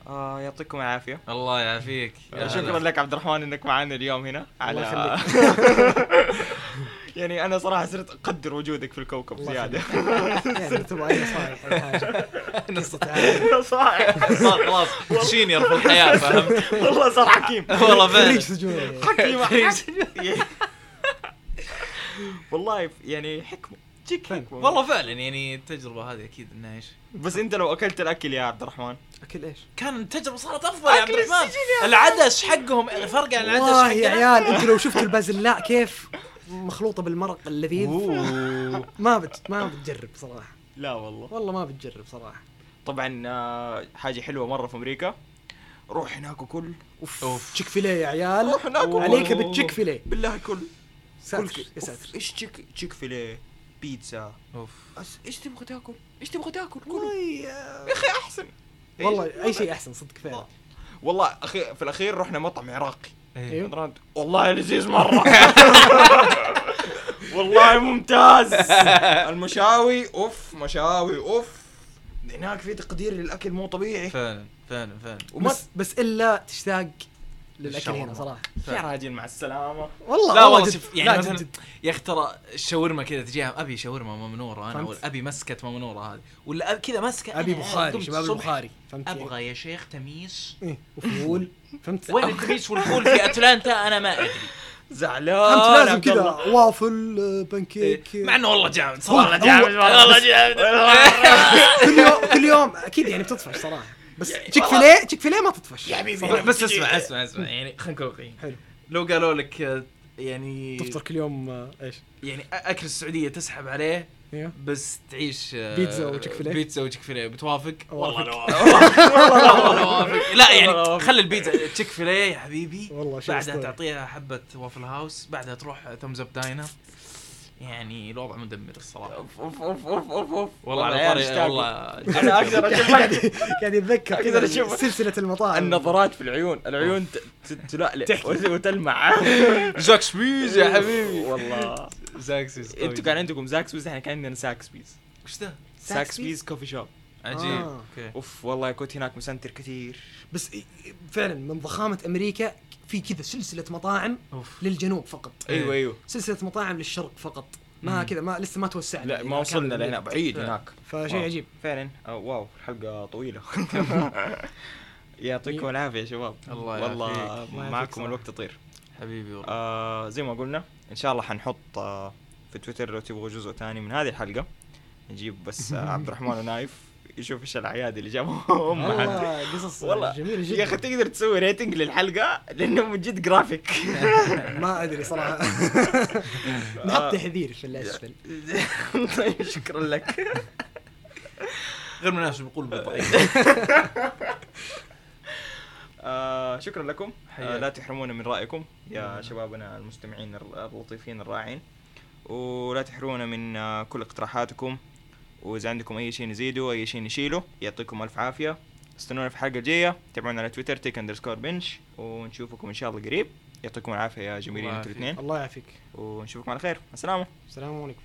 Speaker 1: آه يعطيكم العافية.
Speaker 2: الله يعافيك.
Speaker 1: شكرا. لك عبد الرحمن إنك معنا اليوم هنا.
Speaker 3: الله
Speaker 1: على يعني أنا صراحة صرت أقدر وجودك في الكوكب زيادة.
Speaker 3: يعني تبغى أي نصائح
Speaker 1: صح
Speaker 2: صار خلاص سينيور في الحياة فهمت
Speaker 1: والله صار حكيم.
Speaker 2: والله فعلا.
Speaker 3: سجون.
Speaker 1: حكيم والله يعني حكمة. تجيك. حكمة.
Speaker 2: والله فعلا يعني التجربة هذه أكيد انها إيش؟
Speaker 1: بس أنت لو أكلت الأكل يا عبد الرحمن؟
Speaker 3: أكل إيش؟
Speaker 2: كان التجربة صارت أفضل يا عبد الرحمن. العدس حقهم فرق عن العدس
Speaker 3: والله يا عيال أنتوا لو شفتوا البازلاء كيف مخلوطة بالمرق اللذيذ. ما بت ما بتجرب صراحة.
Speaker 1: لا والله.
Speaker 3: والله ما بتجرب صراحة.
Speaker 1: طبعا آه، حاجة حلوة مرة في أمريكا. روح هناك وكل.
Speaker 3: أوف,
Speaker 2: أوف.
Speaker 3: تشيك فيليه يا عيال.
Speaker 1: روح هناك وكل.
Speaker 3: عليك بالتشيك فيليه.
Speaker 1: بالله كل.
Speaker 3: ساتر
Speaker 1: كل-
Speaker 3: يا ساتر.
Speaker 1: إيش تشيك تشيك فيليه؟ بيتزا. أوف. إيش تبغى تاكل؟ إيش تبغى تاكل؟ كله
Speaker 3: والله
Speaker 1: يا أخي أحسن.
Speaker 3: والله
Speaker 1: إيش؟
Speaker 3: أي شيء أحسن صدق فعلا.
Speaker 1: والله. أخي في الأخير رحنا مطعم عراقي. أيوه والله لذيذ مرة. والله ممتاز. المشاوي أوف مشاوي أوف. هناك في تقدير للأكل مو طبيعي.
Speaker 2: فعلا فعلا فعلا.
Speaker 3: بس بس إلا تشتاق للاكل. هنا صراحة.
Speaker 1: يا راجل مع السلامة.
Speaker 3: والله
Speaker 2: لا والله. شوف يعني
Speaker 3: لا
Speaker 2: مثلا. يا أخي ترى الشاورما كذا تجيها أبي شاورما ممنوره
Speaker 3: أنا.
Speaker 2: ولا أبي مسكه ممنوره هذه. ولا كذا مسكة
Speaker 3: أبي
Speaker 2: أنا
Speaker 3: بخاري شباب البخاري. فهمت يعني؟
Speaker 2: أبغى يا شيخ تميس.
Speaker 3: إيه، وفول. فهمت؟
Speaker 2: وين التميس والفول في أتلانتا؟ أنا ما أدري.
Speaker 1: زعلان
Speaker 3: فهمت لازم كذا. waffle pancake.
Speaker 2: مع إنه والله جامد
Speaker 3: والله
Speaker 2: صراحة
Speaker 3: جامد،
Speaker 2: والله جامد.
Speaker 3: كل يوم كل يوم. أكيد يعني بتطفش صراحة. بس
Speaker 2: يعني
Speaker 3: Chick
Speaker 2: والله-
Speaker 3: fil-A Chick-fil-A ما تطفش.
Speaker 1: يا حبيبي.
Speaker 3: صراحة.
Speaker 2: بس اسمع اسمع اسمع. يعني خلينا نكون واقعيين.
Speaker 3: حلو.
Speaker 2: لو قالوا لك آه، يعني
Speaker 3: تفطر كل يوم آه، إيش؟
Speaker 2: يعني أكل السعودية تسحب عليه بس تعيش آه،
Speaker 3: بيتزا و Chick-fil-A؟
Speaker 2: بيتزا و Chick-fil-A بتوافق؟ والله. لا والله لا
Speaker 1: أوافق
Speaker 2: يعني. خلي البيتزا Chick-fil-A يا حبيبي
Speaker 3: والله
Speaker 2: بعدها. تعطيها حبة Waffle House بعدها تروح Thumbs Up Diner يعني الوضع مدمر الصراحة.
Speaker 1: أوف أوف أوف أوف أوف أوف.
Speaker 2: والله على طاري. والله
Speaker 1: أنا أقدر أشوف
Speaker 3: قاعد قاعد يتذكر
Speaker 1: أقدر
Speaker 3: كذا
Speaker 1: أشوف.
Speaker 3: سلسلة المطاعم.
Speaker 1: النظرات في العيون. العيون ت- ت- تلألئ وت- وتلمع.
Speaker 2: Zaxby's يا حبيبي.
Speaker 1: والله.
Speaker 2: Zaxby's
Speaker 1: أنتوا كان عندكم Zaxby's إحنا كان عندنا Saxbys
Speaker 2: وش ذا؟
Speaker 1: Saxbys coffee shop
Speaker 2: عجيب. okay.
Speaker 1: أوف والله كنت هناك مسنتر كثير.
Speaker 3: بس فعلا من ضخامة أمريكا في كذا سلسلة مطاعم
Speaker 2: أوف.
Speaker 3: للجنوب فقط.
Speaker 2: إيه.
Speaker 1: أيوه. أيوه
Speaker 3: سلسلة مطاعم للشرق فقط. ما. كذا ما لسه ما توسعنا
Speaker 1: لا ما وصلنا لهنا بعيد
Speaker 2: لا.
Speaker 1: هناك.
Speaker 3: فشيء
Speaker 1: wow.
Speaker 3: عجيب.
Speaker 1: فعلا. آه wow الحلقة طويلة. يعطيكم العافية يا شباب.
Speaker 2: الله
Speaker 1: والله معكم. الوقت يطير.
Speaker 2: حبيبي والله.
Speaker 1: آه زي ما قلنا إن شاء الله حنحط آه في تويتر لو تبغوا جزء ثاني من هذه الحلقة. نجيب بس آه عبد الرحمن ونايف. يشوف إيش الاعياد اللي جابوهم.
Speaker 3: والله قصص
Speaker 1: والله.
Speaker 3: جميلة جدا.
Speaker 1: يا أخي تقدر تسوي rating للحلقة لأنه من جد جرافيك
Speaker 3: ما أدري صراحة. نحط تحذير في الأسفل.
Speaker 1: طيب شكرا لك.
Speaker 2: غير مناسب نقول بالضبط.
Speaker 1: آه شكرا لكم. آه. لا تحرمونا من رأيكم يا شبابنا المستمعين الر- اللطيفين الرائعين ولا تحرمونا من آه كل اقتراحاتكم. وإذا عندكم أي شيء نزيده أي شيء نشيله يعطيكم ألف عافية. استنونا في الحلقة الجاية. تابعونا على تويتر تيك اندرسكور بنش ونشوفكم إن شاء الله قريب. يعطيكم العافية يا جميلين
Speaker 2: أنتوا.
Speaker 1: الاثنين.
Speaker 3: الله يعافيك.
Speaker 1: ونشوفكم على خير. السلام
Speaker 3: السلام عليكم.